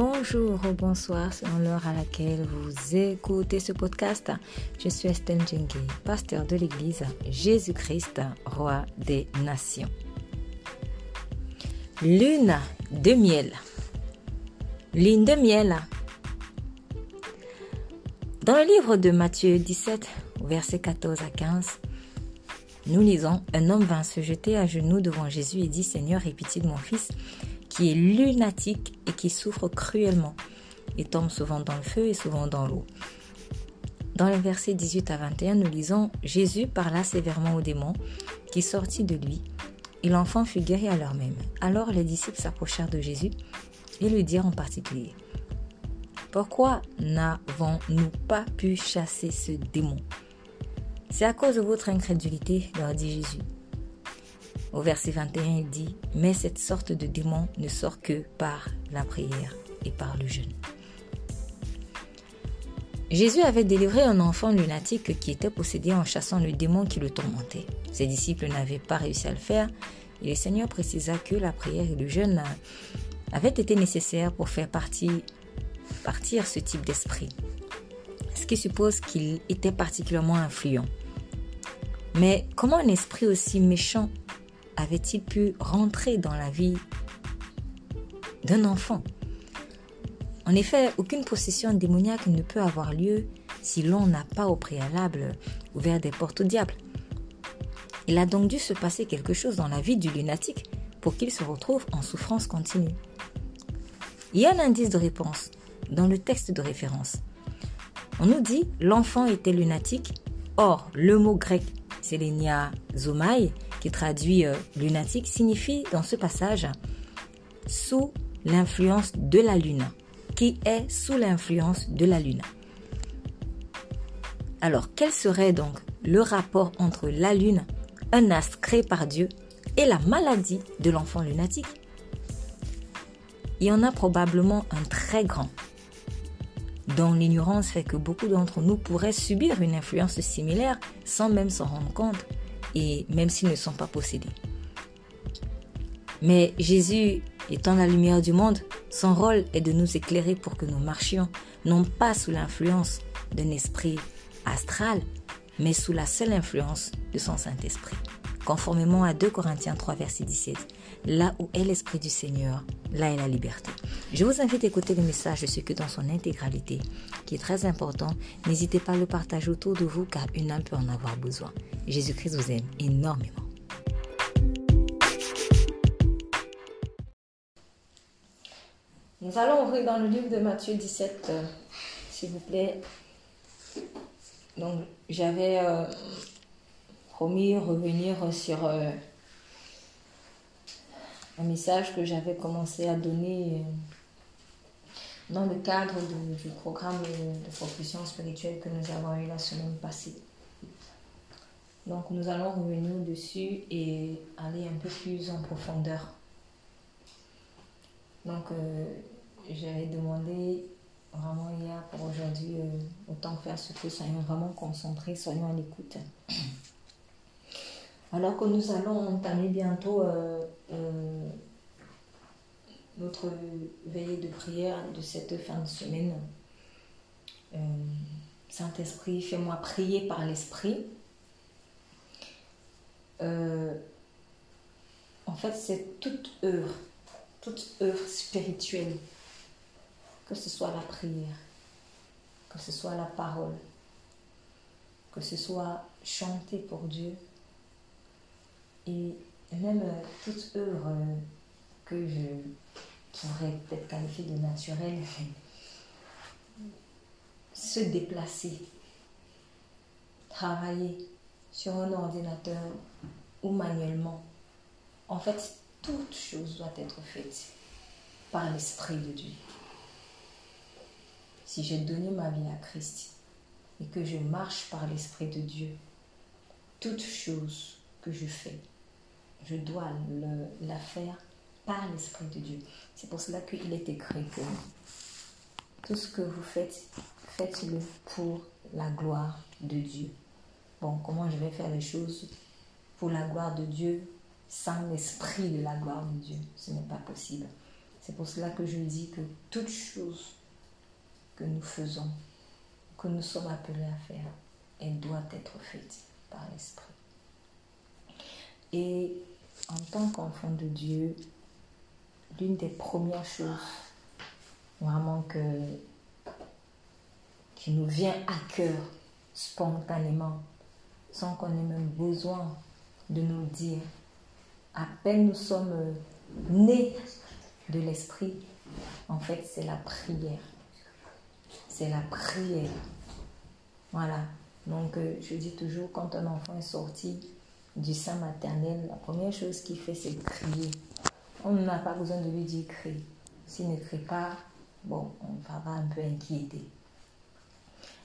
Bonjour ou bonsoir selon l'heure à laquelle vous écoutez ce podcast. Je suis Estelle Djengue, pasteur de l'église Jésus-Christ, roi des nations. Lune de miel. Lune de miel. Dans le livre de Matthieu 17, versets 14 à 15, nous lisons Un homme vint se jeter à genoux devant Jésus et dit Seigneur, aie pitié de mon fils qui est lunatique et qui souffre cruellement. Il tombe souvent dans le feu et souvent dans l'eau. Dans les versets 18 à 21, nous lisons Jésus parla sévèrement au démon qui sortit de lui, et l'enfant fut guéri à l'heure même. Alors les disciples s'approchèrent de Jésus et lui dirent en particulier Pourquoi n'avons-nous pas pu chasser ce démon? C'est à cause de votre incrédulité, leur dit Jésus. Au verset 21, il dit, Mais cette sorte de démon ne sort que par la prière et par le jeûne. Jésus avait délivré un enfant lunatique qui était possédé en chassant le démon qui le tourmentait. Ses disciples n'avaient pas réussi à le faire et le Seigneur précisa que la prière et le jeûne avaient été nécessaires pour faire partir ce type d'esprit, ce qui suppose qu'il était particulièrement influent. Mais comment un esprit aussi méchant avait-il pu rentrer dans la vie d'un enfant? En effet, aucune possession démoniaque ne peut avoir lieu si l'on n'a pas au préalable ouvert des portes au diable. Il a donc dû se passer quelque chose dans la vie du lunatique pour qu'il se retrouve en souffrance continue. Il y a un indice de réponse dans le texte de référence. On nous dit l'enfant était lunatique. Or, le mot grec Selenia Zomai qui traduit euh, lunatique, signifie dans ce passage sous l'influence de la lune, qui est sous l'influence de la lune? Alors, quel serait donc le rapport entre la lune, un astre créé par Dieu, et la maladie de l'enfant lunatique? Il y en a probablement un très grand, dont l'ignorance fait que beaucoup d'entre nous pourraient subir une influence similaire sans même s'en rendre compte et même s'ils ne sont pas possédés. Mais Jésus étant la lumière du monde, son rôle est de nous éclairer pour que nous marchions non pas sous l'influence d'un esprit astral, mais sous la seule influence de son Saint-Esprit. Conformément à 2 Corinthiens 3, verset 17, là où est l'Esprit du Seigneur, là est la liberté. Je vous invite à écouter le message de ce que dans son intégralité, qui est très important. N'hésitez pas à le partager autour de vous car une âme peut en avoir besoin. Jésus-Christ vous aime énormément. Nous allons ouvrir dans le livre de Matthieu 17, euh, s'il vous plaît. Donc, j'avais euh, promis revenir sur euh, un message que j'avais commencé à donner dans le cadre du programme de propulsion spirituelle que nous avons eu la semaine passée. Donc nous allons revenir dessus et aller un peu plus en profondeur. Donc euh, j'avais demandé vraiment hier pour aujourd'hui, euh, autant faire ce que soyons vraiment concentrés, soyons à l'écoute. Alors que nous allons entamer bientôt euh, notre veillée de prière de cette fin de semaine. Saint-Esprit, fais-moi prier par l'Esprit. Euh, en fait, c'est toute œuvre, toute œuvre spirituelle, que ce soit la prière, que ce soit la parole, que ce soit chanter pour Dieu, et même euh, toute œuvre euh, que je pourrais peut-être qualifier de naturelle, se déplacer, travailler, sur un ordinateur ou manuellement. En fait, toute chose doit être faite par l'Esprit de Dieu. Si j'ai donné ma vie à Christ et que je marche par l'Esprit de Dieu, toute chose que je fais, je dois la faire par l'Esprit de Dieu. C'est pour cela qu'il est écrit que tout ce que vous faites, faites-le pour la gloire de Dieu bon, comment je vais faire les choses pour la gloire de Dieu sans l'esprit de la gloire de Dieu? Ce n'est pas possible. C'est pour cela que je dis que toute chose que nous faisons, que nous sommes appelés à faire, elle doit être faite par l'Esprit. Et en tant qu'enfant de Dieu, l'une des premières choses vraiment que, qui nous vient à cœur spontanément, sans qu'on ait même besoin de nous dire, à peine nous sommes nés de l'esprit, en fait, c'est la prière. C'est la prière. Voilà. Donc, euh, je dis toujours, quand un enfant est sorti du sein maternel, la première chose qu'il fait, c'est crier. On n'a pas besoin de lui dire crie. S'il ne crie pas, bon, on va un peu inquiéter.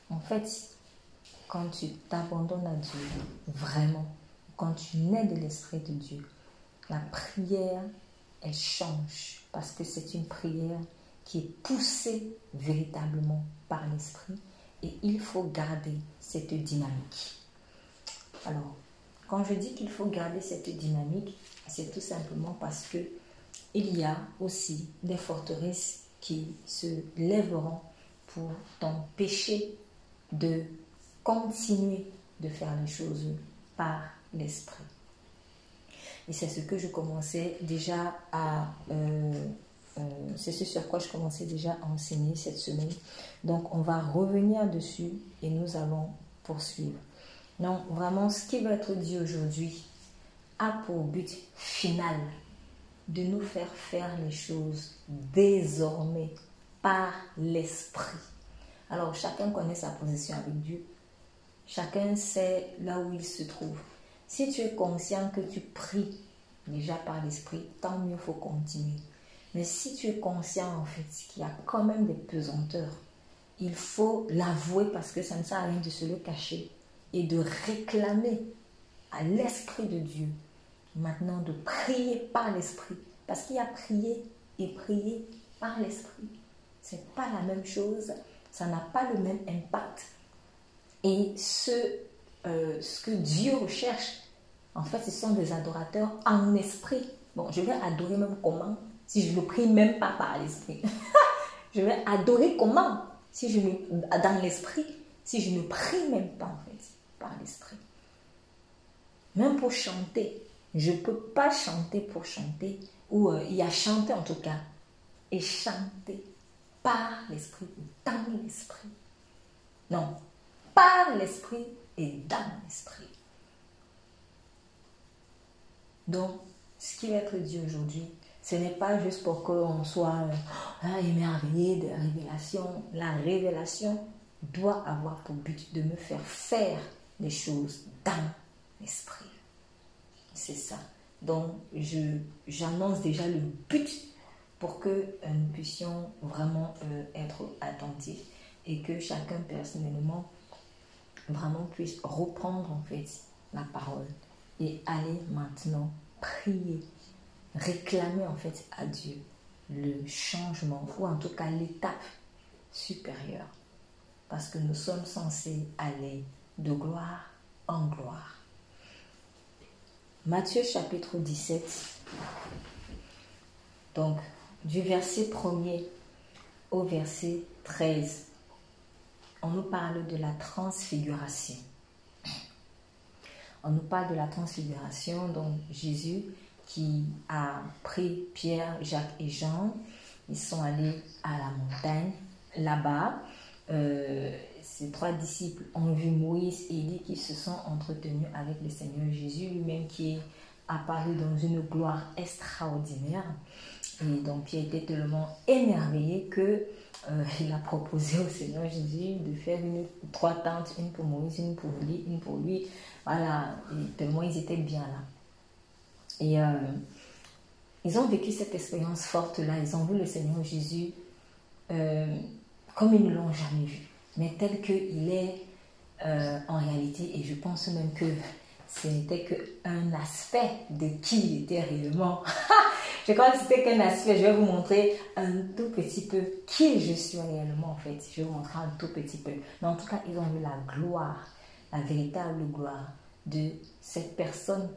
En fait, quand tu t'abandonnes à Dieu, vraiment, quand tu nais de l'Esprit de Dieu, la prière, elle change parce que c'est une prière qui est poussée véritablement par l'Esprit et il faut garder cette dynamique. Alors, quand je dis qu'il faut garder cette dynamique, c'est tout simplement parce que il y a aussi des forteresses qui se lèveront pour t'empêcher de continuer de faire les choses par l'esprit. Et c'est ce que je commençais déjà à... Euh, euh, c'est ce sur quoi je commençais déjà à enseigner cette semaine. Donc on va revenir dessus et nous allons poursuivre. Donc vraiment, ce qui va être dit aujourd'hui a pour but final de nous faire faire les choses désormais par l'esprit. Alors chacun connaît sa position avec Dieu. Chacun sait là où il se trouve. Si tu es conscient que tu pries déjà par l'esprit, tant mieux, faut continuer. Mais si tu es conscient en fait qu'il y a quand même des pesanteurs, il faut l'avouer parce que ça ne sert à rien de se le cacher et de réclamer à l'Esprit de Dieu maintenant de prier par l'Esprit. Parce qu'il y a prier et prier par l'Esprit. Ce n'est pas la même chose, ça n'a pas le même impact. Et ce, euh, ce que Dieu recherche, en fait, ce sont des adorateurs en esprit. Bon, je vais adorer même comment si je ne prie même pas par l'esprit. je vais adorer comment si je ne, dans l'esprit si je ne prie même pas en fait l'esprit. Même pour chanter, je peux pas chanter pour chanter, ou euh, il y a chanter en tout cas, et chanter par l'esprit, dans l'esprit. Non, par l'esprit et dans l'esprit. Donc, ce qui va être dit aujourd'hui, ce n'est pas juste pour qu'on soit euh, émerveillé de la révélation. La révélation doit avoir pour but de me faire faire des choses dans l'esprit. C'est ça. Donc, j'annonce déjà le but pour que euh, nous puissions vraiment euh, être attentifs et que chacun personnellement vraiment puisse reprendre en fait la parole et aller maintenant prier, réclamer en fait à Dieu le changement ou en tout cas l'étape supérieure parce que nous sommes censés aller de gloire en gloire. Matthieu chapitre 17, donc du verset 1er au verset 13, on nous parle de la transfiguration. On nous parle de la transfiguration, donc Jésus qui a pris Pierre, Jacques et Jean, ils sont allés à la montagne là-bas. Euh, ces trois disciples ont vu Moïse et dit qu'ils se sont entretenus avec le Seigneur Jésus lui-même qui est apparu dans une gloire extraordinaire. Et donc Pierre était tellement émerveillé que euh, il a proposé au Seigneur Jésus de faire une, trois tentes, une pour Moïse, une pour lui, une pour lui. Voilà, et tellement ils étaient bien là. Et euh, ils ont vécu cette expérience forte-là. Ils ont vu le Seigneur Jésus euh, comme ils ne l'ont jamais vu, mais tel qu'il est en réalité. Et je pense même que ce n'était qu'un aspect de qui il était réellement. Je crois que c'était qu'un aspect. Je vais vous montrer un tout petit peu qui je suis réellement en fait. Je vais vous montrer un tout petit peu. Mais en tout cas, ils ont vu la gloire, la véritable gloire de cette personne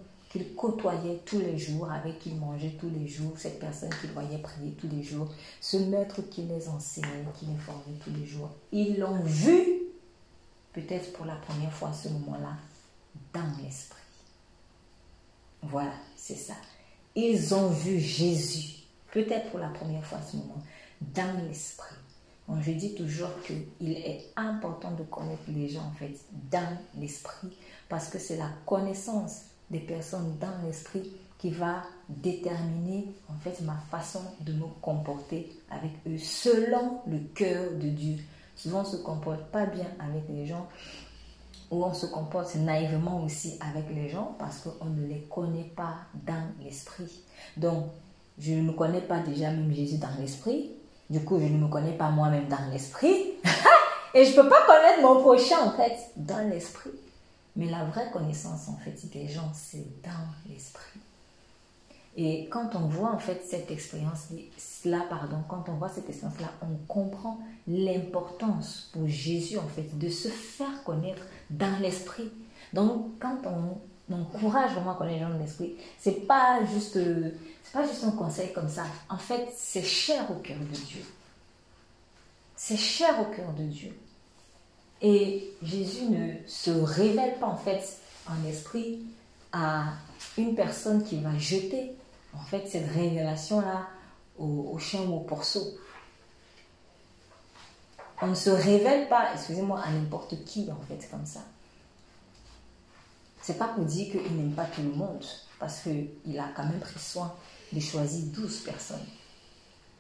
côtoyait tous les jours, avec qui il mangeait tous les jours, cette personne qu'il voyait prier tous les jours, ce maître qui les enseignait, qui les formait tous les jours. Ils l'ont vu, peut-être pour la première fois à ce moment-là, dans l'esprit. Voilà, c'est ça. Ils ont vu Jésus, peut-être pour la première fois à ce moment, dans l'esprit. je dis toujours qu'il est important de connaître les gens, en fait, dans l'esprit, parce que c'est la connaissance des personnes dans l'esprit qui va déterminer, en fait, ma façon de me comporter avec eux, selon le cœur de Dieu. Souvent, on ne se comporte pas bien avec les gens où on se comporte naïvement aussi avec les gens parce qu'on ne les connaît pas dans l'esprit. Donc, je ne connais pas déjà même Jésus dans l'esprit. Du coup, je ne me connais pas moi-même dans l'esprit. Et je ne peux pas connaître mon prochain, en fait, dans l'esprit. Mais la vraie connaissance, en fait, des gens, c'est dans l'esprit. Et quand on voit en fait cette expérience-là, pardon, quand on voit cette expérience-là, on comprend l'importance pour Jésus en fait de se faire connaître dans l'esprit. Donc quand on, encourage vraiment à connaître dans l'esprit, c'est pas juste, c'est pas juste un conseil comme ça. En fait, c'est cher au cœur de Dieu. C'est cher au cœur de Dieu. Et Jésus ne se révèle pas en fait en esprit à une personne qui va jeter en fait, cette révélation-là au, au chien ou au porceau. On ne se révèle pas, excusez-moi, à n'importe qui, en fait, comme ça. C'est pas pour dire qu'il n'aime pas tout le monde, parce qu'il a quand même pris soin de choisir 12 personnes.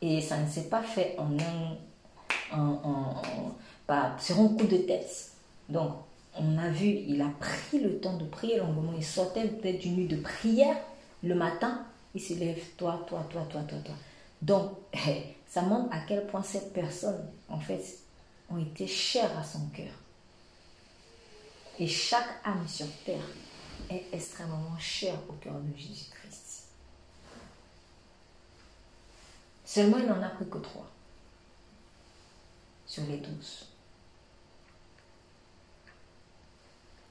Et ça ne s'est pas fait en un, en, sur un coup de tête. Donc, on a vu, il a pris le temps de prier longuement. Il sortait peut-être d'une nuit de prière le matin il se lève, toi, toi, toi, toi, toi, toi. Donc, ça montre à quel point cette personne, en fait, ont été chères à son cœur. Et chaque âme sur terre est extrêmement chère au cœur de Jésus-Christ. Seulement, il n'en a pris que trois sur les douze.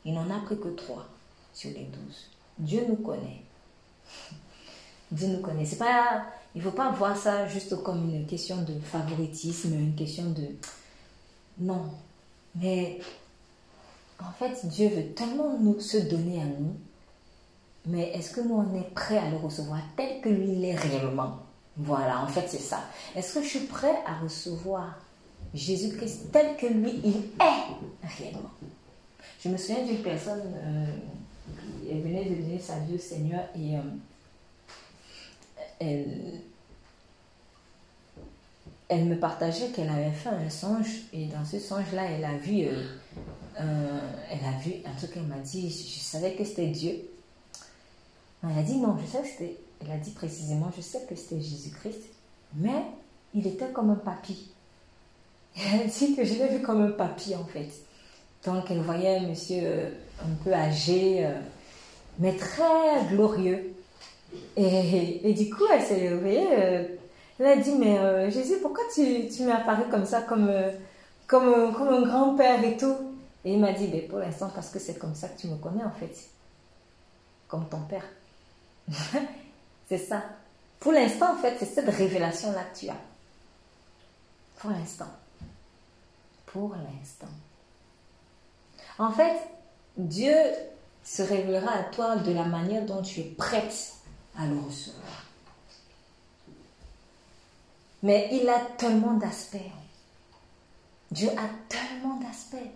Il n'en a pris que trois sur les douze. Dieu nous connaît. Dieu nous connaît. pas, il ne faut pas voir ça juste comme une question de favoritisme, une question de... Non. Mais en fait, Dieu veut tellement nous se donner à nous. Mais est-ce que nous, on est prêt à le recevoir tel que lui, il est réellement? Voilà, en fait, c'est ça. Est-ce que je suis prêt à recevoir Jésus-Christ tel que lui, il est réellement? Je me souviens d'une personne, euh, elle venait de donner sa vie au Seigneur et... Euh, elle, elle me partageait qu'elle avait fait un songe et dans ce songe-là, elle a vu, euh, elle a vu un truc, elle m'a dit, je, savais que c'était Dieu. Elle a dit non, je sais que c'était, elle a dit précisément, je sais que c'était Jésus-Christ, mais il était comme un papy. Elle a dit que je l'ai vu comme un papy en fait. Donc elle voyait un monsieur euh, un peu âgé, euh, mais très glorieux. Et, du coup, elle s'est levée. Euh, elle a dit, mais Jésus, pourquoi tu, tu m'es apparu comme ça, comme, comme, comme un grand-père et tout? Et il m'a dit, ben, pour l'instant, parce que c'est comme ça que tu me connais en fait. Comme ton père. c'est ça. Pour l'instant, en fait, c'est cette révélation-là que tu as. Pour l'instant. Pour l'instant. En fait, Dieu se révélera à toi de la manière dont tu es prête à le recevoir. Mais il a tellement d'aspects. Dieu a tellement d'aspects.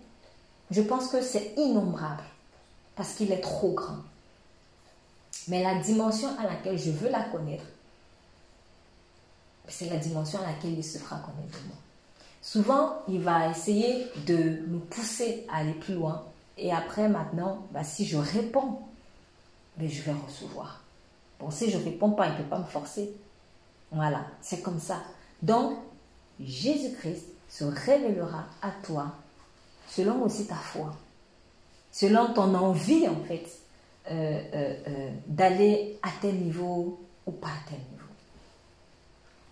Je pense que c'est innombrable parce qu'il est trop grand. Mais la dimension à laquelle je veux la connaître, c'est la dimension à laquelle il se fera connaître de moi. Souvent, il va essayer de nous pousser à aller plus loin. Et après, maintenant, bah, si je réponds, ben, je vais recevoir. Bon, si je ne réponds pas, il ne peut pas me forcer. Voilà, c'est comme ça. Donc, Jésus-Christ se révélera à toi selon aussi ta foi, selon ton envie en fait euh, euh, euh, d'aller à tel niveau ou pas à tel niveau.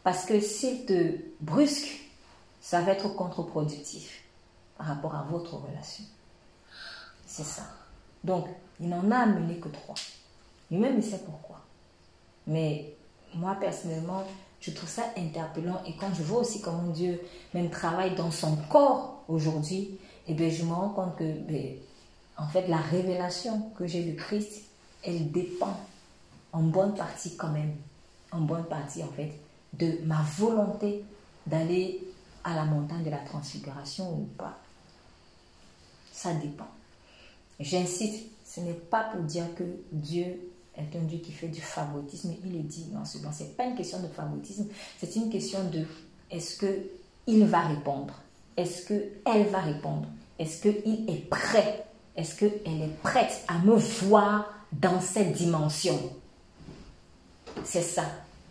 Parce que s'il te brusque, ça va être contre-productif par rapport à votre relation. C'est ça. Donc, il n'en a amené que trois. Lui-même, il sait pourquoi. Mais moi, personnellement, je trouve ça interpellant. Et quand je vois aussi comment Dieu même travaille dans son corps aujourd'hui, eh bien, je me rends compte que, ben, en fait, la révélation que j'ai de Christ, elle dépend en bonne partie quand même, en bonne partie en fait, de ma volonté d'aller la montagne de la transfiguration ou pas. Ça dépend. J'incite, ce n'est pas pour dire que Dieu est un Dieu qui fait du favoritisme. Il est dit dans ce n'est pas une question de favoritisme, c'est une question de est-ce que il va répondre? Est-ce qu'elle va répondre? Est-ce qu'il est prêt? Est-ce qu'elle est prête à me voir dans cette dimension? C'est ça.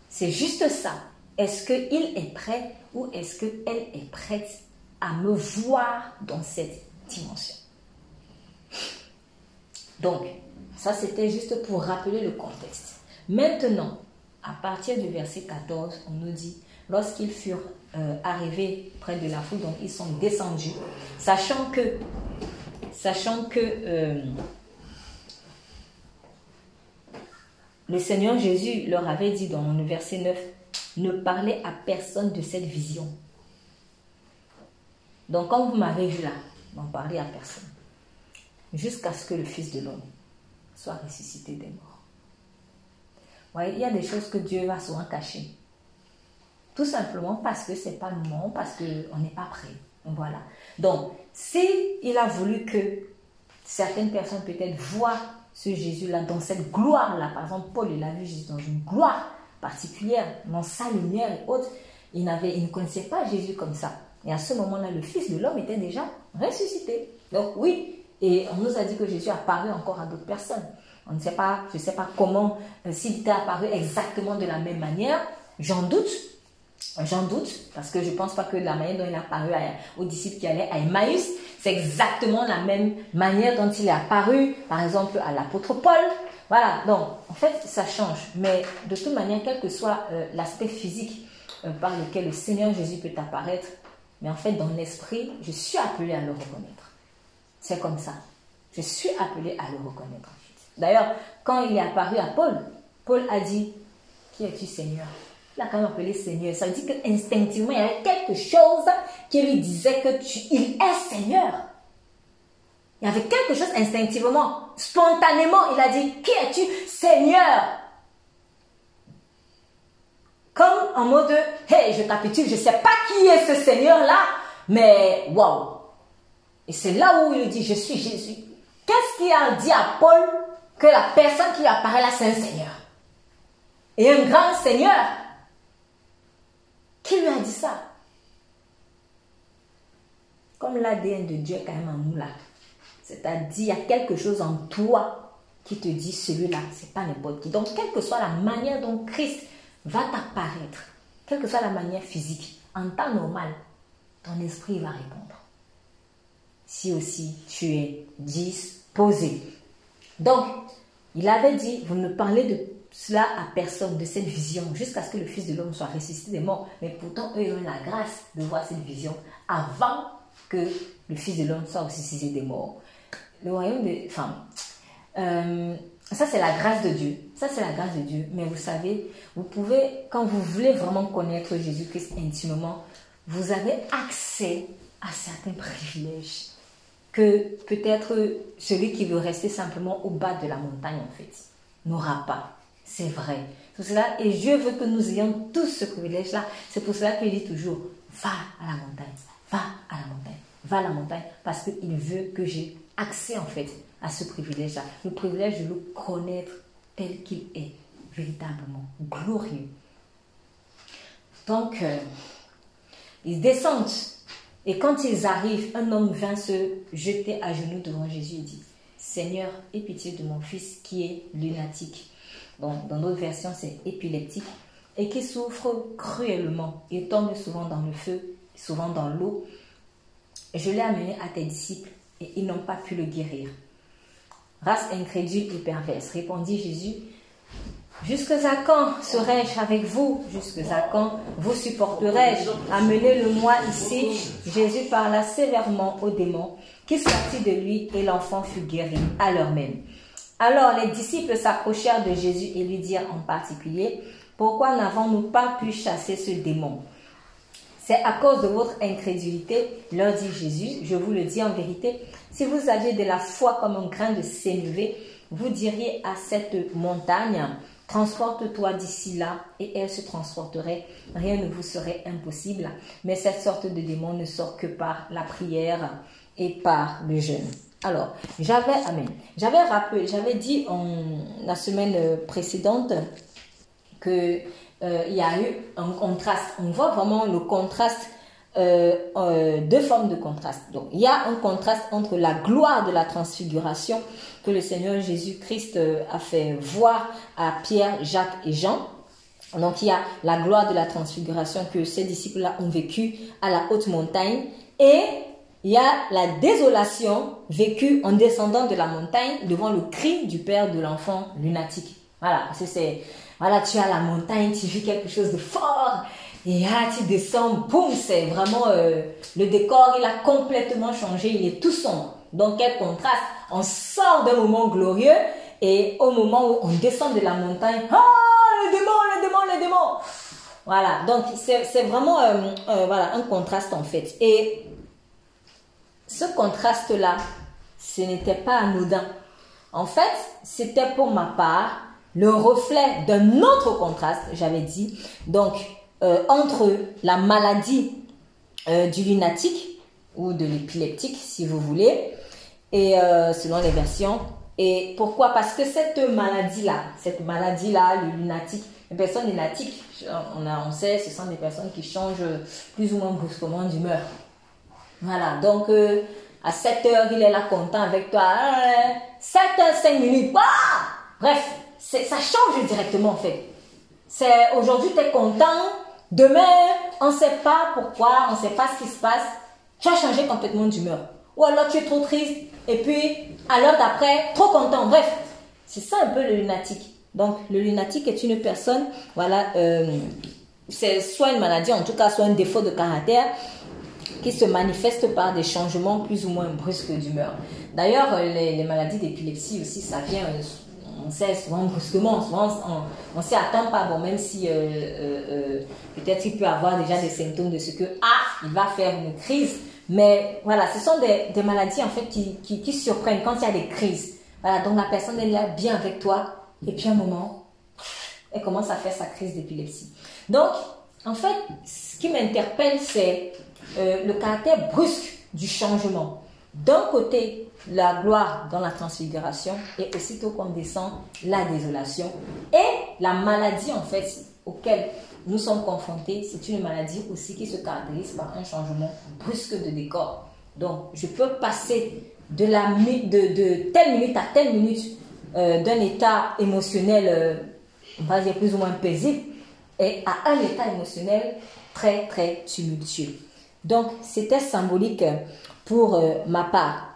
C'est juste ça. Est-ce qu'il est prêt est-ce qu'elle est prête à me voir dans cette dimension? Donc, ça c'était juste pour rappeler le contexte. Maintenant, à partir du verset 14, on nous dit, lorsqu'ils furent euh, arrivés près de la foule, donc ils sont descendus, sachant que, sachant que euh, le Seigneur Jésus leur avait dit dans le verset 9, ne parlez à personne de cette vision. Donc quand vous m'avez vu là, n'en parlez à personne. Jusqu'à ce que le Fils de l'homme soit ressuscité des morts. il y a des choses que Dieu va souvent cacher. Tout simplement parce que c'est pas le moment, parce qu'on n'est pas prêt. Voilà. Donc, si il a voulu que certaines personnes peut-être voient ce Jésus-là dans cette gloire-là, par exemple, Paul, il a vu Jésus dans une gloire, particulière, dans sa lumière et autres. Il, il ne connaissait pas Jésus comme ça. Et à ce moment-là, le Fils de l'homme était déjà ressuscité. Donc oui, et on nous a dit que Jésus apparu encore à d'autres personnes. On ne sait pas, je ne sais pas comment, euh, s'il était apparu exactement de la même manière. J'en doute. J'en doute, parce que je ne pense pas que la manière dont il est apparu aux disciples qui allaient à Emmaüs, c'est exactement la même manière dont il est apparu, par exemple, à l'apôtre Paul, voilà, donc en fait, ça change. Mais de toute manière, quel que soit euh, l'aspect physique euh, par lequel le Seigneur Jésus peut apparaître, mais en fait, dans l'esprit, je suis appelé à le reconnaître. C'est comme ça. Je suis appelé à le reconnaître. D'ailleurs, quand il est apparu à Paul, Paul a dit Qui es-tu, Seigneur? Il a quand même appelé Seigneur. Ça veut dire qu'instinctivement, il y avait quelque chose qui lui disait que il est Seigneur. Il y avait quelque chose instinctivement, spontanément, il a dit, qui es-tu Seigneur? Comme en mode, hey, je capitule, je ne sais pas qui est ce Seigneur-là, mais waouh Et c'est là où il dit, je suis Jésus. Qu'est-ce qui a dit à Paul que la personne qui apparaît là, c'est un Seigneur? Et un grand Seigneur. Qui lui a dit ça? Comme l'ADN de Dieu est quand même en nous. C'est-à-dire, il y a quelque chose en toi qui te dit celui-là, c'est pas n'importe qui. Donc, quelle que soit la manière dont Christ va t'apparaître, quelle que soit la manière physique, en temps normal, ton esprit va répondre. Si aussi tu es disposé. Donc, il avait dit, vous ne parlez de cela à personne, de cette vision, jusqu'à ce que le Fils de l'homme soit ressuscité des morts. Mais pourtant, eux, ont la grâce de voir cette vision avant que le Fils de l'homme soit ressuscité des morts le royaume des femmes. Euh, ça, c'est la grâce de Dieu. Ça, c'est la grâce de Dieu. Mais vous savez, vous pouvez, quand vous voulez vraiment connaître Jésus-Christ intimement, vous avez accès à certains privilèges que peut-être celui qui veut rester simplement au bas de la montagne, en fait, n'aura pas. C'est vrai. Tout cela, et Dieu veut que nous ayons tous ce privilège-là. C'est pour cela qu'il dit toujours, va à la montagne, va à la montagne, va à la montagne, parce qu'il veut que j'ai accès en fait à ce privilège-là, le privilège de le connaître tel qu'il est, véritablement glorieux. Donc, euh, ils descendent et quand ils arrivent, un homme vient se jeter à genoux devant Jésus et dit, Seigneur, aie pitié de mon fils qui est lunatique. dans d'autres versions, c'est épileptique et qui souffre cruellement. Il tombe souvent dans le feu, souvent dans l'eau. Je l'ai amené à tes disciples et ils n'ont pas pu le guérir. Race incrédule et perverse, répondit Jésus. Jusque à quand serai-je avec vous? Jusque à quand vous supporterai-je Amenez-le-moi ici. Jésus parla sévèrement au démon qui sortit de lui et l'enfant fut guéri à l'heure même. Alors les disciples s'approchèrent de Jésus et lui dirent en particulier, pourquoi n'avons-nous pas pu chasser ce démon? C'est à cause de votre incrédulité, leur dit Jésus, je vous le dis en vérité, si vous aviez de la foi comme un grain de sénévé, vous diriez à cette montagne, transporte-toi d'ici là, et elle se transporterait. Rien ne vous serait impossible. Mais cette sorte de démon ne sort que par la prière et par le jeûne. Alors, j'avais, amen, j'avais rappelé, j'avais dit en, la semaine précédente que euh, il y a eu un contraste. On voit vraiment le contraste, euh, euh, deux formes de contraste. Donc, il y a un contraste entre la gloire de la transfiguration que le Seigneur Jésus-Christ a fait voir à Pierre, Jacques et Jean. Donc, il y a la gloire de la transfiguration que ces disciples-là ont vécu à la haute montagne et il y a la désolation vécue en descendant de la montagne devant le cri du père de l'enfant lunatique. Voilà, c'est, voilà, tu as la montagne, tu vis quelque chose de fort, et là, tu descends, boum, c'est vraiment, euh, le décor, il a complètement changé, il est tout sombre. Donc, quel contraste. On sort d'un moment glorieux, et au moment où on descend de la montagne, ah, le démon, le démon, le démon. Voilà, donc c'est vraiment euh, euh, un contraste en fait. Et ce contraste-là, ce n'était pas anodin. En fait, c'était pour ma part le reflet d'un autre contraste, j'avais dit, donc euh, entre la maladie euh, du lunatique ou de l'épileptique, si vous voulez, et euh, selon les versions. Et pourquoi? Parce que cette maladie-là, cette maladie-là, le lunatique, les personnes lunatiques, on, a, on sait, ce sont des personnes qui changent plus ou moins brusquement d'humeur. Voilà, donc à 7 heures, il est là content avec toi. 7 heures, 5 minutes. Bref, ça change directement en fait. C'est aujourd'hui tu es content, demain on ne sait pas pourquoi, on ne sait pas ce qui se passe. Tu as changé complètement d'humeur. Ou alors tu es trop triste et puis à l'heure d'après, trop content. Bref, c'est ça un peu le lunatique. Donc le lunatique est une personne, voilà, euh, c'est soit une maladie, en tout cas soit un défaut de caractère qui se manifeste par des changements plus ou moins brusques d'humeur. D'ailleurs, les, maladies d'épilepsie aussi, ça vient euh, on sait souvent brusquement, souvent on ne s'y attend pas, bon, même si euh, euh, euh, peut-être il peut avoir déjà des symptômes de ce que, ah, il va faire une crise, mais voilà, ce sont des, des maladies en fait qui, qui, qui, surprennent quand il y a des crises. Voilà, donc la personne est là bien avec toi, et puis à un moment, elle commence à faire sa crise d'épilepsie. Donc, en fait, ce qui m'interpelle, c'est le caractère brusque du changement. D'un côté, la gloire dans la transfiguration et aussitôt qu'on descend, la désolation. Et la maladie, en fait, auquel nous sommes confrontés, c'est une maladie aussi qui se caractérise par un changement brusque de décor. Donc, je peux passer de, la, de, de telle minute à telle minute euh, d'un état émotionnel, euh, on va dire plus ou moins paisible, et à un état émotionnel très, très tumultueux. Donc, c'était symbolique pour euh, ma part.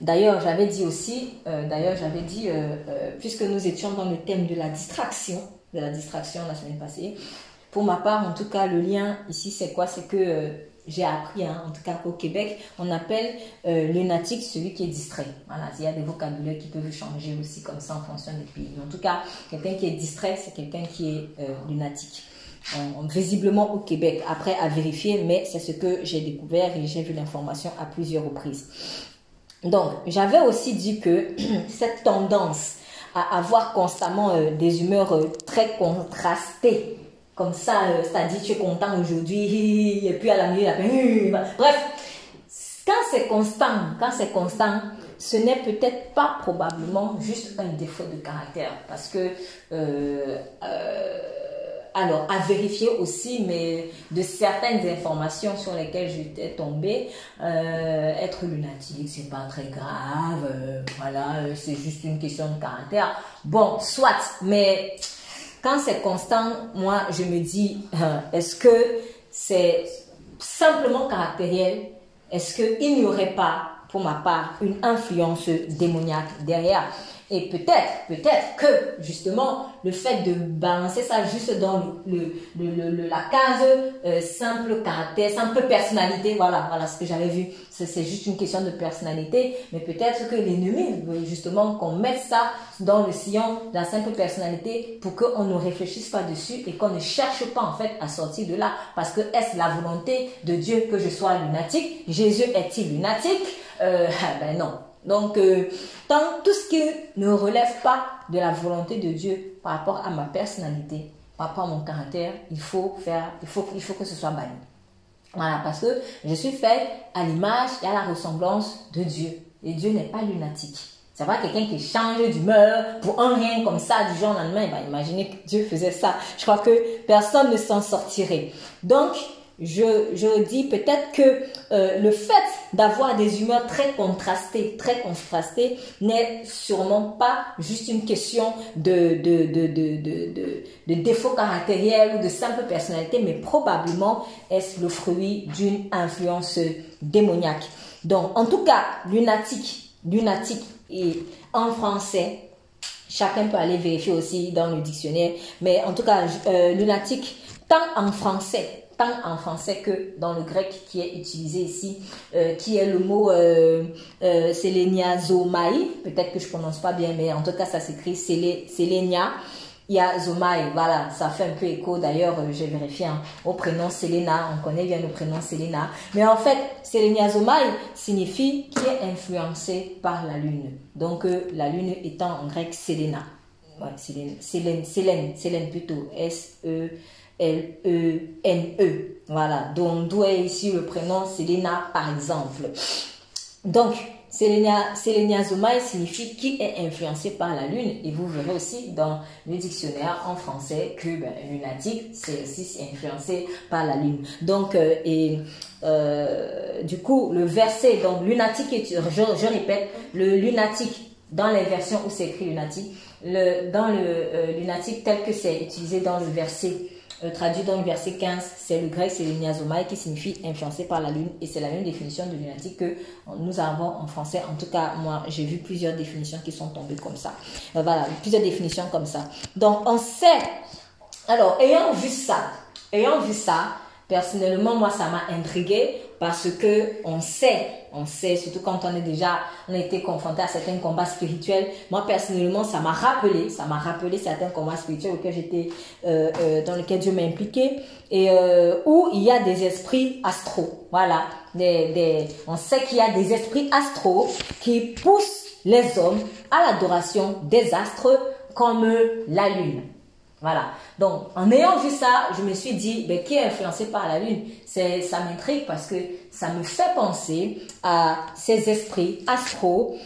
D'ailleurs, j'avais dit aussi, euh, d'ailleurs, j'avais dit, euh, puisque nous étions dans le thème de la distraction, de la distraction la semaine passée, pour ma part, en tout cas, le lien ici, c'est quoi? C'est que j'ai appris, hein, en tout cas au Québec, on appelle lunatique celui qui est distrait. Voilà, il y a des vocabulaires qui peuvent changer aussi comme ça en fonction des pays. En tout cas, quelqu'un qui est distrait, c'est quelqu'un qui est lunatique visiblement au Québec. Après, à vérifier, mais c'est ce que j'ai découvert et j'ai vu l'information à plusieurs reprises. Donc, j'avais aussi dit que cette tendance à avoir constamment euh, des humeurs euh, très contrastées, comme ça, euh, c'est-à-dire tu es content aujourd'hui, et puis à la nuit, bref, quand c'est constant, quand c'est constant, ce n'est peut-être pas probablement juste un défaut de caractère, parce que alors, à vérifier aussi, mais de certaines informations sur lesquelles j'étais tombée, euh, être lunatique, c'est pas très grave, euh, voilà, euh, c'est juste une question de caractère. Bon, soit, mais quand c'est constant, moi, je me dis, est-ce que c'est simplement caractériel? Est-ce qu'il n'y aurait pas, pour ma part, une influence démoniaque derrière? Et peut-être, peut-être que justement le fait de balancer ça juste dans le, la case euh, simple caractère, simple personnalité, voilà, voilà ce que j'avais vu. C'est juste une question de personnalité, mais peut-être que l'ennemi veut justement qu'on mette ça dans le sillon de la simple personnalité pour qu'on ne réfléchisse pas dessus et qu'on ne cherche pas en fait à sortir de là. Parce que est-ce la volonté de Dieu que je sois lunatique? Jésus est-il lunatique? Euh, Ben non. Donc, euh, tant tout ce qui ne relève pas de la volonté de Dieu par rapport à ma personnalité, par rapport à mon caractère, il faut faire, il faut, il faut que ce soit banni. Voilà, parce que je suis faite à l'image et à la ressemblance de Dieu. Et Dieu n'est pas lunatique. C'est pas quelqu'un qui change d'humeur pour un rien comme ça du jour au lendemain. va imaginez que Dieu faisait ça. Je crois que personne ne s'en sortirait. Donc, je, dis peut-être que euh, le fait d'avoir des humeurs très contrastées, très contrastées, n'est sûrement pas juste une question de, de, de, de, de, de défaut caractériel ou de simple personnalité, mais probablement est-ce le fruit d'une influence démoniaque. Donc, en tout cas, lunatique, lunatique et en français, chacun peut aller vérifier aussi dans le dictionnaire, mais en tout cas, euh, lunatique, tant en français tant en français que dans le grec qui est utilisé ici, euh, qui est le mot euh, euh. Peut-être que je prononce pas bien, mais en tout cas, ça s'écrit selenia. Yazomai, voilà, ça fait un peu écho d'ailleurs, euh, j'ai vérifié hein, au prénom Selena, on connaît bien le prénom Selena. Mais en fait, Seleniazomai signifie qui est influencé par la lune. Donc la lune étant en grec Selena. Ouais, Selène, Selène, Selène, Selène plutôt, S-E. L-E-N-E. Voilà, donc d'où est ici le prénom Selena par exemple. Donc, Selenia, Selenia Zomai signifie qui est influencé par la lune et vous verrez aussi dans le dictionnaire en français que ben, lunatique c'est aussi influencé par la lune. Donc euh, et euh, du coup le verset donc lunatique est, je, je répète le lunatique dans les versions où c'est écrit lunatique le dans le euh, lunatique tel que c'est utilisé dans le verset euh, traduit dans le verset 15, c'est le grec, c'est le niazomai qui signifie influencé par la lune. Et c'est la même définition de lunatique que nous avons en français. En tout cas, moi, j'ai vu plusieurs définitions qui sont tombées comme ça. Euh, voilà, plusieurs définitions comme ça. Donc, on sait. Alors, ayant vu ça, ayant vu ça, personnellement, moi, ça m'a intrigué parce que on sait, on sait, surtout quand on est déjà, on a été confronté à certains combats spirituels. Moi personnellement, ça m'a rappelé, ça m'a rappelé certains combats spirituels auxquels j'étais, euh, euh, dans lesquels Dieu m'a impliqué et euh, où il y a des esprits astraux. Voilà, on sait qu'il y a des esprits astraux qui poussent les hommes à l'adoration des astres comme la lune. Voilà. Donc, en ayant vu ça, je me suis dit, ben, qui est influencé par la lune? C'est, ça m'intrigue parce que ça me fait penser à ces esprits astraux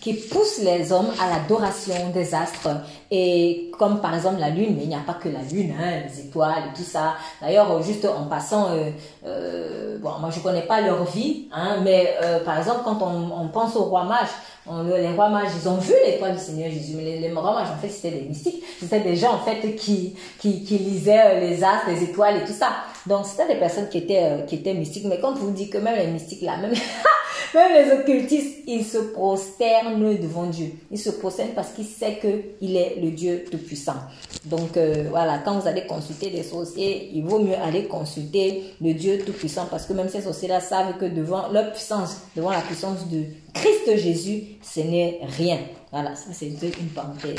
qui poussent les hommes à l'adoration des astres. Et comme par exemple la lune, mais il n'y a pas que la lune, hein, les étoiles et tout ça. D'ailleurs, juste en passant, euh, euh, bon, moi je connais pas leur vie, hein, mais euh, par exemple quand on, on pense au roi mage, les rois mages, ils ont vu l'étoile du Seigneur Jésus. Mais les, rois mages, en fait, c'était des mystiques. C'était des gens, en fait, qui, qui, qui lisaient les astres, les étoiles et tout ça. Donc, c'était des personnes qui étaient, qui étaient mystiques. Mais quand vous dites que même les mystiques, là, même... Même les occultistes, ils se prosternent devant Dieu. Ils se prosternent parce qu'ils savent qu'il est le Dieu Tout-Puissant. Donc euh, voilà, quand vous allez consulter des sorciers, il vaut mieux aller consulter le Dieu Tout-Puissant parce que même ces sorciers-là savent que devant leur puissance, devant la puissance de Christ Jésus, ce n'est rien. Voilà, ça c'est une parenthèse.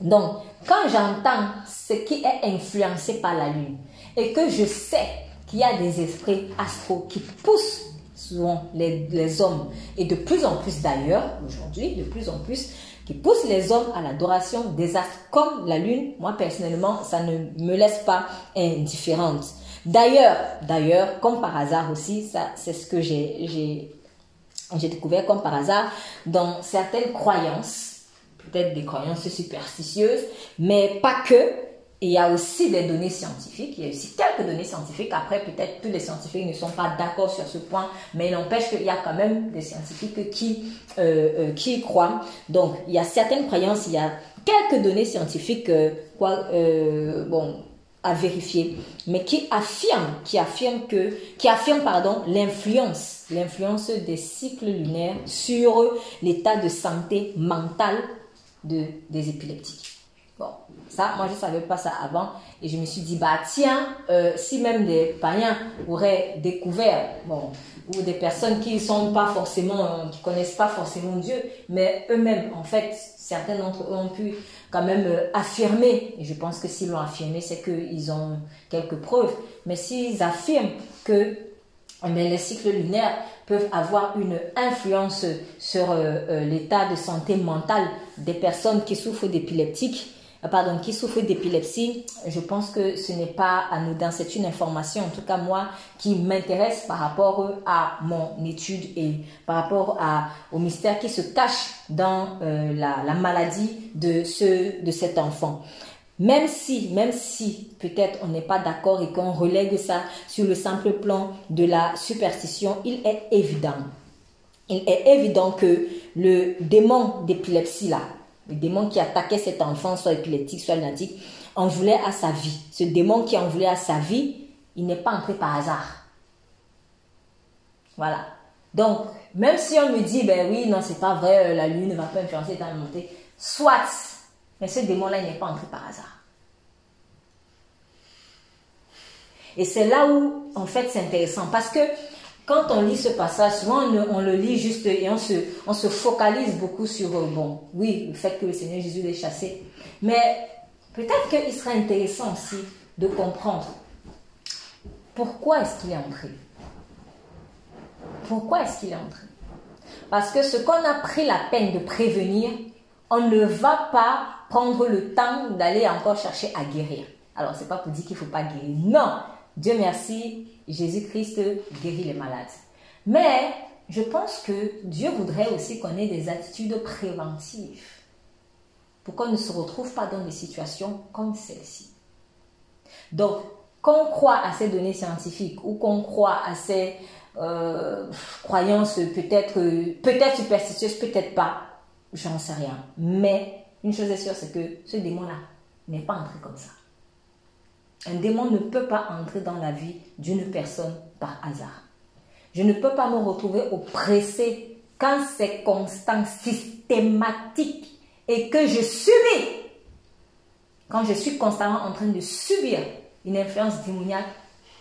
Donc, quand j'entends ce qui est influencé par la lune et que je sais qu'il y a des esprits astraux qui poussent souvent les, les hommes, et de plus en plus d'ailleurs, aujourd'hui, de plus en plus, qui poussent les hommes à l'adoration des astres comme la lune, moi personnellement, ça ne me laisse pas indifférente. D'ailleurs, d'ailleurs, comme par hasard aussi, ça, c'est ce que j'ai, j'ai, découvert comme par hasard dans certaines croyances, peut-être des croyances superstitieuses, mais pas que, il y a aussi des données scientifiques, il y a aussi quelques données scientifiques. Après, peut-être tous les scientifiques ne sont pas d'accord sur ce point, mais il n'empêche qu'il y a quand même des scientifiques qui, euh, euh, qui y croient. Donc, il y a certaines croyances, il y a quelques données scientifiques, euh, bon, à vérifier, mais qui affirme, qui affirme que, qui affirme pardon, l'influence, l'influence des cycles lunaires sur l'état de santé mentale de, des épileptiques. Bon, ça, moi je savais pas ça avant et je me suis dit bah tiens, euh, si même des païens auraient découvert, bon, ou des personnes qui sont pas forcément, qui connaissent pas forcément Dieu, mais eux-mêmes en fait, certains d'entre eux ont pu quand même euh, affirmer, et je pense que s'ils l'ont affirmé, c'est qu'ils ont quelques preuves, mais s'ils affirment que les cycles lunaires peuvent avoir une influence sur euh, euh, l'état de santé mentale des personnes qui souffrent d'épileptiques, euh, pardon, qui souffrent d'épilepsie, je pense que ce n'est pas anodin, c'est une information, en tout cas moi, qui m'intéresse par rapport à mon étude et par rapport au mystère qui se cache dans la, la, maladie de, ce, de cet enfant. Même si, même si peut-être on n'est pas d'accord et qu'on relègue ça sur le simple plan de la superstition, il est évident, il est évident que le démon d'épilepsie là, le démon qui attaquait cet enfant, soit épileptique, soit lunatique, en voulait à sa vie. Ce démon qui en voulait à sa vie, il n'est pas entré par hasard. Voilà. Donc, même si on me dit, ben oui, non, c'est pas vrai, la lune ne va pas influencer ta montée, soit, mais ce démon-là, il n'est pas entré par hasard. Et c'est là où, en fait, c'est intéressant. Parce que quand on lit ce passage, souvent on, le lit juste et on se, focalise beaucoup sur, euh, bon, oui, le fait que le Seigneur Jésus l'ait chassé. Mais peut-être qu'il serait intéressant aussi de comprendre pourquoi est-ce qu'il est entré. Pourquoi est-ce qu'il est entré? Parce que ce qu'on a pris la peine de prévenir, on ne va pas prendre le temps d'aller encore chercher à guérir. Alors, c'est pas pour dire qu'il faut pas guérir. Non, Dieu merci, Jésus-Christ guérit les malades. Mais je pense que Dieu voudrait aussi qu'on ait des attitudes préventives pour qu'on ne se retrouve pas dans des situations comme celle-ci. Donc, qu'on croit à ces données scientifiques ou qu'on croit à ces euh, croyances peut-être peut-être superstitieuses, peut-être pas, j'en sais rien. Mais une chose est sûre, c'est que ce démon-là n'est pas entré comme ça. Un démon ne peut pas entrer dans la vie d'une personne par hasard. Je ne peux pas me retrouver oppressé quand c'est constant, systématique et que je subis. Quand je suis constamment en train de subir une influence démoniaque,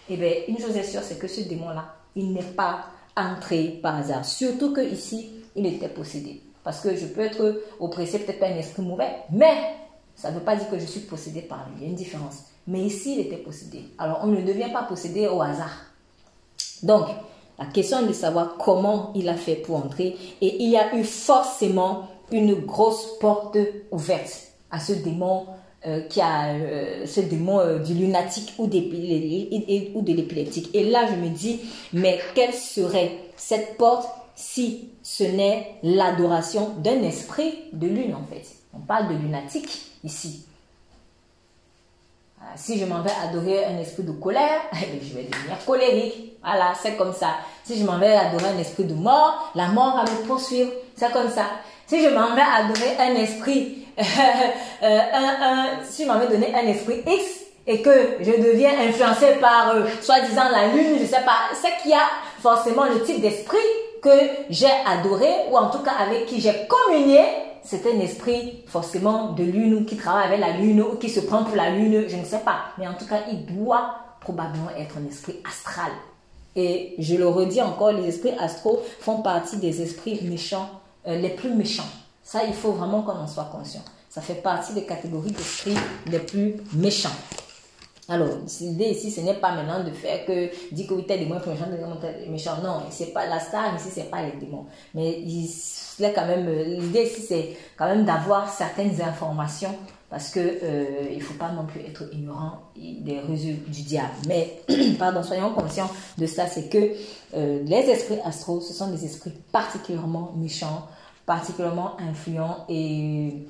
eh bien, une chose est sûre, c'est que ce démon-là, il n'est pas entré par hasard. Surtout que ici, il était possédé. Parce que je peux être oppressé peut-être par un esprit mauvais, mais ça ne veut pas dire que je suis possédé par lui. Il y a une différence. Mais ici, il était possédé. Alors, on ne devient pas possédé au hasard. Donc, la question est de savoir comment il a fait pour entrer. Et il y a eu forcément une grosse porte ouverte à ce démon euh, qui a euh, ce démon euh, du lunatique ou, ou de l'épileptique. Et là, je me dis, mais quelle serait cette porte si ce n'est l'adoration d'un esprit de lune en fait? On parle de lunatique ici. Ah, si je m'en vais adorer un esprit de colère, eh je vais devenir colérique. Voilà, c'est comme ça. Si je m'en vais adorer un esprit de mort, la mort va me poursuivre. C'est comme ça. Si je m'en vais adorer un esprit, euh, un, si je m'en vais donner un esprit X et que je deviens influencé par euh, soi-disant la lune, je sais pas, c'est qu'il y a forcément le type d'esprit que j'ai adoré ou en tout cas avec qui j'ai communié c'est un esprit forcément de lune ou qui travaille avec la lune ou qui se prend pour la lune, je ne sais pas. Mais en tout cas, il doit probablement être un esprit astral. Et je le redis encore, les esprits astraux font partie des esprits méchants, euh, les plus méchants. Ça, il faut vraiment qu'on en soit conscient. Ça fait partie des catégories d'esprits les plus méchants. Alors, l'idée ici, ce n'est pas maintenant de faire que dit que oui, tel démon est méchant, Non, c'est pas la star ici, c'est pas les démons. Mais euh, l'idée ici, c'est quand même d'avoir certaines informations parce que euh, il faut pas non plus être ignorant des résultats du diable. Mais, pardon, soyons conscients de ça, c'est que euh, les esprits astraux, ce sont des esprits particulièrement méchants, particulièrement influents et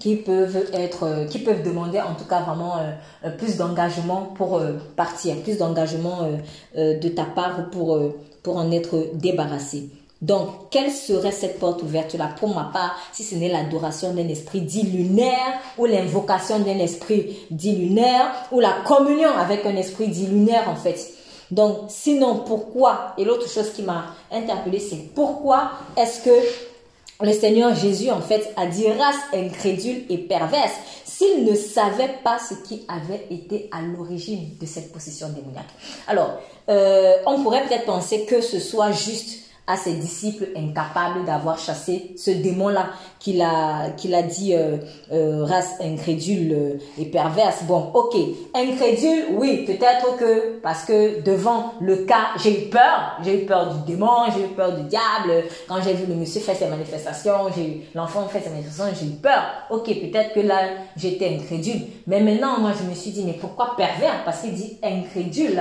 qui peuvent être, euh, qui peuvent demander en tout cas vraiment euh, euh, plus d'engagement pour partir, plus d'engagement de ta part pour, pour en être débarrassé. Donc, quelle serait cette porte ouverte-là Pour ma part, si ce n'est l'adoration d'un esprit dit lunaire, ou l'invocation d'un esprit dit lunaire, ou la communion avec un esprit dit lunaire, en fait. Donc, sinon, pourquoi? Et l'autre chose qui m'a interpellée, c'est pourquoi est-ce que le Seigneur Jésus, en fait, a dit race incrédule et perverse s'il ne savait pas ce qui avait été à l'origine de cette possession démoniaque. Alors, euh, on pourrait peut-être penser que ce soit juste à ses disciples incapables d'avoir chassé ce démon-là qu'il a, qu'il a dit euh, euh, race incrédule euh, et perverse. Bon, ok, incrédule, oui, peut-être que parce que devant le cas, j'ai eu peur, j'ai eu peur du démon, j'ai eu peur du diable. Quand j'ai vu le monsieur faire ses manifestations, j'ai l'enfant faire ses manifestations, j'ai eu peur. Ok, peut-être que là, j'étais incrédule. Mais maintenant, moi, je me suis dit, mais pourquoi pervers? Parce qu'il dit incrédule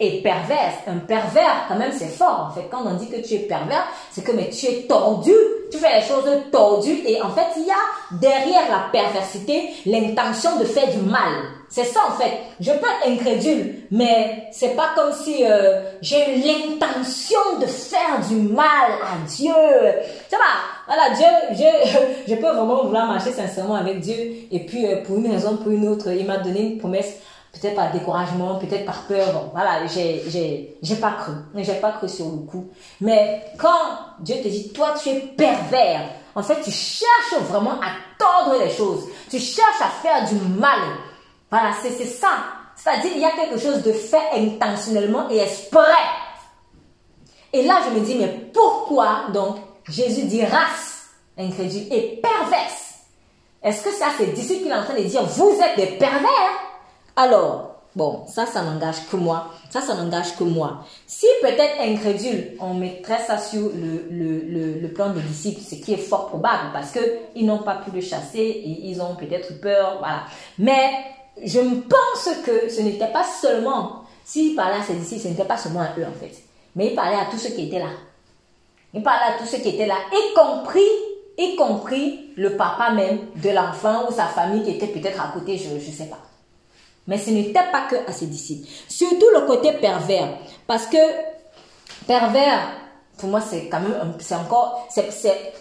et perverse. Un pervers, quand même, c'est fort. En fait, quand on dit que tu es pervers, c'est que mais tu es tordu, tu fais les choses tordues et en fait, il y a derrière la perversité l'intention de faire du mal. C'est ça en fait. Je peux être incrédule, mais c'est pas comme si euh, j'ai l'intention de faire du mal à Dieu. Ça va, voilà, Dieu, je, je peux vraiment vouloir marcher sincèrement avec Dieu et puis euh, pour une raison, pour une autre, il m'a donné une promesse peut-être par découragement, peut-être par peur. Bon, voilà, j'ai, j'ai, j'ai pas cru. J'ai pas cru sur le coup. Mais quand Dieu te dit, toi, tu es pervers, en fait, tu cherches vraiment à tordre les choses. Tu cherches à faire du mal. Voilà, c'est, ça. C'est-à-dire, il y a quelque chose de fait intentionnellement et exprès. Et là, je me dis, mais pourquoi donc Jésus dit race incrédule et perverse? Est-ce que ça, c'est d'ici qu'il est en train de dire, vous êtes des pervers? Alors, bon, ça, ça n'engage que moi. Ça, ça n'engage que moi. Si peut-être incrédule, on mettrait ça sur le, plan des disciples, ce qui est fort probable parce qu'ils n'ont pas pu le chasser et ils ont peut-être peur, voilà. Mais je pense que ce n'était pas seulement, s'il parlait à ses disciples, ce n'était pas seulement à eux en fait, mais il parlait à tous ceux qui étaient là. Il parlait à tous ceux qui étaient là, y compris, y compris le papa même de l'enfant ou sa famille qui était peut-être à côté, je ne sais pas. Mais ce n'était pas que à ses disciples. Surtout le côté pervers. Parce que pervers, pour moi, c'est quand même, c'est encore, c'est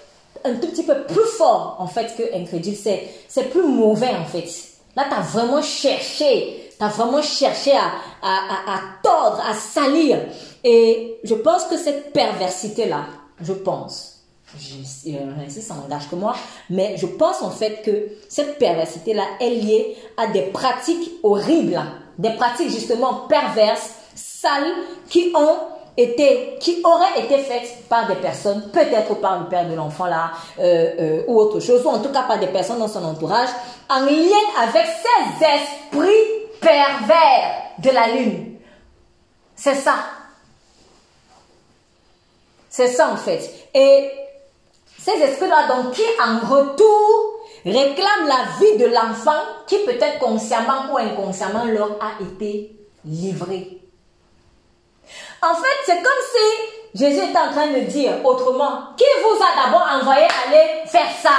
un tout petit peu plus fort, en fait, que incrédule. C'est, c'est plus mauvais, en fait. Là, tu as vraiment cherché, tu as vraiment cherché à, à, à, à tordre, à salir. Et je pense que cette perversité-là, je pense, je, ça n'engage que moi, mais je pense en fait que cette perversité-là est liée à des pratiques horribles, des pratiques justement perverses, sales, qui ont été, qui auraient été faites par des personnes, peut-être par le père de l'enfant là, euh, euh, ou autre chose, ou en tout cas par des personnes dans son entourage, en lien avec ces esprits pervers de la lune. C'est ça. C'est ça en fait. Et ces esprits-là, donc, qui en retour réclament la vie de l'enfant qui peut-être consciemment ou inconsciemment leur a été livré. En fait, c'est comme si Jésus était en train de dire autrement, qui vous a d'abord envoyé aller faire ça?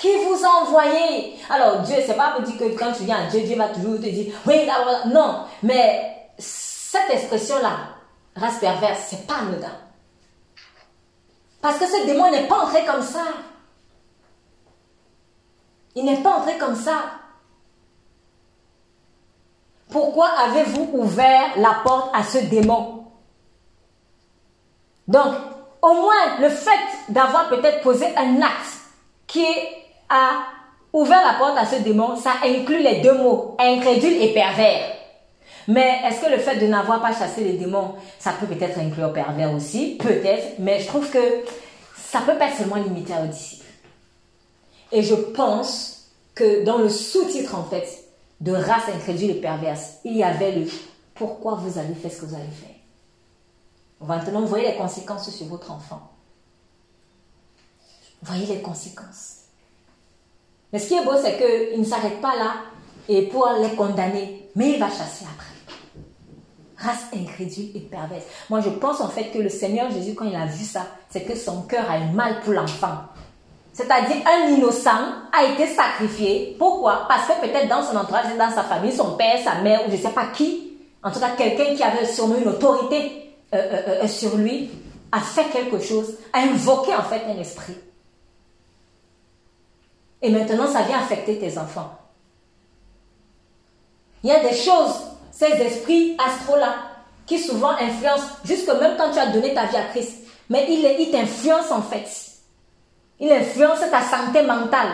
Qui vous a envoyé? Alors Dieu, c'est pas pour dire que quand tu viens à Dieu, Dieu va toujours te dire, oui, non, mais cette expression-là, race perverse, c'est pas anodin. Parce que ce démon n'est pas entré comme ça. Il n'est pas entré comme ça. Pourquoi avez-vous ouvert la porte à ce démon? Donc, au moins, le fait d'avoir peut-être posé un acte qui a ouvert la porte à ce démon, ça inclut les deux mots, incrédule et pervers. Mais est-ce que le fait de n'avoir pas chassé les démons, ça peut peut-être inclure pervers aussi? Peut-être, mais je trouve que ça peut pas seulement limiter aux disciples. Et je pense que dans le sous-titre, en fait, de race incrédule et perverse, il y avait le pourquoi vous avez fait ce que vous avez fait? Maintenant, voyez les conséquences sur votre enfant. Voyez les conséquences. Mais ce qui est beau, c'est qu'il ne s'arrête pas là et pour les condamner, mais il va chasser après race incrédule et perverse. Moi, je pense en fait que le Seigneur Jésus, quand il a vu ça, c'est que son cœur a eu mal pour l'enfant. C'est-à-dire un innocent a été sacrifié. Pourquoi? Parce que peut-être dans son entourage, dans sa famille, son père, sa mère, ou je ne sais pas qui, en tout cas quelqu'un qui avait sûrement une autorité euh, euh, euh, sur lui, a fait quelque chose, a invoqué en fait un esprit. Et maintenant, ça vient affecter tes enfants. Il y a des choses, ces esprits astro-là, qui souvent influencent, jusque même quand tu as donné ta vie à Christ, mais il, il t'influence en fait. Il influence ta santé mentale.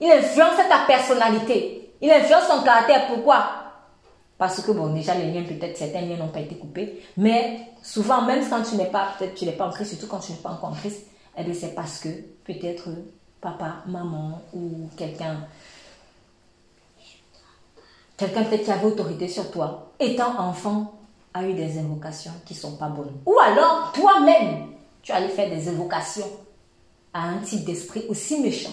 Il influence ta personnalité. Il influence ton caractère. Pourquoi? Parce que, bon, déjà, les liens, peut-être, certains liens n'ont pas été coupés. Mais souvent, même quand tu n'es pas, peut-être, tu n'es pas en Christ, surtout quand tu n'es pas encore en Christ, eh c'est parce que, peut-être, papa, maman ou quelqu'un, quelqu'un peut-être qui avait autorité sur toi, étant enfant, a eu des invocations qui ne sont pas bonnes. Ou alors, toi-même, tu allais faire des invocations à un type d'esprit aussi méchant.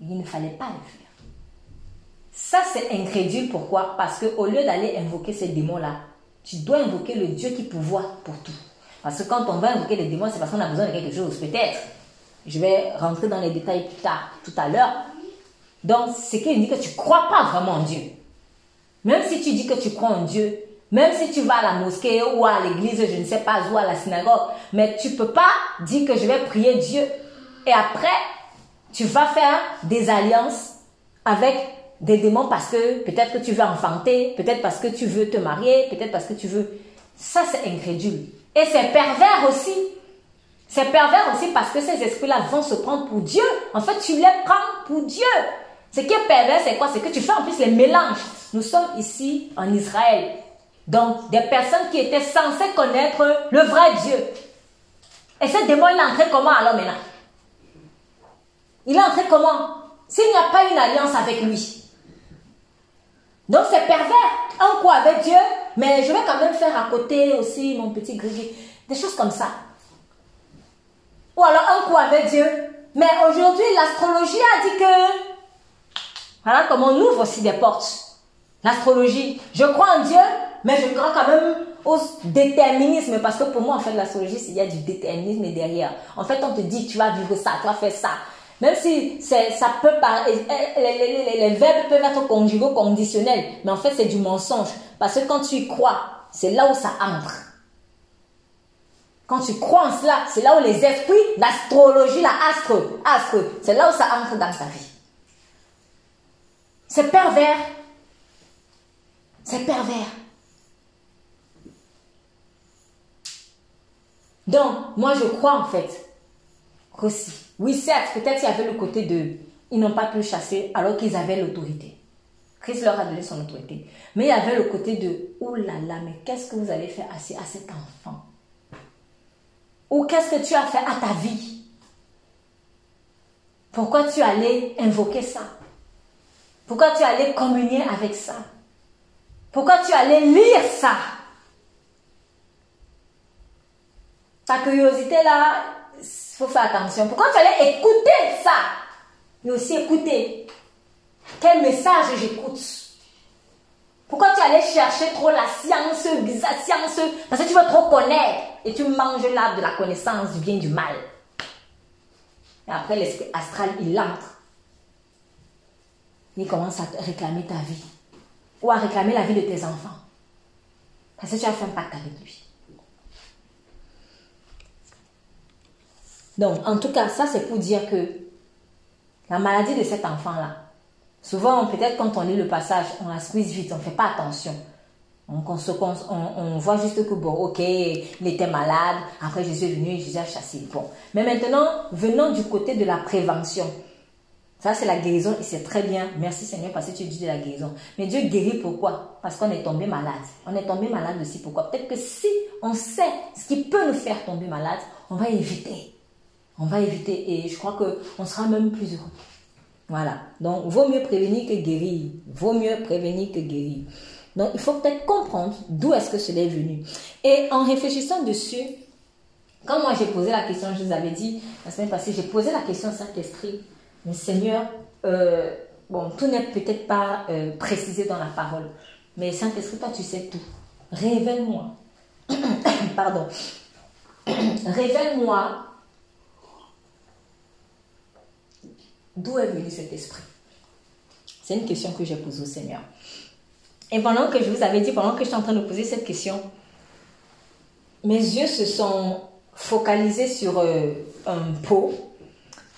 Il ne fallait pas le faire. Ça, c'est incrédule. Pourquoi? Parce qu'au lieu d'aller invoquer ces démons-là, tu dois invoquer le Dieu qui pouvoir pour tout. Parce que quand on va invoquer les démons, c'est parce qu'on a besoin de quelque chose, peut-être. Je vais rentrer dans les détails plus tard, tout à l'heure. Donc, c'est qu'il dit que tu ne crois pas vraiment en Dieu. Même si tu dis que tu crois en Dieu, même si tu vas à la mosquée ou à l'église, je ne sais pas, ou à la synagogue, mais tu ne peux pas dire que je vais prier Dieu. Et après, tu vas faire des alliances avec des démons parce que peut-être que tu veux enfanter, peut-être parce que tu veux te marier, peut-être parce que tu veux... Ça, c'est incrédule. Et c'est pervers aussi. C'est pervers aussi parce que ces esprits-là vont se prendre pour Dieu. En fait, tu les prends pour Dieu. Ce qui est pervers, c'est quoi? C'est que tu fais en plus les mélanges. Nous sommes ici en Israël. Donc, des personnes qui étaient censées connaître le vrai Dieu. Et ce démon, il est entré comment alors maintenant? Il est entré comment? S'il n'y a pas une alliance avec lui. Donc, c'est pervers. Un coup avec Dieu, mais je vais quand même faire à côté aussi mon petit gris. Des choses comme ça. Ou alors un coup avec Dieu. Mais aujourd'hui, l'astrologie a dit que... Voilà comment on ouvre aussi des portes. L'astrologie. Je crois en Dieu, mais je crois quand même au déterminisme parce que pour moi, en fait, l'astrologie, il y a du déterminisme derrière. En fait, on te dit, tu vas vivre ça, tu vas faire ça. Même si ça peut pas, les, les, verbes peuvent être conjugaux, conditionnels, mais en fait, c'est du mensonge. Parce que quand tu y crois, c'est là où ça entre. Quand tu crois en cela, c'est là où les esprits, l'astrologie, la astre, astre, c'est là où ça entre dans ta vie. C'est pervers. C'est pervers. Donc, moi, je crois en fait qu'aussi, oui, certes, peut-être il y avait le côté de, ils n'ont pas pu chasser alors qu'ils avaient l'autorité. Christ leur a donné son autorité. Mais il y avait le côté de, oh là là, mais qu'est-ce que vous avez fait à, à cet enfant? Ou qu'est-ce que tu as fait à ta vie? Pourquoi tu allais invoquer ça? Pourquoi tu allais communier avec ça? Pourquoi tu allais lire ça? Ta curiosité là, il faut faire attention. Pourquoi tu allais écouter ça? Mais aussi écouter. Quel message j'écoute? Pourquoi tu allais chercher trop la science, la science? Parce que tu veux trop connaître. Et tu manges là de la connaissance du bien du mal. Et après, l'esprit astral, il entre. Il commence à réclamer ta vie. Ou à réclamer la vie de tes enfants. Parce que tu as fait un pacte avec lui. Donc, en tout cas, ça c'est pour dire que la maladie de cet enfant-là, souvent, peut-être quand on lit le passage, on la squeeze vite, on ne fait pas attention. On, voit juste que, bon, ok, il était malade, après Jésus est venu, Jésus a chassé. Bon. Mais maintenant, venons du côté de la prévention. Ça, c'est la guérison et c'est très bien. Merci Seigneur parce que tu dis de la guérison. Mais Dieu guérit pourquoi? Parce qu'on est tombé malade. On est tombé malade aussi pourquoi? Peut-être que si on sait ce qui peut nous faire tomber malade, on va éviter on va éviter et je crois qu'on sera même plus heureux. Voilà. Donc, vaut mieux prévenir que guérir. Vaut mieux prévenir que guérir. Donc, il faut peut-être comprendre d'où est-ce que cela est venu. Et en réfléchissant dessus, quand moi j'ai posé la question, je vous avais dit la semaine passée, j'ai posé la question à Saint-Esprit, Seigneur, euh, bon, tout n'est peut-être pas euh, précisé dans la parole, mais Saint-Esprit, toi tu sais tout. Révèle-moi. Pardon. Révèle-moi D'où est venu cet esprit C'est une question que j'ai posée au Seigneur. Et pendant que je vous avais dit, pendant que je suis en train de poser cette question, mes yeux se sont focalisés sur euh, un pot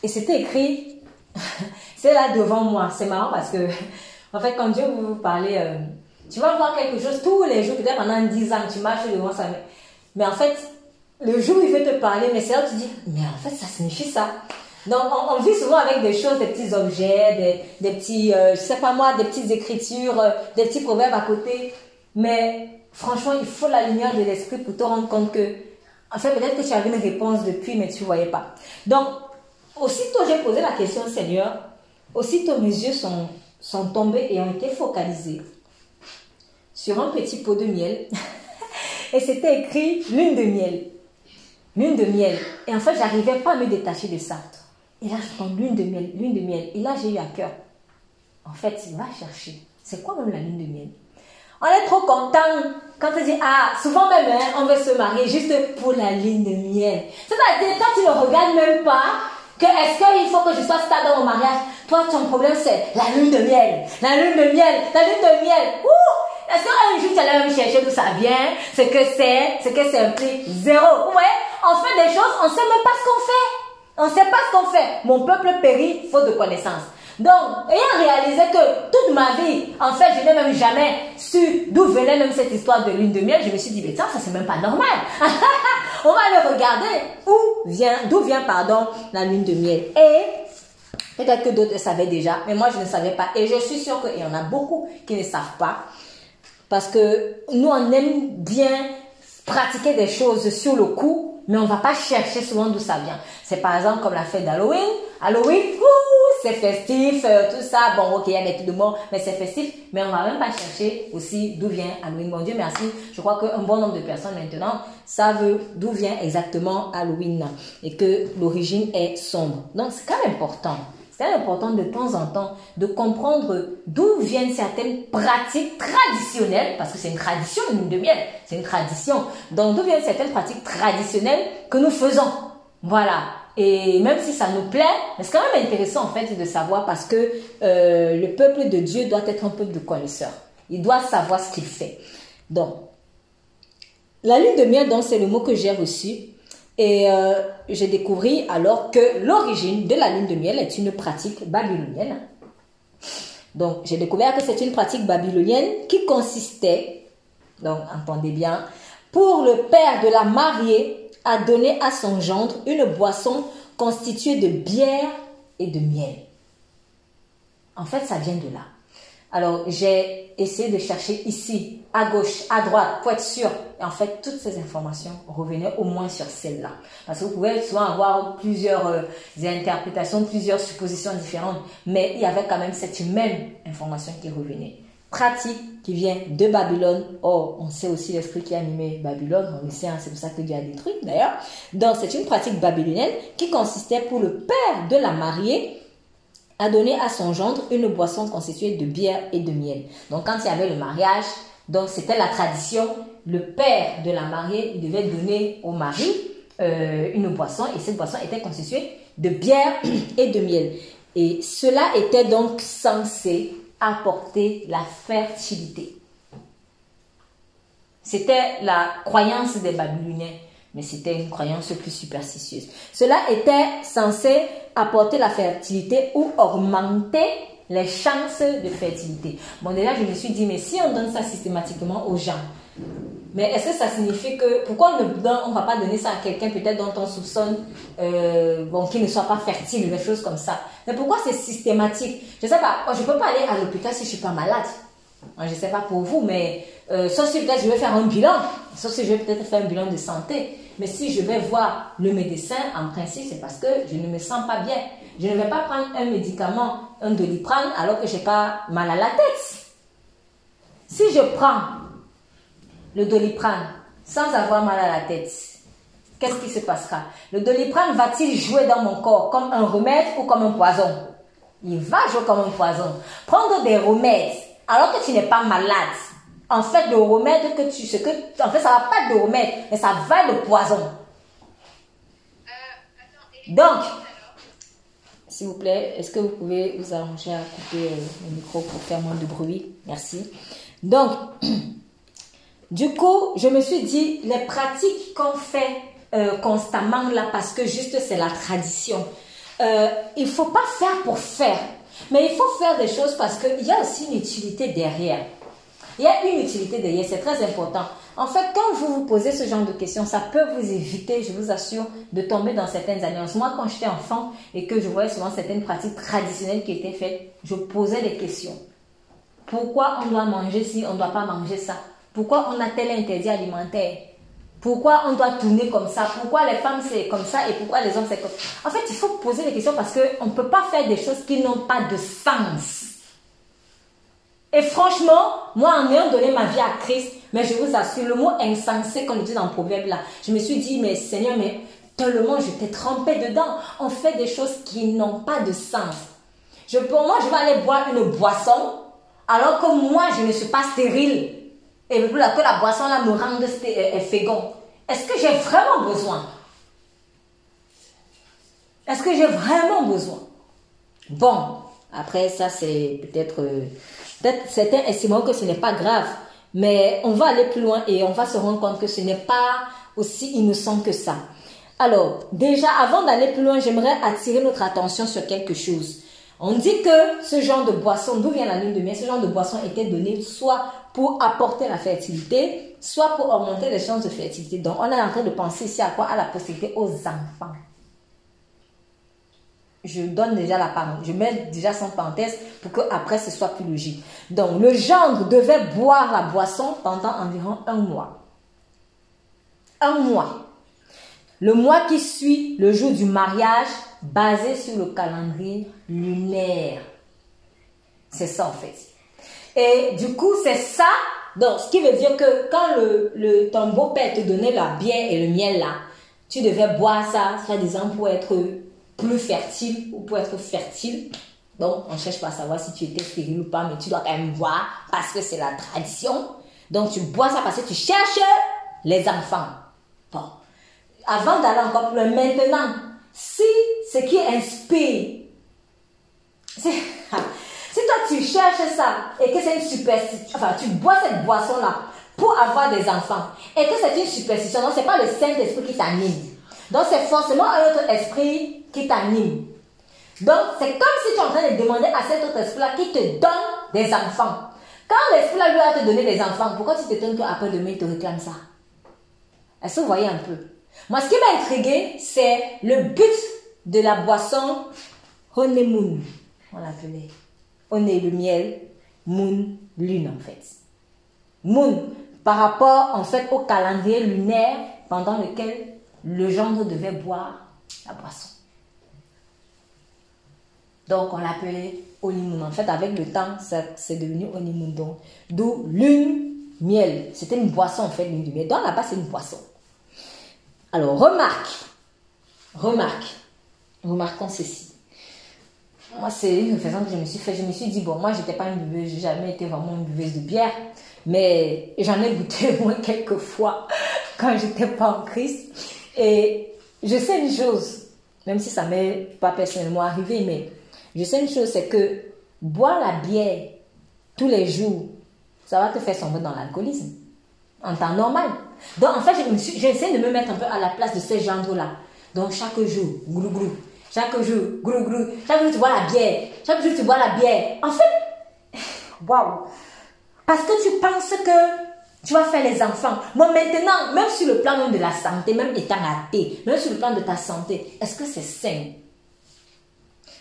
et c'était écrit, c'est là devant moi. C'est marrant parce que, en fait, quand Dieu vous parler, euh, tu vas voir quelque chose tous les jours, peut-être pendant 10 ans, tu marches devant ça. Mais, en fait, le jour où il veut te parler, mais c'est là où tu dis, mais en fait, ça signifie ça. Donc, on, vit souvent avec des choses, des petits objets, des, des petits, euh, je sais pas moi, des petites écritures, euh, des petits proverbes à côté. Mais franchement, il faut la lumière de l'esprit pour te rendre compte que, en fait, peut-être que tu avais une réponse depuis, mais tu voyais pas. Donc, aussitôt j'ai posé la question, Seigneur, aussitôt mes yeux sont, sont tombés et ont été focalisés sur un petit pot de miel. et c'était écrit lune de miel. Lune de miel. Et en fait, j'arrivais pas à me détacher de ça. Et là, je prends lune de miel, lune de miel. Et là, j'ai eu à cœur. En fait, il va chercher. C'est quoi même la lune de miel? On est trop content quand tu dis, ah, souvent même, hein, on veut se marier juste pour la lune de miel. C'est-à-dire, quand tu ne regardes même pas, que est-ce qu'il faut que je sois stable dans mon mariage, toi, ton problème, c'est la lune de miel. La lune de miel, la lune de miel. Ouh! Est-ce qu'un jour tu allais me chercher d'où ça vient, ce que c'est, ce que c'est un prix Zéro. Ouais, on fait des choses, on ne sait même pas ce qu'on fait. On ne sait pas ce qu'on fait. Mon peuple périt faute de connaissance. Donc, ayant réalisé que toute ma vie, en fait, je n'ai même jamais su d'où venait même cette histoire de lune de miel, je me suis dit, mais ça, ça c'est même pas normal. On va aller regarder d'où vient, pardon, la lune de miel. Et peut-être que d'autres savaient déjà, mais moi, je ne savais pas. Et je suis sûre qu'il y en a beaucoup qui ne savent pas. Parce que nous, on aime bien pratiquer des choses sur le coup mais on va pas chercher souvent d'où ça vient. C'est par exemple comme la fête d'Halloween. Halloween, c'est festif, euh, tout ça. Bon, ok, il y a des trucs de mort, mais c'est festif. Mais on va même pas chercher aussi d'où vient Halloween. Mon Dieu merci, je crois qu'un bon nombre de personnes maintenant savent d'où vient exactement Halloween et que l'origine est sombre. Donc c'est quand même important c'est important de temps en temps de comprendre d'où viennent certaines pratiques traditionnelles, parce que c'est une tradition, une de miel, c'est une tradition. Donc d'où viennent certaines pratiques traditionnelles que nous faisons? Voilà. Et même si ça nous plaît, c'est quand même intéressant en fait de savoir parce que euh, le peuple de Dieu doit être un peuple de connaisseurs. Il doit savoir ce qu'il fait. Donc, la lune de miel, donc c'est le mot que j'ai reçu. Et euh, j'ai découvert alors que l'origine de la lune de miel est une pratique babylonienne. Donc j'ai découvert que c'est une pratique babylonienne qui consistait, donc entendez bien, pour le père de la mariée à donner à son gendre une boisson constituée de bière et de miel. En fait, ça vient de là. Alors, j'ai essayé de chercher ici, à gauche, à droite, pour être sûr. Et en fait, toutes ces informations revenaient au moins sur celle-là. Parce que vous pouvez souvent avoir plusieurs euh, interprétations, plusieurs suppositions différentes, mais il y avait quand même cette même information qui revenait. Pratique qui vient de Babylone. Or, on sait aussi l'esprit qui a animé Babylone. On le sait, hein, c'est pour ça que Dieu a détruit d'ailleurs. Donc, c'est une pratique babylonienne qui consistait pour le père de la mariée a donné à son gendre une boisson constituée de bière et de miel. Donc quand il y avait le mariage, donc c'était la tradition, le père de la mariée devait donner au mari euh, une boisson et cette boisson était constituée de bière et de miel. Et cela était donc censé apporter la fertilité. C'était la croyance des Babyloniens mais c'était une croyance plus superstitieuse. Cela était censé apporter la fertilité ou augmenter les chances de fertilité. Bon, déjà, je me suis dit, mais si on donne ça systématiquement aux gens, mais est-ce que ça signifie que pourquoi on ne va pas donner ça à quelqu'un peut-être dont on soupçonne euh, bon, qu'il ne soit pas fertile, des choses comme ça? Mais pourquoi c'est systématique? Je ne sais pas, je ne peux pas aller à l'hôpital si je ne suis pas malade. Je ne sais pas pour vous, mais euh, sauf si peut-être je vais faire un bilan, sauf si je vais peut-être faire un bilan de santé. Mais si je vais voir le médecin, en principe, c'est parce que je ne me sens pas bien. Je ne vais pas prendre un médicament, un doliprane, alors que je n'ai pas mal à la tête. Si je prends le doliprane sans avoir mal à la tête, qu'est-ce qui se passera? Le doliprane va-t-il jouer dans mon corps comme un remède ou comme un poison? Il va jouer comme un poison. Prendre des remèdes alors que tu n'es pas malade, en fait, le remède que tu... Ce que, en fait, ça va pas de remède, mais ça va le poison. Euh, Donc, s'il vous plaît, est-ce que vous pouvez vous arranger à couper euh, le micro pour faire moins de bruit? Merci. Donc, Du coup, je me suis dit, les pratiques qu'on fait euh, constamment là, parce que juste c'est la tradition, euh, il faut pas faire pour faire, mais il faut faire des choses parce qu'il y a aussi une utilité derrière. Il y a une utilité derrière, c'est très important. En fait, quand vous vous posez ce genre de questions, ça peut vous éviter, je vous assure, de tomber dans certaines alliances. Moi, quand j'étais enfant et que je voyais souvent certaines pratiques traditionnelles qui étaient faites, je posais des questions. Pourquoi on doit manger si on ne doit pas manger ça? Pourquoi on a tel interdit alimentaire? Pourquoi on doit tourner comme ça? Pourquoi les femmes c'est comme ça et pourquoi les hommes c'est comme ça? En fait, il faut poser des questions parce qu'on ne peut pas faire des choses qui n'ont pas de sens. Et franchement, moi, en ayant donné ma vie à Christ, mais je vous assure, le mot insensé qu'on dit dans le proverbe là, je me suis dit, mais Seigneur, mais tellement je t'ai trempé dedans. On fait des choses qui n'ont pas de sens. Je, pour moi, je vais aller boire une boisson, alors que moi, je ne suis pas stérile. Et que la boisson là me rende euh, euh, fécond. Est-ce que j'ai vraiment besoin? Est-ce que j'ai vraiment besoin? Bon, après ça, c'est peut-être... Euh, Peut-être certains estimeront que ce n'est pas grave, mais on va aller plus loin et on va se rendre compte que ce n'est pas aussi innocent que ça. Alors, déjà, avant d'aller plus loin, j'aimerais attirer notre attention sur quelque chose. On dit que ce genre de boisson, d'où vient la lune de miel, ce genre de boisson était donné soit pour apporter la fertilité, soit pour augmenter les chances de fertilité. Donc, on est en train de penser ici à quoi? À la possibilité aux enfants je donne déjà la parole, je mets déjà son parenthèse pour que après ce soit plus logique. Donc le gendre devait boire la boisson pendant environ un mois. Un mois. Le mois qui suit le jour du mariage, basé sur le calendrier lunaire. C'est ça en fait. Et du coup, c'est ça. Donc, ce qui veut dire que quand le, le, ton beau-père te donnait la bière et le miel là, tu devais boire ça, soi-disant, pour être plus fertile ou pour être fertile. Donc, on ne cherche pas à savoir si tu étais stérile ou pas, mais tu dois quand même boire parce que c'est la tradition. Donc, tu bois ça parce que tu cherches les enfants. Bon. Avant d'aller encore plus loin, maintenant, si ce qui inspire, si toi tu cherches ça et que c'est une superstition, enfin, tu bois cette boisson-là pour avoir des enfants et que c'est une superstition, non, c'est pas le Saint-Esprit qui t'anime. Donc, c'est forcément un autre esprit qui t'anime. Donc, c'est comme si tu es en train de demander à cet autre esprit-là qui te donne des enfants. Quand l'esprit-là lui a te donné des enfants, pourquoi tu t'étonnes qu'après demain, il te réclame ça? Est-ce que vous voyez un peu? Moi, ce qui m'a intrigué, c'est le but de la boisson honeymoon. On l'appelait. Honey, le miel. Moon, lune, en fait. Moon, par rapport, en fait, au calendrier lunaire pendant lequel le gendre devait boire la boisson. Donc, on l'appelait honeymoon. En fait, avec le temps, c'est devenu honeymoon. d'où lune, miel. C'était une boisson, en fait, lune du miel. Donc, là-bas, c'est une boisson. Alors, remarque. Remarque. Remarquons ceci. Moi, c'est une réflexion que je me suis fait. Je me suis dit, bon, moi, j'étais pas une buveuse. J'ai jamais été vraiment une buveuse de bière. Mais j'en ai goûté moins quelques fois quand j'étais pas en Christ. Et je sais une chose, même si ça m'est pas personnellement arrivé, mais je sais une chose, c'est que boire la bière tous les jours, ça va te faire sombrer dans l'alcoolisme. En temps normal. Donc, en fait, j'essaie de me mettre un peu à la place de ces gens-là. Donc, chaque jour, glou glou. Chaque jour, glou glou. Chaque jour, tu bois la bière. Chaque jour, tu bois la bière. En fait, waouh. Parce que tu penses que tu vas faire les enfants. Moi, maintenant, même sur le plan de la santé, même étant athée, même sur le plan de ta santé, est-ce que c'est sain?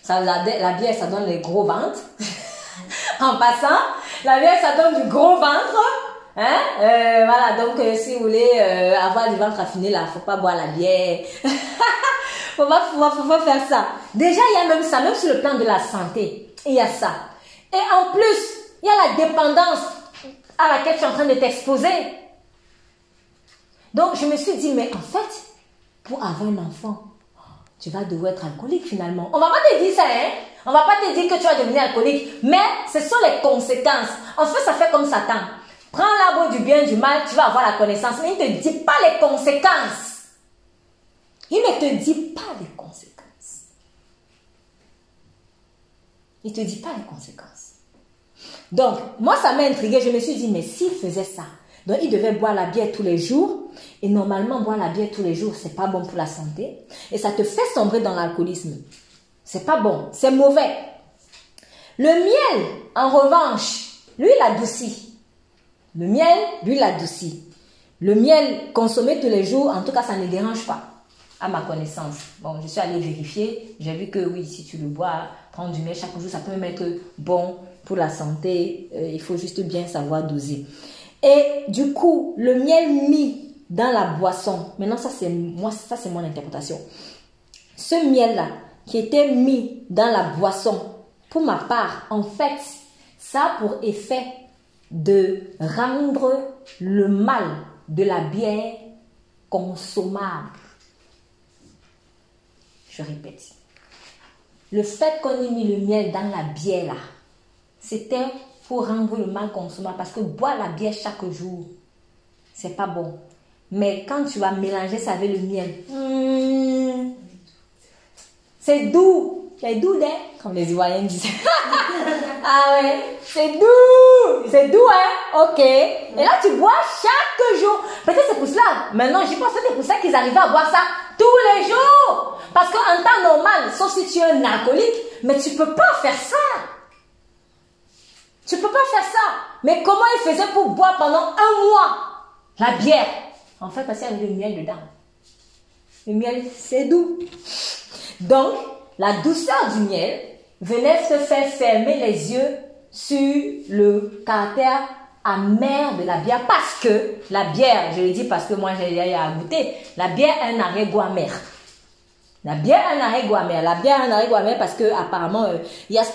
Ça, la, bière, ça donne les gros ventres. en passant, la bière, ça donne du gros ventre. Hein? Euh, voilà, donc euh, si vous voulez euh, avoir du ventre affiné, là, faut pas boire la bière. faut, pas, faut, faut pas faire ça. Déjà, il y a même ça, même sur le plan de la santé, il y a ça. Et en plus, il y a la dépendance à laquelle tu es en train de t'exposer. Donc, je me suis dit, mais en fait, pour avoir un enfant, tu vas devoir être alcoolique finalement. On va pas te dire ça, hein? On va pas te dire que tu vas devenir alcoolique, mais ce sont les conséquences. En fait, ça fait comme Satan. Prends l'arbre du bien, du mal, tu vas avoir la connaissance, mais il ne te dit pas les conséquences. Il ne te dit pas les conséquences. Il ne te dit pas les conséquences. Donc, moi, ça m'a intrigué. Je me suis dit, mais s'il faisait ça, Donc, il devait boire la bière tous les jours. Et normalement, boire la bière tous les jours, c'est pas bon pour la santé. Et ça te fait sombrer dans l'alcoolisme. C'est pas bon. C'est mauvais. Le miel, en revanche, lui, il adoucit. Le miel, lui, il adoucit. Le miel consommé tous les jours, en tout cas, ça ne dérange pas, à ma connaissance. Bon, je suis allée vérifier. J'ai vu que oui, si tu le bois, prendre du miel chaque jour, ça peut même être bon pour la santé. Euh, il faut juste bien savoir doser. Et du coup, le miel mis dans la boisson, maintenant ça c'est moi, ça c'est mon interprétation. Ce miel-là qui était mis dans la boisson, pour ma part, en fait, ça a pour effet de rendre le mal de la bière consommable. Je répète. Le fait qu'on ait mis le miel dans la bière là, c'était pour rendre le mal consommable. Parce que boire la bière chaque jour, c'est pas bon. Mais quand tu vas mélanger ça avec le miel, hmm, c'est doux. C'est doux, hein? Comme les Ivoiriens disent. ah ouais, c'est doux. C'est doux, hein? Ok. Et là, tu bois chaque jour. Peut-être c'est pour cela. Maintenant, j'y pense que c'est pour ça qu'ils arrivaient à boire ça tous les jours. Parce qu'en temps normal, sauf si tu es un alcoolique, mais tu peux pas faire ça. Tu peux pas faire ça. Mais comment il faisait pour boire pendant un mois la bière? En fait, parce qu'il y avait du miel dedans. Le miel, c'est doux. Donc, la douceur du miel venait se faire fermer les yeux sur le caractère amer de la bière parce que la bière, je le dis parce que moi j'ai à goûter, la bière a un arrêt-goût amer. La bière a un arrêt-goût amer. La bière a un arrêt-goût amer parce que apparemment euh, il y a ce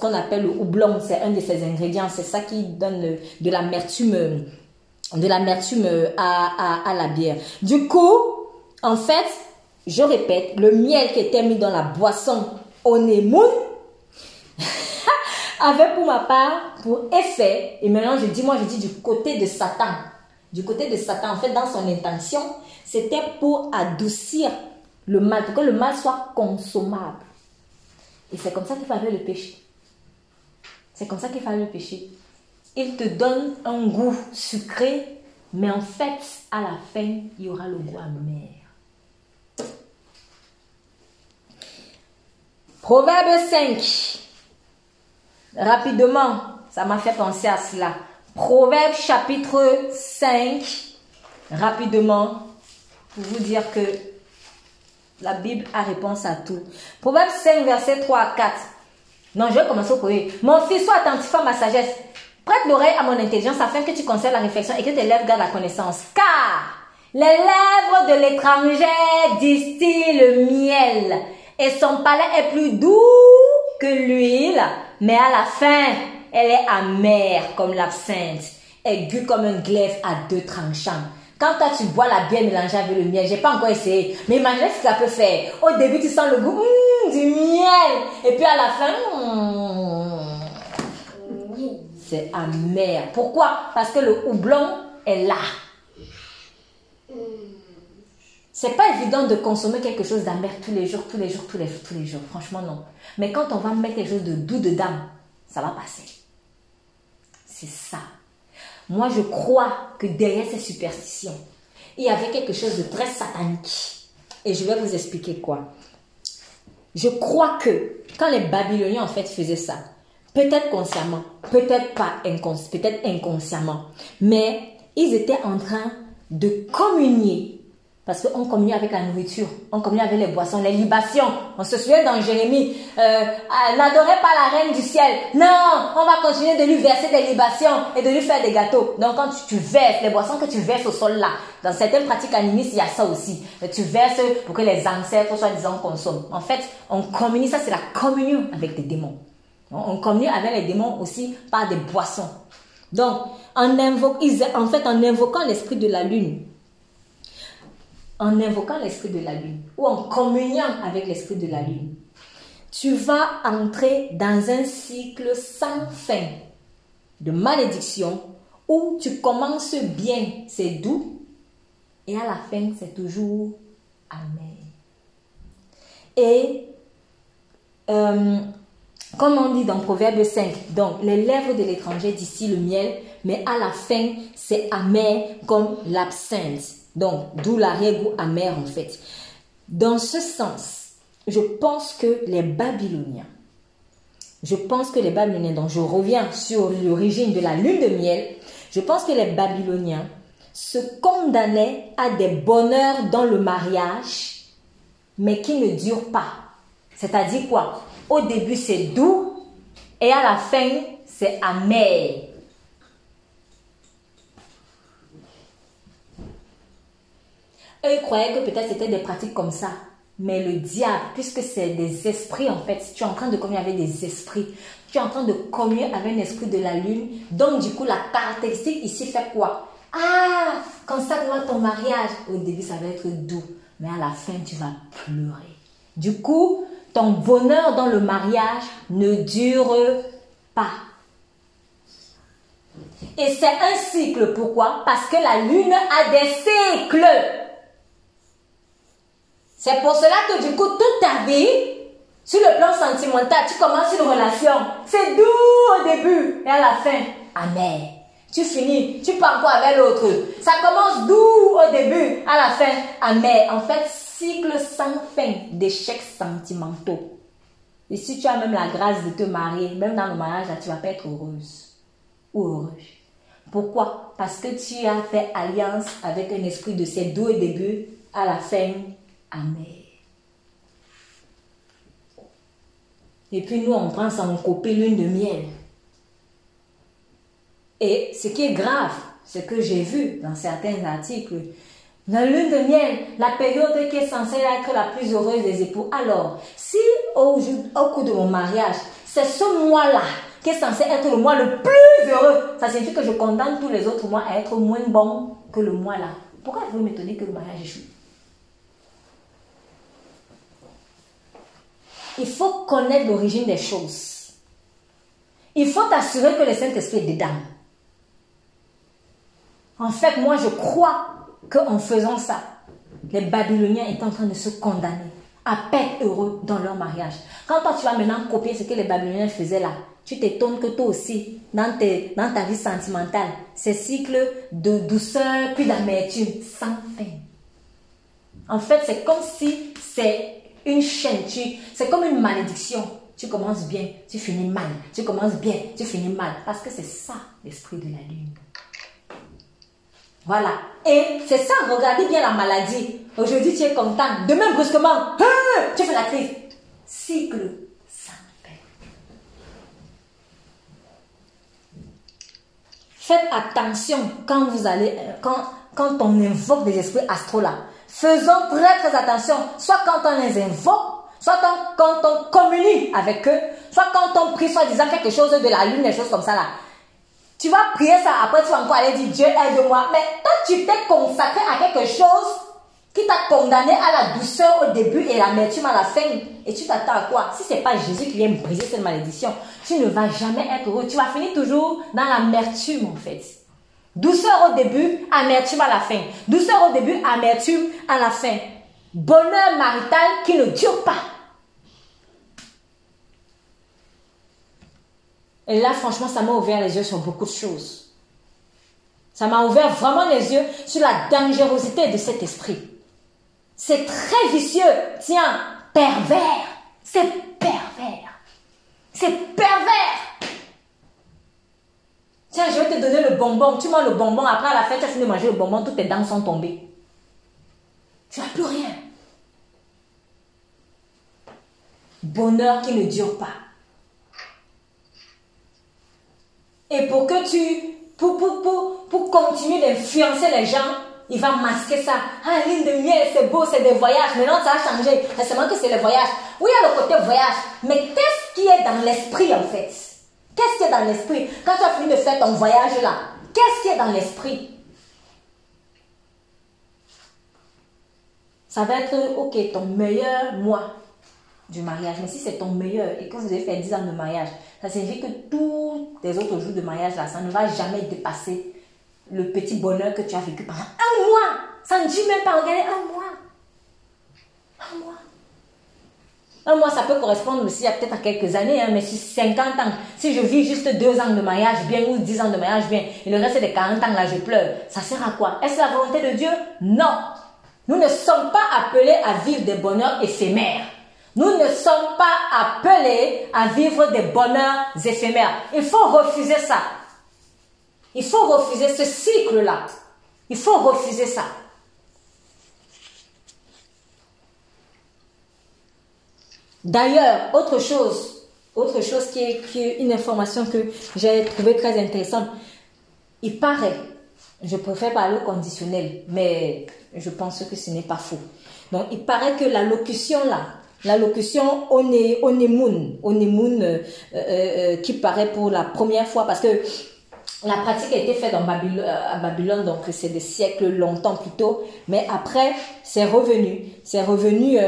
qu'on appelle le houblon, c'est un de ses ingrédients, c'est ça qui donne de l'amertume de l'amertume à, à, la bière. Du coup, en fait, je répète, le miel qui était mis dans la boisson Onemoun avait pour ma part pour effet, et maintenant je dis, moi je dis du côté de Satan, du côté de Satan, en fait dans son intention, c'était pour adoucir le mal, pour que le mal soit consommable. Et c'est comme ça qu'il fallait le péché. C'est comme ça qu'il fallait le péché. Il te donne un goût sucré, mais en fait, à la fin, il y aura le goût amer. Proverbe 5. Rapidement, ça m'a fait penser à cela. Proverbe chapitre 5. Rapidement, pour vous dire que la Bible a réponse à tout. Proverbe 5, verset 3 à 4. Non, je vais commencer au premier. Mon fils, sois attentif à ma sagesse. Prête l'oreille à mon intelligence afin que tu conserves la réflexion et que tes lèvres gardent la connaissance. Car les lèvres de l'étranger distillent le miel et son palais est plus doux que l'huile, mais à la fin, elle est amère comme l'absinthe, aiguë comme un glaive à deux tranchants. Quand toi tu bois la bière mélangée avec le miel, j'ai pas encore essayé, mais imaginez ce que ça peut faire. Au début, tu sens le goût mmh, du miel, et puis à la fin, mmh, c'est amer. Pourquoi? Parce que le houblon est là. C'est pas évident de consommer quelque chose d'amer tous les jours, tous les jours, tous les jours, tous les jours. Franchement, non. Mais quand on va mettre quelque chose de doux dedans, ça va passer. C'est ça. Moi, je crois que derrière ces superstitions, il y avait quelque chose de très satanique. Et je vais vous expliquer quoi. Je crois que quand les Babyloniens, en fait, faisaient ça, peut-être consciemment, peut-être pas inconsciemment, peut-être inconsciemment, mais ils étaient en train de communier parce qu'on communie avec la nourriture, on communie avec les boissons, les libations. On se souvient dans Jérémie, euh, ah, n'adorez pas la reine du ciel. Non, on va continuer de lui verser des libations et de lui faire des gâteaux. Donc quand tu, verses, les boissons que tu verses au sol là, dans certaines pratiques animistes, il y a ça aussi. Tu verses pour que les ancêtres, soi-disant, consomment. En fait, on communie, ça c'est la communion avec des démons. On communie avec les démons aussi par des boissons. Donc, en, en fait, en invoquant l'esprit de la lune, en invoquant l'esprit de la lune ou en communiant avec l'esprit de la lune, tu vas entrer dans un cycle sans fin de malédiction où tu commences bien, c'est doux, et à la fin, c'est toujours amer. Et euh, Comme on dit dans Proverbe 5, donc les lèvres de l'étranger d'ici le miel, mais à la fin, c'est amer comme l'absinthe. Donc, d'où l'arrière-goût amer en fait. Dans ce sens, je pense que les Babyloniens, je pense que les Babyloniens, donc je reviens sur l'origine de la lune de miel, je pense que les Babyloniens se condamnaient à des bonheurs dans le mariage, mais qui ne durent pas. C'est-à-dire quoi? Au début, c'est doux et à la fin, c'est amer. Eux, ils croyaient que peut-être c'était des pratiques comme ça. Mais le diable, puisque c'est des esprits en fait, tu es en train de communier avec des esprits, tu es en train de communier avec un esprit de la lune. Donc du coup, la caractéristique ici fait quoi? Ah, consacre-moi ton mariage. Au début, ça va être doux, mais à la fin, tu vas pleurer. Du coup, ton bonheur dans le mariage ne dure pas. Et c'est un cycle. Pourquoi? Parce que la lune a des cycles. C'est pour cela que du coup, toute ta vie, sur le plan sentimental, tu commences une relation. C'est doux au début et à la fin, amer. Tu finis, tu pars encore avec l'autre. Ça commence doux au début, à la fin, amer. En fait, cycle sans fin d'échecs sentimentaux. Et si tu as même la grâce de te marier, même dans le mariage, tu vas pas être heureuse ou. Pourquoi? Parce que tu as fait alliance avec un esprit de doux au début, à la fin, Amen. Et puis nous, on prend ça, on copie lune de miel. Et ce qui est grave, ce que j'ai vu dans certains articles, la lune de miel, la période qui est censée être la plus heureuse des époux. Alors, si au, au cours de mon mariage, c'est ce mois-là qui est censé être le mois le plus heureux, ça signifie que je condamne tous les autres mois à être moins bons que le mois-là. Pourquoi vous m'étonner que le mariage échoue? Il faut connaître l'origine des choses. Il faut t'assurer que le Saint-Esprit est dedans. En fait, moi, je crois qu'en faisant ça, les Babyloniens étaient en train de se condamner à peine heureux dans leur mariage. Quand toi, tu vas maintenant copier ce que les Babyloniens faisaient là, tu t'étonnes que toi aussi, dans, dans ta vie sentimentale, ces cycles de douceur puis d'amertume sans fin. En fait, c'est comme si c'est une chaîne. C'est comme une malédiction. Tu commences bien, tu finis mal. Tu commences bien, tu finis mal. Parce que c'est ça l'esprit de la lune. Voilà. Et c'est ça, regardez bien la maladie. Aujourd'hui, tu es content. Demain, brusquement, hein, tu fais la crise. Cycle sans. Faites attention quand vous allez, euh, quand, quand on invoque des esprits astro là. Faisons très très attention, soit quand on les invoque, soit quand on communique avec eux, soit quand on prie, soit disant quelque chose de la lune, des choses comme ça là. Tu vas prier ça, après tu vas encore aller dire Dieu aide-moi. Mais toi, tu t'es consacré à quelque chose qui t'a condamné à la douceur au début et l'amertume à la fin. Et tu t'attends à quoi? Si c'est pas Jésus qui vient briser cette malédiction, tu ne vas jamais être heureux. Tu vas finir toujours dans l'amertume en fait. Douceur au début, amertume à la fin. Douceur au début, amertume à la fin. Bonheur marital qui ne dure pas. Et là, franchement, ça m'a ouvert les yeux sur beaucoup de choses. Ça m'a ouvert vraiment les yeux sur la dangerosité de cet esprit. C'est très vicieux. Tiens, pervers. C'est pervers. C'est pervers. Tiens, je vais te donner le bonbon. Tu manges le bonbon. Après, à la fin, tu as fini de manger le bonbon. Toutes tes dents sont tombées. Tu n'as plus rien. Bonheur qui ne dure pas. Et pour que tu... Pour, pour, pour, pour continuer d'influencer les gens, il va masquer ça. Ah, ligne de miel, c'est beau, c'est des voyages. Maintenant, ça a changé. C'est seulement que c'est les voyages. Oui, il y a le côté voyage. Mais qu'est-ce qui est dans l'esprit, en fait? Qu'est-ce qui est dans l'esprit? Quand tu as fini de faire ton voyage là, qu'est-ce qui est dans l'esprit? Ça va être, ok, ton meilleur mois du mariage. Mais si c'est ton meilleur et que vous avez fait 10 ans de mariage, ça signifie que tous les autres jours de mariage là, ça ne va jamais dépasser le petit bonheur que tu as vécu pendant un mois. Ça ne dit même pas, regardez, un mois. Un mois. Un mois, ça peut correspondre aussi à peut-être à quelques années, hein, mais si 50 ans, si je vis juste deux ans de mariage bien ou 10 ans de mariage bien, et le reste des 40 ans là, je pleure, ça sert à quoi? Est-ce la volonté de Dieu? Non. Nous ne sommes pas appelés à vivre des bonheurs éphémères. Nous ne sommes pas appelés à vivre des bonheurs éphémères. Il faut refuser ça. Il faut refuser ce cycle-là. Il faut refuser ça. D'ailleurs, autre chose, autre chose qui est, une information que j'ai trouvée très intéressante. Il paraît, je préfère parler au conditionnel, mais je pense que ce n'est pas faux. Donc, il paraît que la locution là, la locution onemoun, euh, euh, euh, qui paraît pour la première fois, parce que la pratique a été faite en Babylone, à Babylone, donc c'est des siècles longtemps plus tôt, mais après, c'est revenu. C'est revenu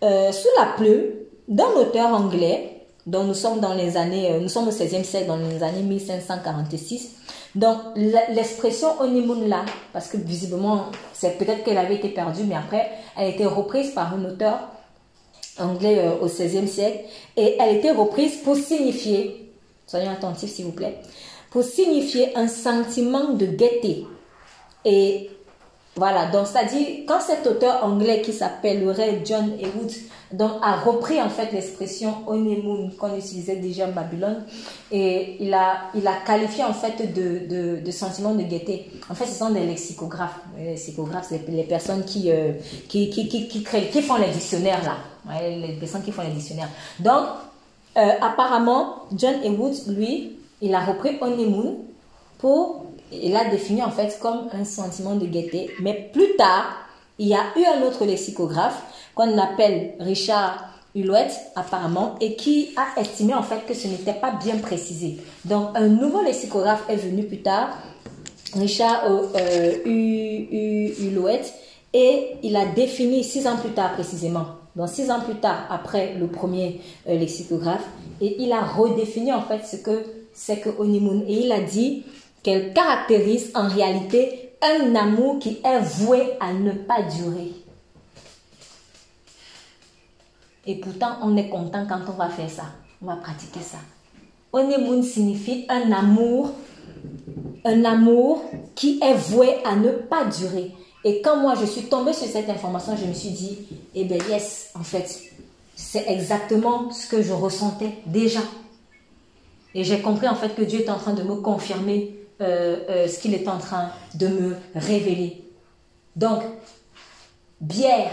sous la plume d'un auteur anglais, dont nous sommes dans les années, nous sommes au 16e siècle, dans les années 1546. Donc, l'expression honeymoon là, parce que visiblement, c'est peut-être qu'elle avait été perdue, mais après, elle a été reprise par un auteur anglais euh, au 16e siècle, et elle été reprise pour signifier, soyons attentifs s'il vous plaît, pour signifier un sentiment de gaieté. Et voilà, donc ça dit, quand cet auteur anglais qui s'appellerait John Ewood donc, a repris en fait l'expression honeymoon qu'on utilisait déjà en Babylone et il a, il a qualifié en fait de, de, sentiment de gaieté. En fait, ce sont des lexicographes. Les lexicographes, c'est les personnes qui, euh, qui, qui, qui, qui, créent, qui font les dictionnaires là. les personnes qui font les dictionnaires. Donc, euh, apparemment, John Ewood, lui, il a repris honeymoon pour il l'a défini en fait comme un sentiment de gaieté. Mais plus tard, il y a eu un autre lexicographe qu'on appelle Richard Hulot apparemment et qui a estimé en fait que ce n'était pas bien précisé. Donc un nouveau lexicographe est venu plus tard, Richard euh, Hulot, et il a défini six ans plus tard précisément. Donc six ans plus tard après le premier euh, lexicographe et il a redéfini en fait ce que c'est que honeymoon et il a dit qu'elle caractérise en réalité un amour qui est voué à ne pas durer. Et pourtant, on est content quand on va faire ça. On va pratiquer ça. Honeymoon signifie un amour, un amour qui est voué à ne pas durer. Et quand moi je suis tombée sur cette information, je me suis dit, eh bien yes, en fait, c'est exactement ce que je ressentais déjà. Et j'ai compris en fait que Dieu est en train de me confirmer euh, euh, ce qu'il est en train de me révéler. Donc, bière,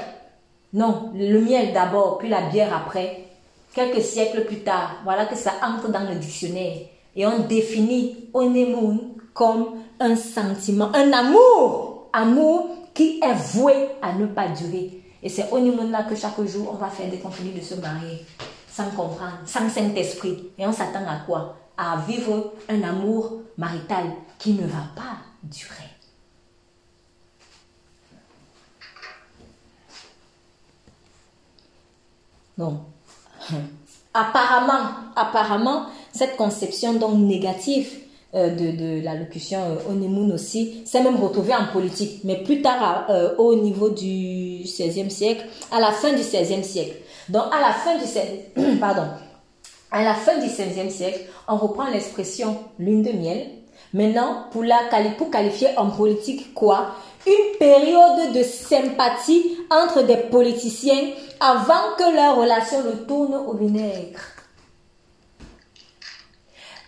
non, le miel d'abord, puis la bière après. Quelques siècles plus tard, voilà que ça entre dans le dictionnaire. Et on définit honeymoon comme un sentiment, un amour, amour qui est voué à ne pas durer. Et c'est honeymoon là que chaque jour on va faire des conflits de se marier, sans comprendre, sans Saint-Esprit. Et on s'attend à quoi? À vivre un amour marital qui ne va pas durer. Apparemment, apparemment, cette conception donc négative euh, de, la locution euh, aussi s'est même retrouvée en politique, mais plus tard euh, au niveau du 16e siècle, à la fin du 16e siècle. Donc, à la fin du 16 pardon, à la fin du XVIe siècle, on reprend l'expression lune de miel. Maintenant, pour, la, pour qualifier en politique quoi? Une période de sympathie entre des politiciens avant que leur relation ne tourne au vinaigre.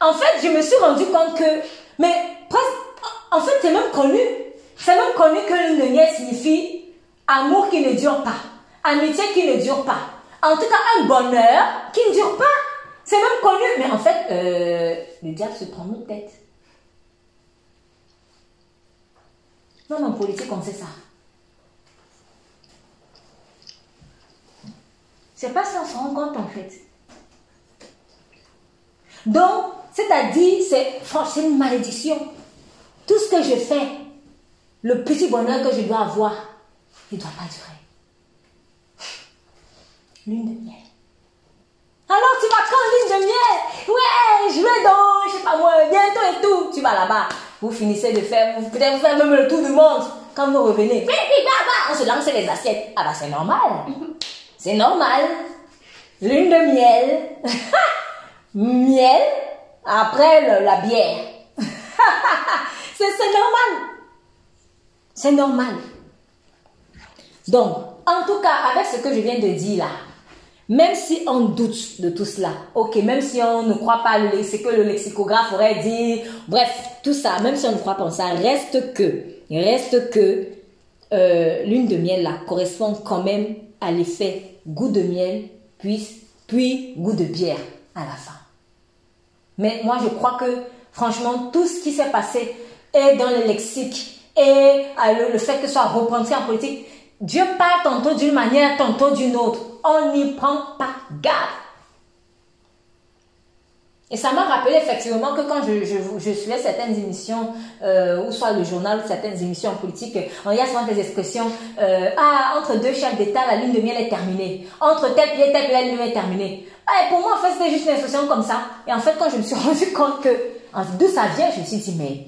En fait, je me suis rendu compte que, mais en fait, c'est même connu. C'est même connu que de miel signifie amour qui ne dure pas, amitié qui ne dure pas. En tout cas, un bonheur qui ne dure pas. C'est même connu, mais en fait, euh, le diable se prend nos têtes. En politique, on sait ça. C'est pas ça, on se rend compte en fait. Donc, c'est-à-dire, c'est franchement une malédiction. Tout ce que je fais, le petit bonheur que je dois avoir, il ne doit pas durer. Lune de miel. Alors tu vas quand ligne de miel Ouais, je vais donc, je sais pas moi, bientôt et tout. Tu vas là-bas. Vous finissez de faire, vous peut-être faire même le tour du monde. Quand vous revenez, on se lance les assiettes. Ah bah c'est normal. C'est normal. lune de miel, miel, après la bière. c'est normal. C'est normal. Donc, en tout cas, avec ce que je viens de dire là, même si on doute de tout cela, ok, même si on ne croit pas ce que le lexicographe aurait dit, bref, tout ça, même si on ne croit pas en ça, reste que, reste que euh, lune de miel là correspond quand même à l'effet goût de miel, puis, puis goût de bière à la fin. Mais moi, je crois que, franchement, tout ce qui s'est passé est dans le lexique et le, fait que ce soit repenti en politique, Dieu parle tantôt d'une manière, tantôt d'une autre. On n'y prend pas garde. Et ça m'a rappelé effectivement que quand je, suivais certaines émissions, euh, ou soit le journal, ou certaines émissions politiques, il y a souvent des expressions, euh, ah, entre deux chefs d'État, la ligne de miel est terminée. Entre tel pied et tel la ligne de miel est terminée. Et pour moi, en fait, c'était juste une expression comme ça. Et en fait, quand je me suis rendu compte que, d'où ça vient, je me suis dit, mais,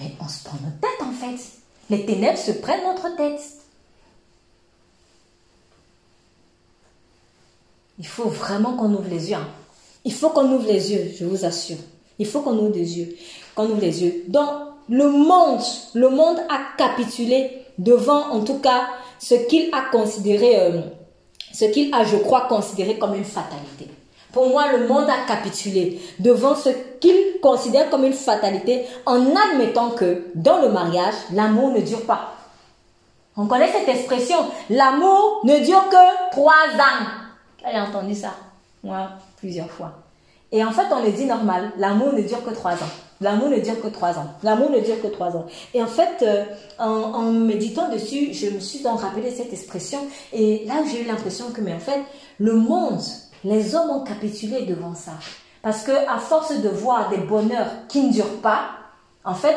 mais on se prend notre tête, en fait. Les ténèbres se prennent notre tête. Il faut vraiment qu'on ouvre les yeux. Hein. Il faut qu'on ouvre les yeux, je vous assure. Il faut qu'on ouvre les yeux. Qu'on ouvre les yeux. Donc, le monde, le monde a capitulé devant, en tout cas, ce qu'il a considéré, euh, ce qu'il a, je crois, considéré comme une fatalité. Pour moi, le monde a capitulé devant ce qu'il considère comme une fatalité en admettant que dans le mariage, l'amour ne dure pas. On connaît cette expression, l'amour ne dure que trois ans. J'ai entendu ça, moi, plusieurs fois. Et en fait, on le dit normal, l'amour ne dure que trois ans. L'amour ne dure que trois ans. L'amour ne dure que trois ans. Et en fait, euh, en, méditant dessus, je me suis donc rappelé cette expression. Et là, j'ai eu l'impression que, mais en fait, le monde, les hommes ont capitulé devant ça. Parce que à force de voir des bonheurs qui ne durent pas, en fait,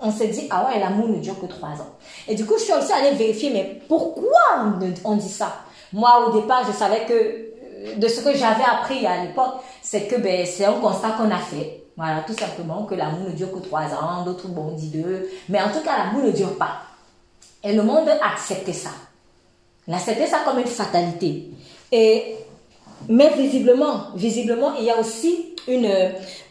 on s'est dit, ah ouais, l'amour ne dure que trois ans. Et du coup, je suis aussi allée vérifier, mais pourquoi on dit ça? Moi, au départ, je savais que de ce que j'avais appris à l'époque, c'est que ben, c'est un constat qu'on a fait. Voilà, tout simplement, que l'amour ne dure que trois ans, d'autres, bon, dit deux. Mais en tout cas, l'amour ne dure pas. Et le monde a accepté ça. Il ça comme une fatalité. Et, mais visiblement, visiblement, il y a aussi une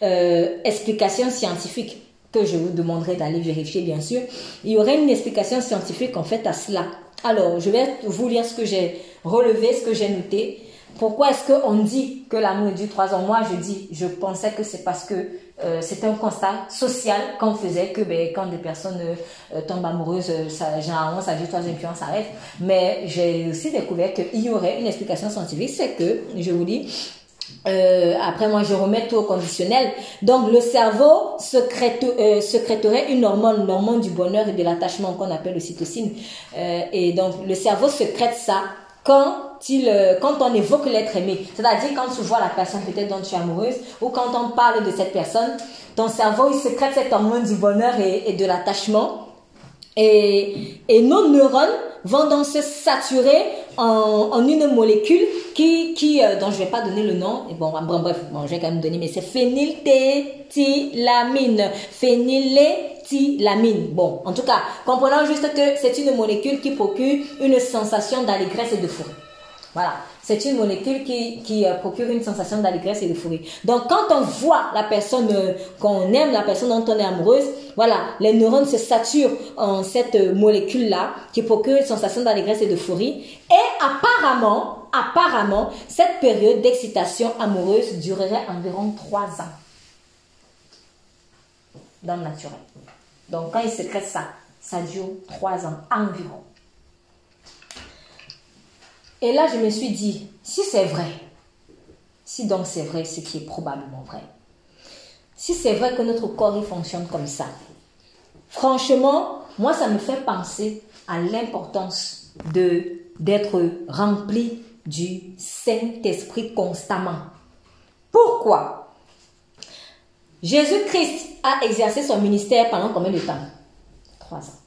euh, explication scientifique que je vous demanderai d'aller vérifier, bien sûr. Il y aurait une explication scientifique, en fait, à cela. Alors, je vais vous lire ce que j'ai relevé, ce que j'ai noté. Pourquoi est-ce qu'on dit que l'amour dure trois ans? Moi, je dis, je pensais que c'est parce que euh, c'était un constat social qu'on faisait que ben, quand des personnes euh, tombent amoureuses, euh, ça, généralement, ça dure trois ans puis on s'arrête. Mais j'ai aussi découvert qu'il y aurait une explication scientifique, c'est que, je vous dis, après moi je remets tout au conditionnel. Donc le cerveau secrète, secréterait une hormone, l'hormone du bonheur et de l'attachement qu'on appelle l'ocytocine. et donc le cerveau secrète ça quand, il, euh, quand on évoque l'être aimé. C'est-à-dire quand tu vois la personne peut-être dont tu es amoureuse ou quand on parle de cette personne, ton cerveau, il secrète cette hormone du bonheur et, de l'attachement. Et, nos neurones vont donc se saturer en, en une molécule qui, qui euh, dont je vais pas donner le nom. Et bon, bref, bon, je vais quand même donner, mais c'est phényltéthylamine. Phényltéthylamine. Bon, en tout cas, comprenons juste que c'est une molécule qui procure une sensation d'allégresse et de fourrure. Voilà. C'est une molécule qui, euh, procure une sensation d'allégresse et de fourrure. Donc, quand on voit la personne euh, qu'on aime, la personne dont on est amoureuse, voilà, les neurones se saturent en cette euh, molécule-là qui procure une sensation d'allégresse et de fourrure. Et apparemment, apparemment, cette période d'excitation amoureuse durerait environ trois ans dans le naturel. Donc, quand il sécrète ça, ça dure trois ans environ. Et là, je me suis dit, si c'est vrai, si donc c'est vrai, ce qui est probablement vrai, si c'est vrai que notre corps fonctionne comme ça, franchement, moi, ça me fait penser à l'importance de d'être rempli du Saint-Esprit constamment. Pourquoi? Jésus-Christ a exercé son ministère pendant combien de temps? Trois ans.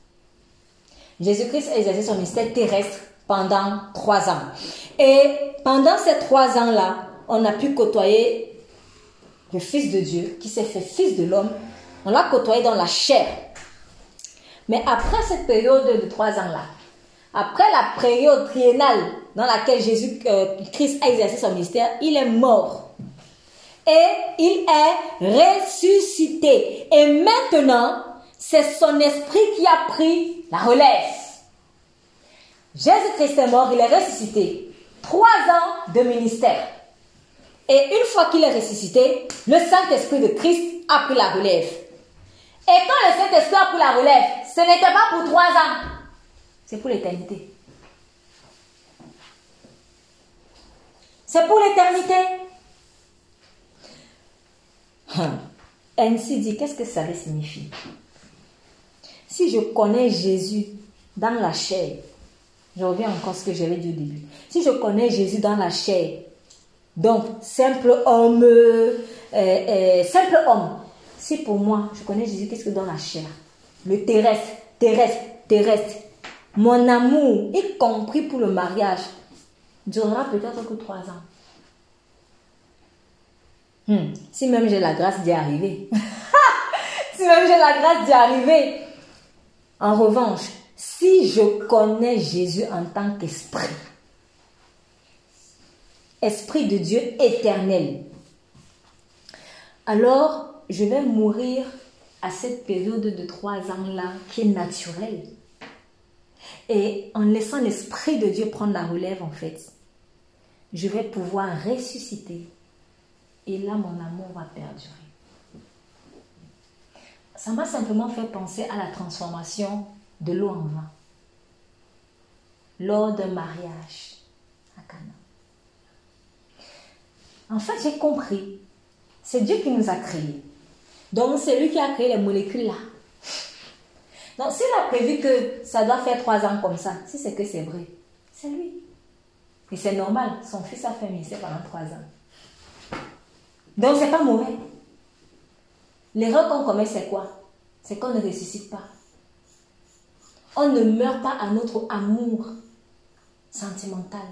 Jésus-Christ a exercé son ministère terrestre pendant trois ans. Et pendant ces trois ans-là, on a pu côtoyer le Fils de Dieu qui s'est fait Fils de l'homme. On l'a côtoyé dans la chair. Mais après cette période de trois ans-là, après la période triennale dans laquelle Jésus, euh, a exercé son ministère, il est mort. Et il est ressuscité. Et maintenant, c'est son esprit qui a pris la relève. Jésus-Christ est mort, il est ressuscité. Trois ans de ministère. Et une fois qu'il est ressuscité, le Saint-Esprit de Christ a pris la relève. Et quand le Saint-Esprit a pris la relève, ce n'était pas pour trois ans, c'est pour l'éternité. C'est pour l'éternité. Ainsi dit, qu'est-ce que ça signifie Si je connais Jésus dans la chair, je reviens encore à ce que j'avais dit au début. Si je connais Jésus dans la chair, donc simple homme, euh, euh, simple homme, si pour moi, je connais Jésus, qu'est-ce que dans la chair? Le terrestre, terrestre, terrestre. Mon amour, y compris pour le mariage, durera peut-être que trois ans. Hmm. Si même j'ai la grâce d'y arriver. si même j'ai la grâce d'y arriver. En revanche, si je connais Jésus en tant qu'esprit, esprit de Dieu éternel, alors je vais mourir à cette période de trois ans-là qui est naturelle. Et en laissant l'Esprit de Dieu prendre la relève, en fait, je vais pouvoir ressusciter. Et là, mon amour va perdurer. Ça m'a simplement fait penser à la transformation de l'eau en vin lors d'un mariage à Cana. En fait, j'ai compris. C'est Dieu qui nous a créés. Donc, c'est lui qui a créé les molécules là. Donc, s'il a prévu que ça doit faire trois ans comme ça, si c'est que c'est vrai, c'est lui. Et c'est normal, son fils a fait ministère pendant trois ans. Donc, c'est pas mauvais. L'erreur qu'on commet, c'est quoi? C'est qu'on ne ressuscite pas. On ne meurt pas à notre amour sentimental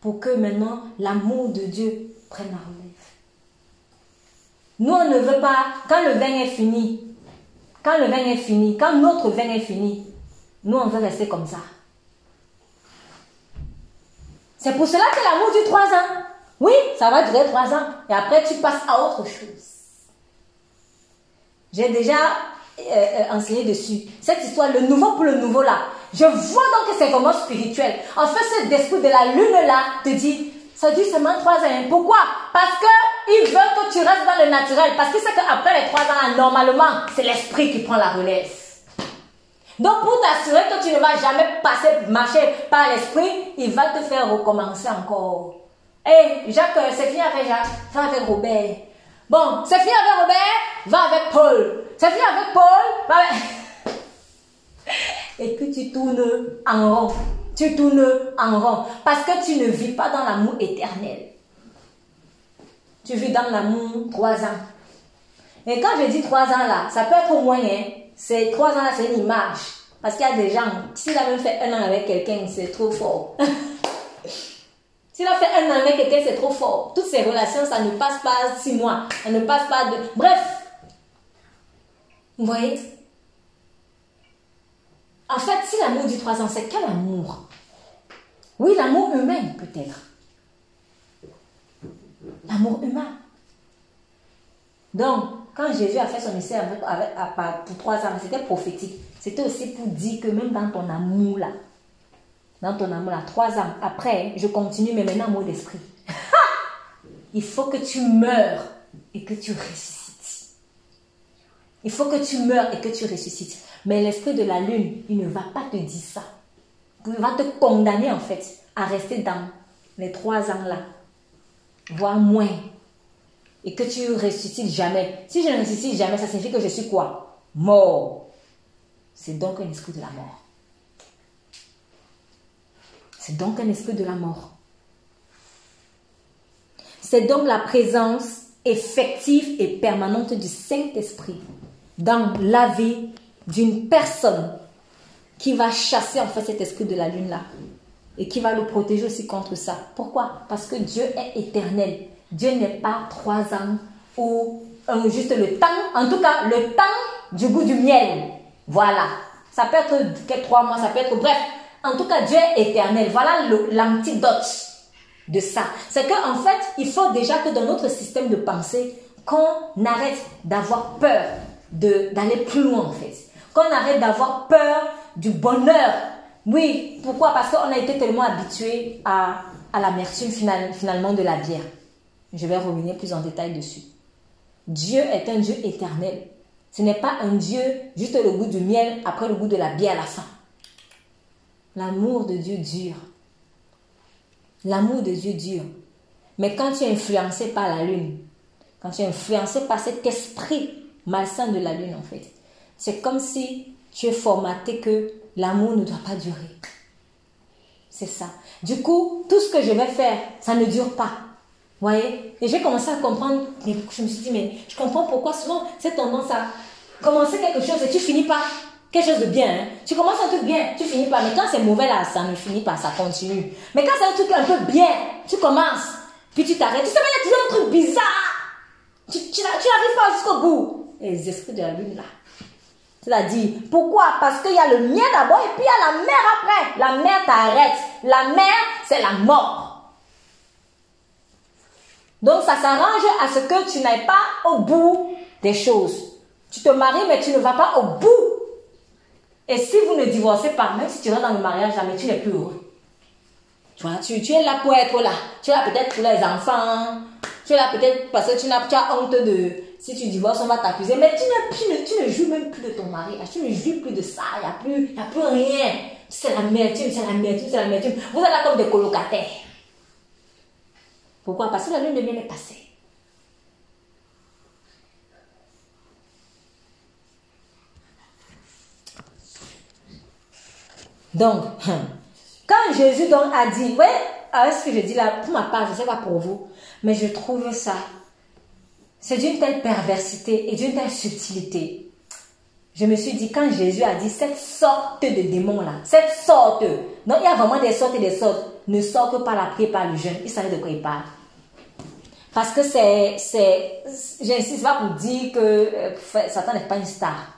pour que maintenant l'amour de Dieu prenne la relève. Nous, on ne veut pas, quand le vin est fini, quand le vin est fini, quand notre vin est fini, nous, on veut rester comme ça. C'est pour cela que l'amour dure trois ans. Oui, ça va durer trois ans. Et après, tu passes à autre chose. J'ai déjà euh, euh, dessus. Cette histoire, le nouveau pour le nouveau là. Je vois donc que c'est vraiment spirituel. En fait, cet esprit de la lune là te dit, ça dure seulement trois ans. Pourquoi? Parce qu'ils veulent que tu restes dans le naturel. Parce que c'est qu'après les trois ans, normalement, c'est l'esprit qui prend la relève. Donc, pour t'assurer que tu ne vas jamais passer, marcher par l'esprit, il va te faire recommencer encore. Hé, hey, Jacques, c'est fini avec Jacques, avec Robert. Bon, c'est fini avec Robert, va avec Paul. C'est fini avec Paul, va avec... Et puis tu tournes en rond tu tournes en rond parce que tu ne vis pas dans l'amour éternel. Tu vis dans l'amour trois ans. Et quand je dis trois ans là, ça peut être au moyen. C'est trois ans là, c'est une image. Parce qu'il y a des gens, s'il a même fait un an avec quelqu'un, c'est trop fort. s'il a fait un an avec quelqu'un, c'est trop fort. Toutes ces relations, ça ne passe pas six mois. Ça ne passe pas de... Bref. Vous voyez? En fait, si l'amour du trois ans, c'est quel amour? Oui, l'amour humain, peut-être. L'amour humain. Donc, quand Jésus a fait son essai pour trois ans, c'était prophétique. C'était aussi pour dire que même dans ton amour là, dans ton amour là, trois ans après, je continue, mais maintenant amour d'esprit. Il faut que tu meurs et que tu ressuscites. Il faut que tu meurs et que tu ressuscites. Mais l'esprit de la lune, il ne va pas te dire ça. Il va te condamner en fait à rester dans les trois ans là, voire moins. Et que tu ressuscites jamais. Si je ne ressuscite jamais, ça signifie que je suis quoi? Mort. C'est donc un esprit de la mort. C'est donc un esprit de la mort. C'est donc la présence effective et permanente du Saint-Esprit dans la vie d'une personne qui va chasser en fait cet esprit de la lune là et qui va le protéger aussi contre ça. Pourquoi? Parce que Dieu est éternel. Dieu n'est pas trois ans ou juste le temps, en tout cas le temps du goût du miel. Voilà. Ça peut être trois mois, ça peut être bref. En tout cas, Dieu est éternel. Voilà l'antidote de ça. C'est qu'en en fait, il faut déjà que dans notre système de pensée, qu'on arrête d'avoir peur d'aller plus loin en fait. Qu'on arrête d'avoir peur du bonheur. Oui, pourquoi? Parce qu'on a été tellement habitué à, à l'amertume finalement de la bière. Je vais revenir plus en détail dessus. Dieu est un Dieu éternel. Ce n'est pas un Dieu juste le goût du miel après le goût de la bière à la fin. L'amour de Dieu dure. L'amour de Dieu dure. Mais quand tu es influencé par la lune, quand tu es influencé par cet esprit malsain de la lune en fait, c'est comme si tu es formaté que l'amour ne doit pas durer. C'est ça. Du coup, tout ce que je vais faire, ça ne dure pas. Voyez? Et j'ai commencé à comprendre, je me suis dit, mais je comprends pourquoi souvent cette tendance à commencer quelque chose et tu finis pas quelque chose de bien. Hein. Tu commences un truc bien, tu finis pas. Mais quand c'est mauvais là, ça ne finit pas, ça continue. Mais quand c'est un truc un peu bien, tu commences, puis tu t'arrêtes. Tu sais, il y a toujours un truc bizarre. Tu, n'arrives pas jusqu'au bout. Et les esprits de la lune là. C'est-à-dire, pourquoi? Parce qu'il y a le mien d'abord et puis il y a la mer après. La mer t'arrête. La mer, c'est la mort. Donc ça s'arrange à ce que tu n'ailles pas au bout des choses. Tu te maries, mais tu ne vas pas au bout. Et si vous ne divorcez pas, même si tu rentres dans le mariage, jamais tu n'es plus heureux. Tu vois, tu, tu es là pour être là. Tu es là peut-être pour les enfants. Tu es là peut-être parce que tu, as, tu as honte de si tu divorces, on va t'accuser. Mais tu, ne, tu ne joues même plus de ton mari. Tu ne joues plus de ça. Il n'y a, plus, a plus rien. C'est la l'amertume, c'est l'amertume, c'est l'amertume. Vous êtes là comme des colocataires. Pourquoi? Parce que la lune de miel est passée. Donc, quand Jésus donc a dit, ouais, ce que je dis là, pour ma part, je ne sais pas pour vous, mais je trouve ça c'est d'une telle perversité et d'une telle subtilité. Je me suis dit, quand Jésus a dit cette sorte de démon-là, cette sorte, donc il y a vraiment des sortes et des sortes, ne sort que par la prière, par le jeûne. Il savait de quoi il parle. Parce que c'est, c'est, j'insiste pas pour dire que euh, Satan n'est pas une star.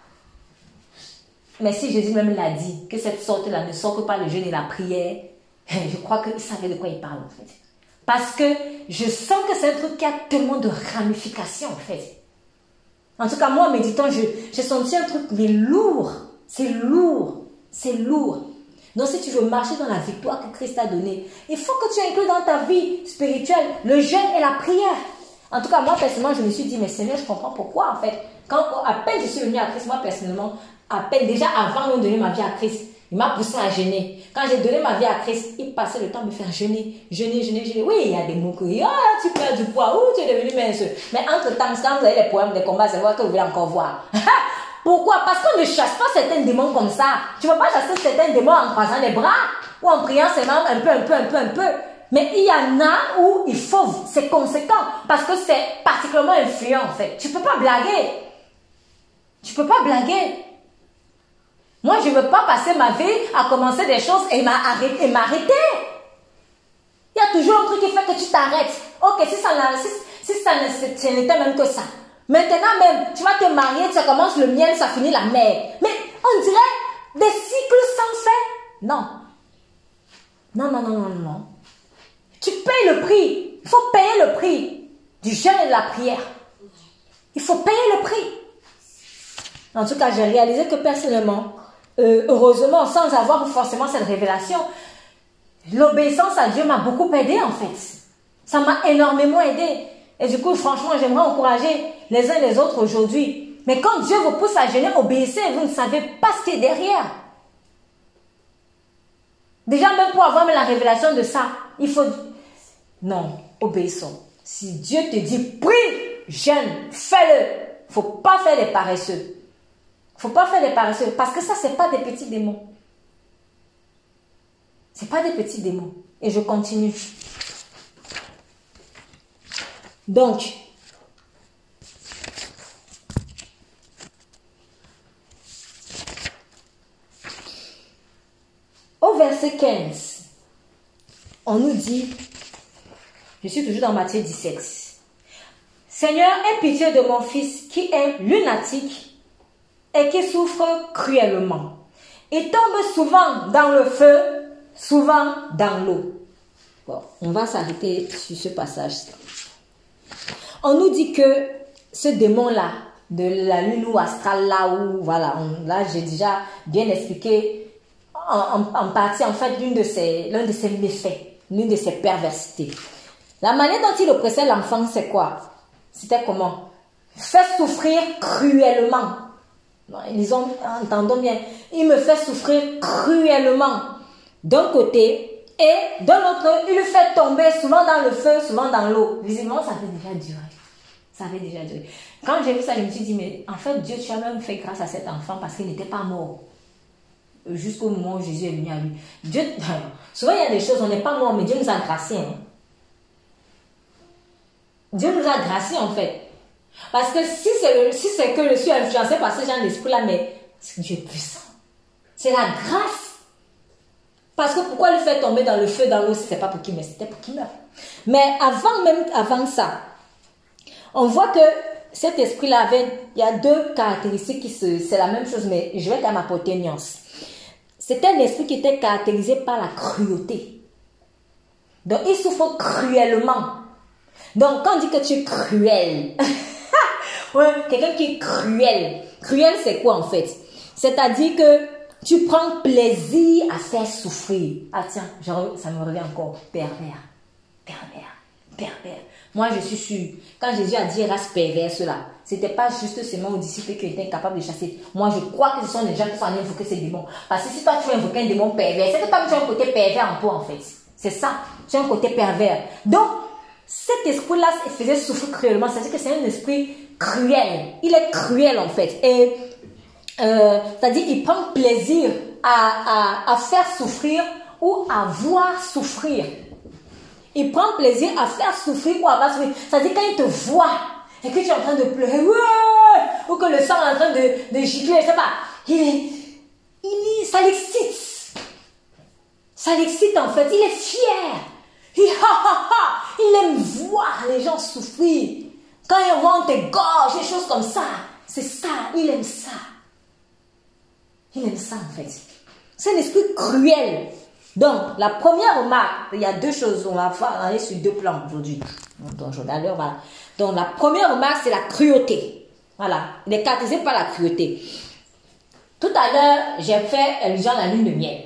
Mais si Jésus même l'a dit, que cette sorte-là ne sort que par le jeûne et la prière, je crois qu'il savait de quoi il parle en fait. Parce que je sens que c'est un truc qui a tellement de ramifications, en fait. En tout cas, moi, en méditant, j'ai senti un truc, mais lourd. C'est lourd. C'est lourd. Donc, si tu veux marcher dans la victoire que Christ t'a donnée, il faut que tu inclues dans ta vie spirituelle le jeûne et la prière. En tout cas, moi, personnellement, je me suis dit, mais Seigneur, je comprends pourquoi, en fait. Quand, à peine je suis venue à Christ, moi, personnellement, à peine, déjà avant de donner ma vie à Christ, il m'a poussé à jeûner. Quand j'ai donné ma vie à Christ, il passait le temps de me faire jeûner, jeûner, jeûner, jeûner. Oui, il y a des qui ah, tu perds du poids, ou tu es devenu mince. Mais entre-temps, quand vous avez les poèmes, les combats, c'est vrai que vous voulez encore voir. Pourquoi? Parce qu'on ne chasse pas certains démons comme ça. Tu ne vas pas chasser certains démons en croisant les bras ou en priant seulement un peu, un peu, un peu, un peu. Mais il y en a où il faut, c'est conséquent parce que c'est particulièrement influent en fait. Tu peux pas blaguer. Tu ne peux pas blaguer. Moi, je ne veux pas passer ma vie à commencer des choses et m'arrêter. Il y a toujours un truc qui fait que tu t'arrêtes. Ok, si ça, n'était même que ça. Maintenant même, tu vas te marier, ça commence le miel, ça finit la mer. Mais on dirait des cycles sans fin. Non. Non, non, non, non, non. Tu payes le prix. Il faut payer le prix du jeûne et de la prière. Il faut payer le prix. En tout cas, j'ai réalisé que personnellement, euh, heureusement, sans avoir forcément cette révélation, l'obéissance à Dieu m'a beaucoup aidé en fait. Ça m'a énormément aidé. Et du coup, franchement, j'aimerais encourager les uns les autres aujourd'hui. Mais quand Dieu vous pousse à gêner, obéissez, vous ne savez pas ce qui est derrière. Déjà, même pour avoir la révélation de ça, il faut... Non, obéissons. Si Dieu te dit, prie, jeûne, fais-le. Il faut pas faire les paresseux faut pas faire des paresseux parce que ça, c'est pas des petits démons. C'est pas des petits démons. Et je continue. Donc, au verset 15, on nous dit, je suis toujours dans Matthieu 17, Seigneur, aie pitié de mon fils qui est lunatique et qui souffre cruellement. Il tombe souvent dans le feu, souvent dans l'eau. On va s'arrêter sur ce passage. On nous dit que ce démon-là, de la lune ou astrale là où, voilà, là j'ai déjà bien expliqué en, en, partie en fait l'un de ses, l'un de ses méfaits, l'une de ses perversités. La manière dont il oppressait l'enfant, c'est quoi? C'était comment? Faire souffrir cruellement. Ils ont, entendons bien, il me fait souffrir cruellement d'un côté et de l'autre, il le fait tomber souvent dans le feu, souvent dans l'eau. Visiblement, ça fait déjà duré. Ça avait déjà duré. Quand j'ai vu ça, je me suis dit, mais en fait, Dieu, tu as même fait grâce à cet enfant parce qu'il n'était pas mort. Jusqu'au moment où Jésus est venu à lui. Dieu, souvent il y a des choses, on n'est pas mort, mais Dieu nous a graciés. Hein. Dieu nous a graciés en fait. Parce que si c'est si que je suis influencé par ce genre d'esprit-là, mais Dieu est puissant. C'est la grâce. Parce que pourquoi le faire tomber dans le feu, dans l'eau, c'était pas pour qu'il meure, c'était pour qu'il meure. Mais avant même, avant ça, on voit que cet esprit-là avait, il y a deux caractéristiques qui se, c'est la même chose, mais je vais quand même apporter une nuance. C'était un esprit qui était caractérisé par la cruauté. Donc, il souffre cruellement. Donc, quand on dit que tu es cruel, ouais, quelqu'un qui est cruel. Cruel, c'est quoi en fait? C'est-à-dire que tu prends plaisir à faire souffrir. Ah tiens, ça me revient encore. Pervers, pervers, pervers. Moi, je suis sûre, quand Jésus a dit race perverse là, c'était pas juste seulement aux disciples qui étaient incapables de chasser. Moi, je crois que ce sont les gens qui sont allés invoquer ces démons. Parce que si toi, tu invoqué un démon pervers, c'est que toi, tu as un côté pervers en toi, en fait. C'est ça. Tu as un côté pervers. Donc, cet esprit-là faisait souffrir cruellement. C'est-à-dire que c'est un esprit cruel. Il est cruel, en fait. Et, euh, c'est-à-dire, il prend plaisir à, à, à faire souffrir ou à voir souffrir. Il prend plaisir à faire souffrir ou à faire souffrir. C'est-à-dire quand il te voit et que tu es en train de pleurer, ou que le sang est en train de, de gicler, je sais pas, il il, ça l'excite. Ça l'excite en fait. Il est fier. Il, il aime voir les gens souffrir. Quand il voit tes gorges, des choses comme ça, c'est ça, il aime ça. Il aime ça en fait. C'est un esprit cruel. Donc, la première remarque, il y a deux choses, on va aller sur deux plans aujourd'hui. Donc, voilà. Donc, la première remarque, c'est la cruauté. Voilà, il est par la cruauté. Tout à l'heure, j'ai fait allusion à la lune de miel.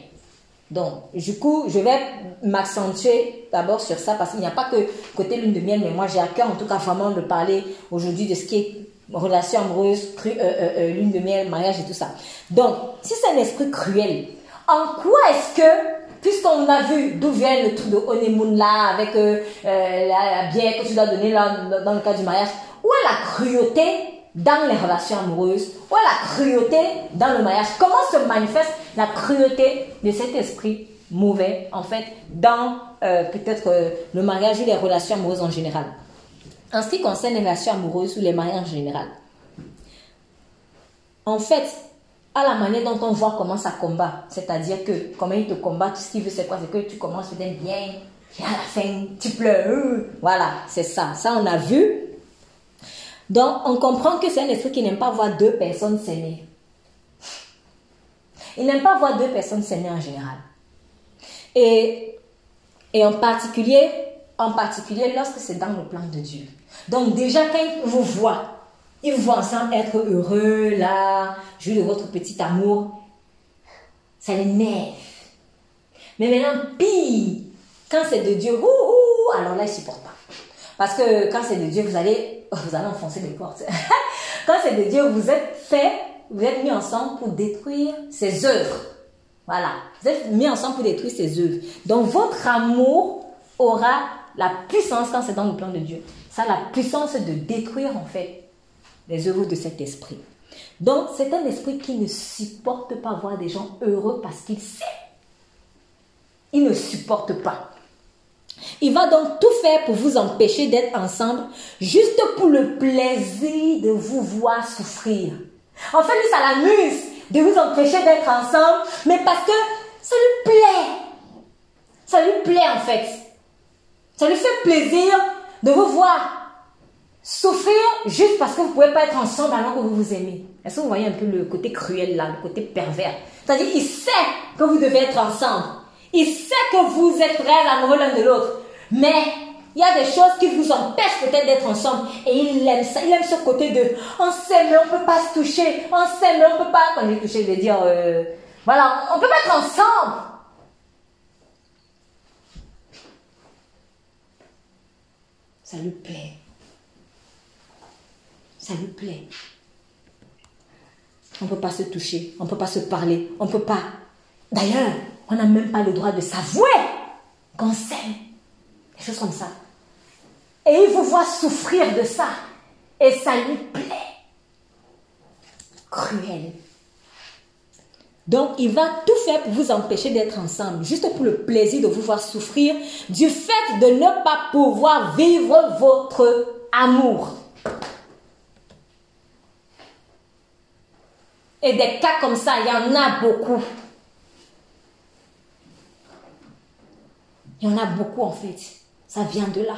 Donc, du coup, je vais m'accentuer d'abord sur ça parce qu'il n'y a pas que côté lune de miel, mais moi j'ai à cœur en tout cas vraiment de parler aujourd'hui de ce qui est relation amoureuse, euh, euh, euh, lune de miel, mariage et tout ça. Donc, si c'est un esprit cruel, en quoi est-ce que puisqu'on a vu d'où vient le truc de honeymoon là, avec euh, la, bière que tu dois donner là, dans le cas du mariage, où est la cruauté dans les relations amoureuses, est la cruauté dans le mariage Comment se manifeste la cruauté de cet esprit mauvais, en fait, dans euh, peut-être le mariage ou les relations amoureuses en général? En ce qui concerne les relations amoureuses ou les mariages en général, en fait, à la manière dont on voit comment ça combat. C'est-à-dire que comment il te combat, tout ce qu'il veut, c'est quoi C'est que tu commences peut-être bien, et à la fin, tu pleures. Voilà, c'est ça. Ça, on a vu. Donc, on comprend que c'est un esprit qui n'aime pas voir deux personnes s'aimer. Il n'aime pas voir deux personnes s'aimer en général. Et, en particulier, en particulier lorsque c'est dans le plan de Dieu. Donc déjà, quand il vous voit, ils vous voient ensemble être heureux, là, jouer de votre petit amour. Ça l'énerve. Mais maintenant, pire, quand c'est de Dieu, alors là, il ne supporte pas. Parce que quand c'est de Dieu, vous allez, vous allez enfoncer les portes. quand c'est de Dieu, vous êtes fait, vous êtes mis ensemble pour détruire ses œuvres. Voilà. Vous êtes mis ensemble pour détruire ses œuvres. Donc, votre amour aura la puissance, quand c'est dans le plan de Dieu, ça a la puissance de détruire, en fait, les œuvres de cet esprit. Donc, c'est un esprit qui ne supporte pas voir des gens heureux parce qu'il sait. Il ne supporte pas. Il va donc tout faire pour vous empêcher d'être ensemble, juste pour le plaisir de vous voir souffrir. En fait, lui, ça l'amuse de vous empêcher d'être ensemble, mais parce que ça lui plaît. Ça lui plaît, en fait. Ça lui fait plaisir de vous voir souffrir juste parce que vous ne pouvez pas être ensemble alors que vous vous aimez. Est-ce que vous voyez un peu le côté cruel là, le côté pervers? C'est-à-dire, il sait que vous devez être ensemble. Il sait que vous êtes très amoureux l'un de l'autre. Mais il y a des choses qui vous empêchent peut-être d'être ensemble. Et il aime ça. Il aime ce côté de on s'aime mais on ne peut pas se toucher. On s'aime mais on ne peut pas. Quand je dis toucher, je veux dire, euh, voilà, on ne peut pas être ensemble. Ça lui plaît. Ça lui plaît. On ne peut pas se toucher, on ne peut pas se parler, on ne peut pas. D'ailleurs, on n'a même pas le droit de s'avouer qu'on s'aime. Des choses comme ça. Et il vous voit souffrir de ça. Et ça lui plaît. Cruel. Donc, il va tout faire pour vous empêcher d'être ensemble, juste pour le plaisir de vous voir souffrir du fait de ne pas pouvoir vivre votre amour. Et des cas comme ça, il y en a beaucoup. Il y en a beaucoup en fait. Ça vient de là.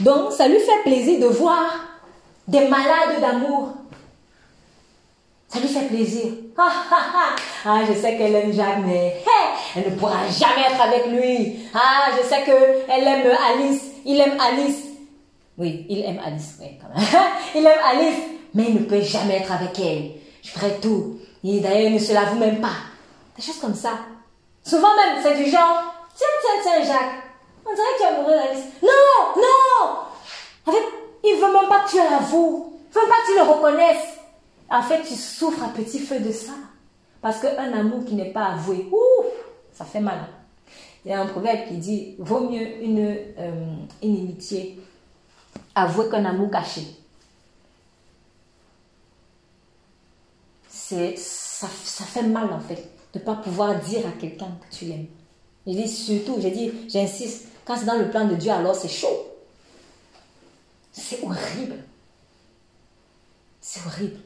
Donc, ça lui fait plaisir de voir des malades d'amour. Ça lui fait plaisir. Ah, je sais qu'elle aime Jacques, mais elle ne pourra jamais être avec lui. Ah, je sais qu'elle aime Alice. Il aime Alice. Oui, il aime Alice, oui, quand même. il aime Alice, mais il ne peut jamais être avec elle. Je ferai tout. Et d'ailleurs, il ne se l'avoue même pas. Des choses comme ça. Souvent même, c'est du genre, tiens, tiens, tiens, Jacques. On dirait que tu es amoureux d'Alice. Non, non. Fait, il veut même pas que tu l'avoues. Il veut pas que tu le reconnaisses. En fait, tu souffres à petit feu de ça. Parce qu'un amour qui n'est pas avoué, ouf, ça fait mal. Il y a un proverbe qui dit, vaut mieux une, euh, inimitié avouée qu'un amour caché. Ça, ça fait mal en fait de ne pas pouvoir dire à quelqu'un que tu l'aimes. Je dis surtout, j'ai dit, j'insiste, quand c'est dans le plan de Dieu, alors c'est chaud. C'est horrible. C'est horrible.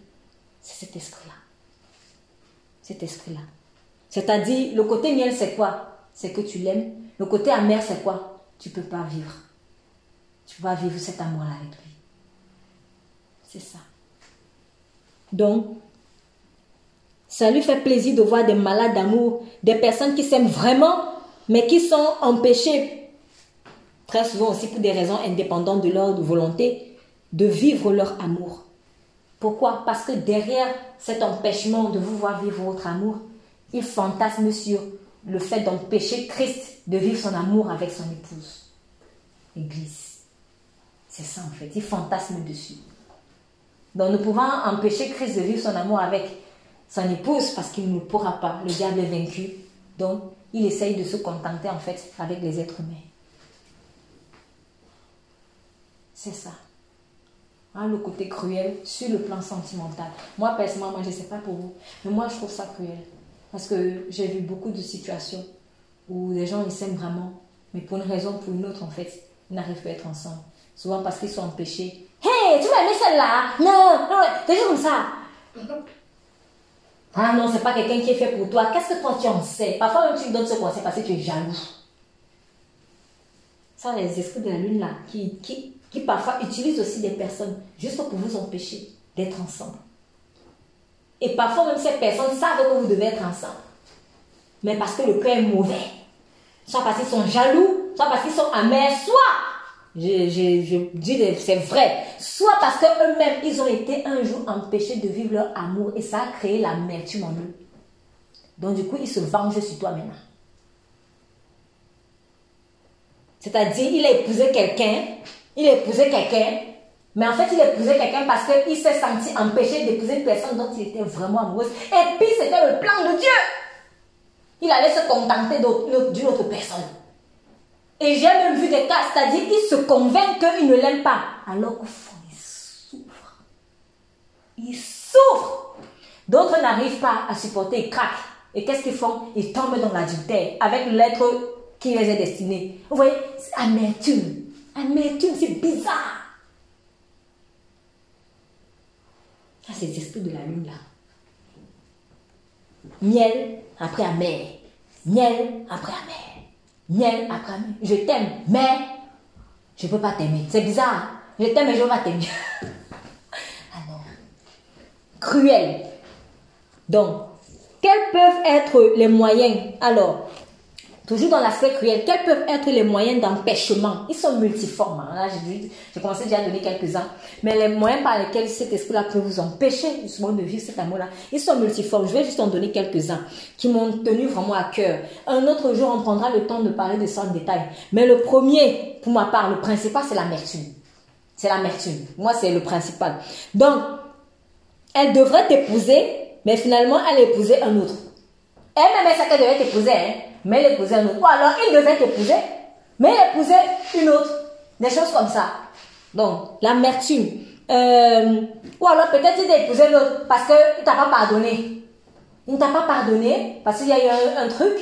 C'est cet esprit-là. Cet esprit-là. C'est-à-dire, le côté miel, c'est quoi? C'est que tu l'aimes. Le côté amer, c'est quoi? Tu ne peux pas vivre. Tu vas vivre cet amour-là avec lui. C'est ça. Donc, ça lui fait plaisir de voir des malades d'amour, des personnes qui s'aiment vraiment, mais qui sont empêchées, très souvent aussi pour des raisons indépendantes de leur volonté, de vivre leur amour. Pourquoi? Parce que derrière cet empêchement de vous voir vivre votre amour, il fantasme sur le fait d'empêcher Christ de vivre son amour avec son épouse. Église. C'est ça en fait. Il fantasme dessus. Donc nous pouvons empêcher Christ de vivre son amour avec son épouse parce qu'il ne pourra pas. Le diable est vaincu. Donc, il essaye de se contenter en fait avec les êtres humains. C'est ça. Hein, le côté cruel sur le plan sentimental. Moi, personnellement, je ne sais pas pour vous, mais moi, je trouve ça cruel. Parce que j'ai vu beaucoup de situations où les gens, ils s'aiment vraiment, mais pour une raison ou pour une autre, en fait, ils n'arrivent pas à être ensemble. Souvent parce qu'ils sont empêchés. Hé, tu m'as mis celle-là? Non, non, des choses comme ça. Ah non, c'est pas quelqu'un qui est fait pour toi. Qu'est-ce que toi tu en sais? Parfois même tu me donnes ce conseil parce que tu es jaloux. Ça, les esprits de la lune là, qui, qui, qui parfois utilisent aussi des personnes juste pour vous empêcher d'être ensemble. Et parfois même ces personnes savent que vous devez être ensemble. Mais parce que le cœur est mauvais. Soit parce qu'ils sont jaloux, soit parce qu'ils sont amers, soit je, je, je dis c'est vrai. Soit parce qu'eux-mêmes, ils ont été un jour empêchés de vivre leur amour et ça a créé l'amertume en eux. Donc du coup, ils se vengent sur toi maintenant. C'est-à-dire, il a épousé quelqu'un, il a épousé quelqu'un, mais en fait, il a épousé quelqu'un parce qu'il s'est senti empêché d'épouser une personne dont il était vraiment amoureux. Et puis, c'était le plan de Dieu. Il allait se contenter d'une autre personne. Et j'ai même vu des cas, c'est-à-dire qu'ils se convainc qu'il ne l'aime pas. Alors qu'au fond, il souffre. Il souffre. D'autres n'arrivent pas à supporter, ils craquent. Et qu'est-ce qu'ils font? Ils tombent dans l'adultère avec l'être qui les est destiné. Vous voyez, c'est amertume. Amertume, c'est bizarre. Ça, c'est l'esprit de la lune là. Miel après amer. Miel après amer miel après Je t'aime, mais je ne peux pas t'aimer. C'est bizarre. Je t'aime, mais je ne peux pas t'aimer. non. cruel. Donc, quels peuvent être les moyens? Alors, toujours dans l'aspect cruel, quels peuvent être les moyens d'empêchement? Ils sont multiformes. Hein. Là, j'ai commencé déjà à donner quelques-uns. Mais les moyens par lesquels cet esprit-là peut vous empêcher justement de vivre cet amour-là, ils sont multiformes. Je vais juste en donner quelques-uns qui m'ont tenu vraiment à cœur. Un autre jour, on prendra le temps de parler de ça en détail. Mais le premier, pour ma part, le principal, c'est l'amertume. C'est l'amertume. Moi, c'est le principal. Donc, elle devrait t'épouser mais finalement, elle épousait un autre. Elle-même, elle qu'elle devait t'épouser, hein, mais épousait un autre. Ou alors, il devait t'épouser, mais épousait une autre. Des choses comme ça. Donc, l'amertume. Euh, ou alors, peut-être il t'a épousé l'autre parce qu'il t'a pas pardonné. Il ne t'a pas pardonné parce qu'il y a eu un, truc.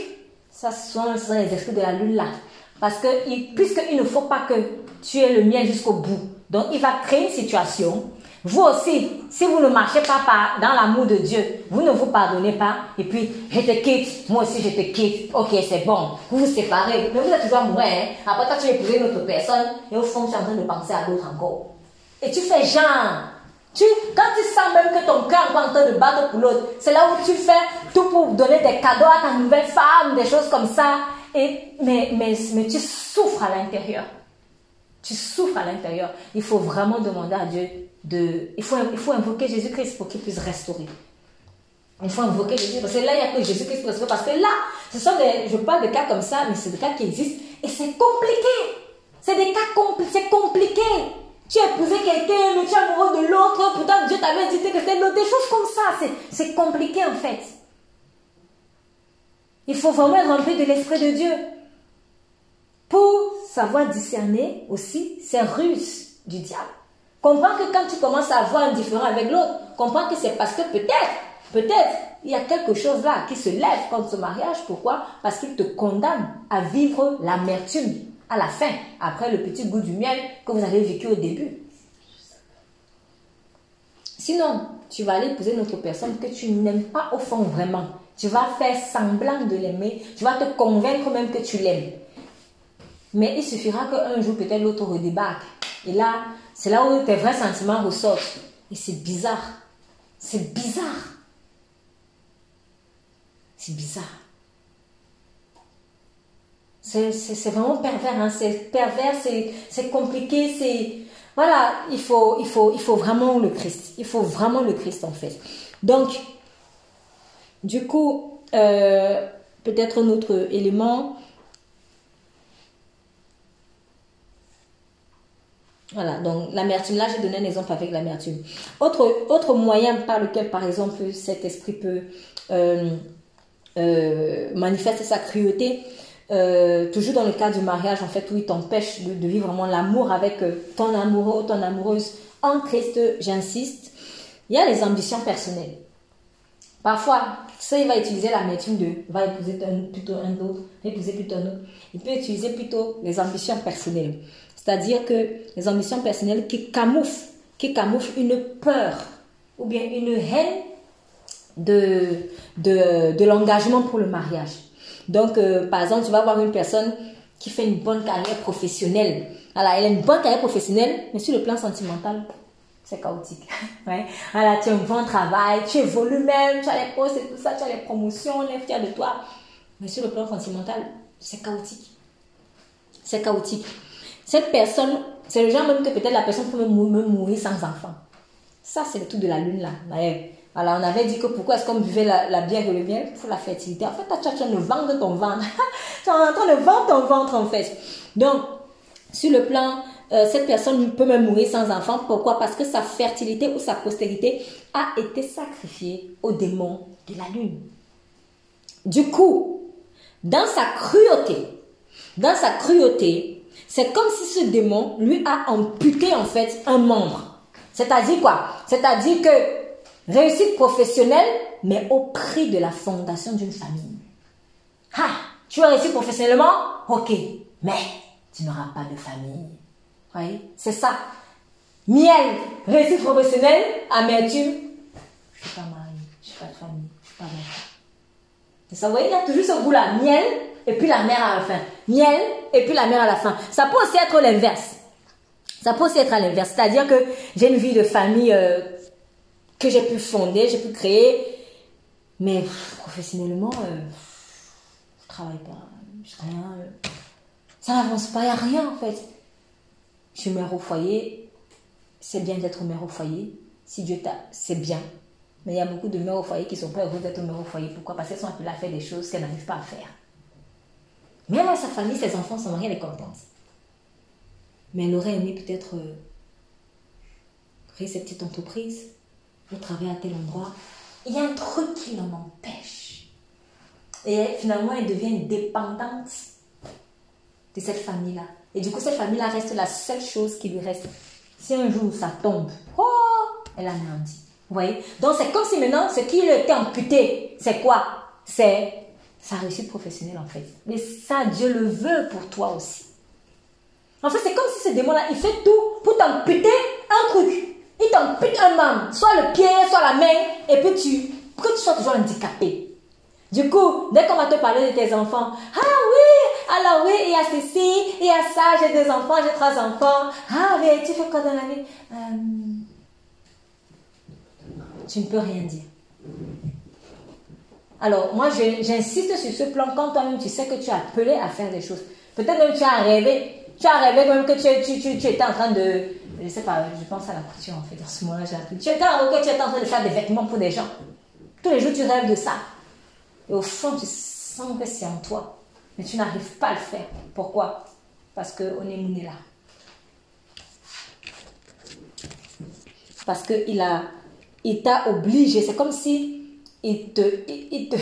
Ça, ce sont, les esprits de la lune là. Parce que, puisqu'il ne faut pas que tu aies le mien jusqu'au bout. Donc, il va créer une situation vous aussi, si vous ne marchez pas dans l'amour de Dieu, vous ne vous pardonnez pas, et puis je te quitte, moi aussi je te quitte, ok c'est bon, vous vous séparez, mais vous êtes toujours amoureux, hein? après toi tu as épousé une autre personne, et au fond tu es en train de penser à l'autre encore. Et tu fais genre, tu, quand tu sens même que ton cœur est en train de battre pour l'autre, c'est là où tu fais tout pour donner des cadeaux à ta nouvelle femme, des choses comme ça, et, mais, mais, mais tu souffres à l'intérieur. Tu souffres à l'intérieur. Il faut vraiment demander à Dieu Il faut, il faut invoquer Jésus-Christ pour qu'il puisse restaurer. Il faut invoquer Jésus. Parce que là, il n'y a que Jésus-Christ pour restaurer. Parce que là, ce sont des... Je parle de cas comme ça, mais c'est des cas qui existent. Et c'est compliqué. C'est des cas compliqués. C'est compliqué. Tu as épousé quelqu'un, mais tu es amoureux de l'autre. Pourtant, Dieu t'avait dit que c'était l'autre. Des choses comme ça. C'est compliqué, en fait. Il faut vraiment être rempli de l'Esprit de Dieu pour savoir discerner aussi ces ruses du diable. Comprends que quand tu commences à avoir un différent avec l'autre, comprends que c'est parce que peut-être, peut-être, il y a quelque chose là qui se lève contre ce mariage. Pourquoi? Parce qu'il te condamne à vivre l'amertume à la fin, après le petit goût du miel que vous avez vécu au début. Sinon, tu vas aller épouser une autre personne que tu n'aimes pas au fond vraiment. Tu vas faire semblant de l'aimer. Tu vas te convaincre même que tu l'aimes. Mais il suffira qu'un jour, peut-être l'autre redébarque. Et là, c'est là où tes vrais sentiments ressortent. Et c'est bizarre. C'est bizarre. C'est bizarre. C'est vraiment pervers. Hein? C'est pervers, c'est compliqué. C'est Voilà, il faut, vraiment le Christ. Il faut vraiment le Christ, en fait. Donc, du coup, euh, peut-être un autre élément Voilà, donc l'amertume, là j'ai donné un exemple avec l'amertume. Autre, autre moyen par lequel, par exemple, cet esprit peut euh, euh, manifester sa cruauté, euh, toujours dans le cas du mariage, en fait, où il t'empêche de, vivre vraiment l'amour avec ton amoureux ou ton amoureuse en Christ, j'insiste, il y a les ambitions personnelles. Parfois, ça, il va utiliser l'amertume de, va épouser plutôt un autre, épouser plutôt un autre. Il peut utiliser plutôt les ambitions personnelles. C'est-à-dire que les ambitions personnelles qui camouflent, qui camouflent une peur ou bien une haine de, de, l'engagement pour le mariage. Donc, euh, par exemple, tu vas voir une personne qui fait une bonne carrière professionnelle. Elle a une bonne carrière professionnelle, mais sur le plan sentimental, c'est chaotique. Ouais. Tu as un bon travail, tu évolues même, tu as les postes et tout ça, tu as les promotions, on est fier de toi. Mais sur le plan sentimental, c'est chaotique. C'est chaotique. Cette personne, c'est le genre même que peut-être la personne peut même mourir sans enfant. Ça, c'est le tout de la lune là. Alors, on avait dit que pourquoi est-ce qu'on buvait la, bière et le miel Pour la fertilité? En fait, tu es en train de vendre ton ventre. tu es en train de vendre ton ventre, en fait. Donc, sur le plan, euh, cette personne peut même mourir sans enfant. Pourquoi? Parce que sa fertilité ou sa postérité a été sacrifiée au démon de la lune. Du coup, dans sa cruauté, dans sa cruauté, c'est comme si ce démon lui a amputé en fait un membre. C'est-à-dire quoi? C'est-à-dire que réussite professionnelle, mais au prix de la fondation d'une famille. Ah, tu as réussi professionnellement? Ok, mais tu n'auras pas de famille. Oui, c'est ça. Miel, réussite professionnelle, amertume. Je ne suis pas mariée, je ne suis pas de famille, je ne suis pas. C'est ça, vous voyez, il y a toujours ce goût-là. Miel, et puis la mère à la fin. Miel et puis la mère à la fin. Ça peut aussi être l'inverse. Ça peut aussi être à l'inverse. C'est-à-dire que j'ai une vie de famille euh, que j'ai pu fonder, j'ai pu créer. Mais professionnellement, euh, je travaille pas, je rien. Euh, ça n'avance pas, il n'y a rien en fait. Je suis mère au foyer, c'est bien d'être mère au foyer. Si Dieu t'a, c'est bien. Mais il y a beaucoup de mères au foyer qui sont pas heureuses d'être mère au foyer. Pourquoi? Parce qu'elles sont appelées à faire des choses qu'elles n'arrivent pas à faire. Même à sa famille, ses enfants sont mariés, elle est contente. Mais elle aurait aimé peut-être euh, créer cette petite entreprise, ou travailler à tel endroit. Il y a un truc qui l'en empêche. Et finalement, elle devient dépendante de cette famille-là. Et du coup, cette famille-là reste la seule chose qui lui reste. Si un jour ça tombe, oh, elle a anéantit. Vous voyez? Donc, c'est comme si maintenant, ce qui lui était amputé, c'est quoi? C'est sa réussite professionnelle, en fait. Mais ça, Dieu le veut pour toi aussi. En fait, c'est comme si ce démon-là, il fait tout pour t'amputer un truc. Il t'ampute un membre, soit le pied, soit la main, et puis tu, que tu sois toujours handicapé. Du coup, dès qu'on va te parler de tes enfants, ah oui, alors oui, il y a ceci, il y a ça, j'ai deux enfants, j'ai trois enfants. Ah mais tu fais quoi dans la vie? Euh, Tu ne peux rien dire. Alors, moi, j'insiste sur ce plan quand toi-même tu sais que tu as appelé à faire des choses. Peut-être même tu as rêvé, tu as rêvé même que tu, tu, tu, étais en train de, je sais pas, je pense à la couture en fait, dans ce moment-là, j'ai appris. Tu étais, tu étais en train de faire des vêtements pour des gens. Tous les jours, tu rêves de ça. Et au fond, tu sens que c'est en toi. Mais tu n'arrives pas à le faire. Pourquoi? Parce qu'on est mouné là. Parce qu'il a, il t'a obligé. C'est comme si il te, il te,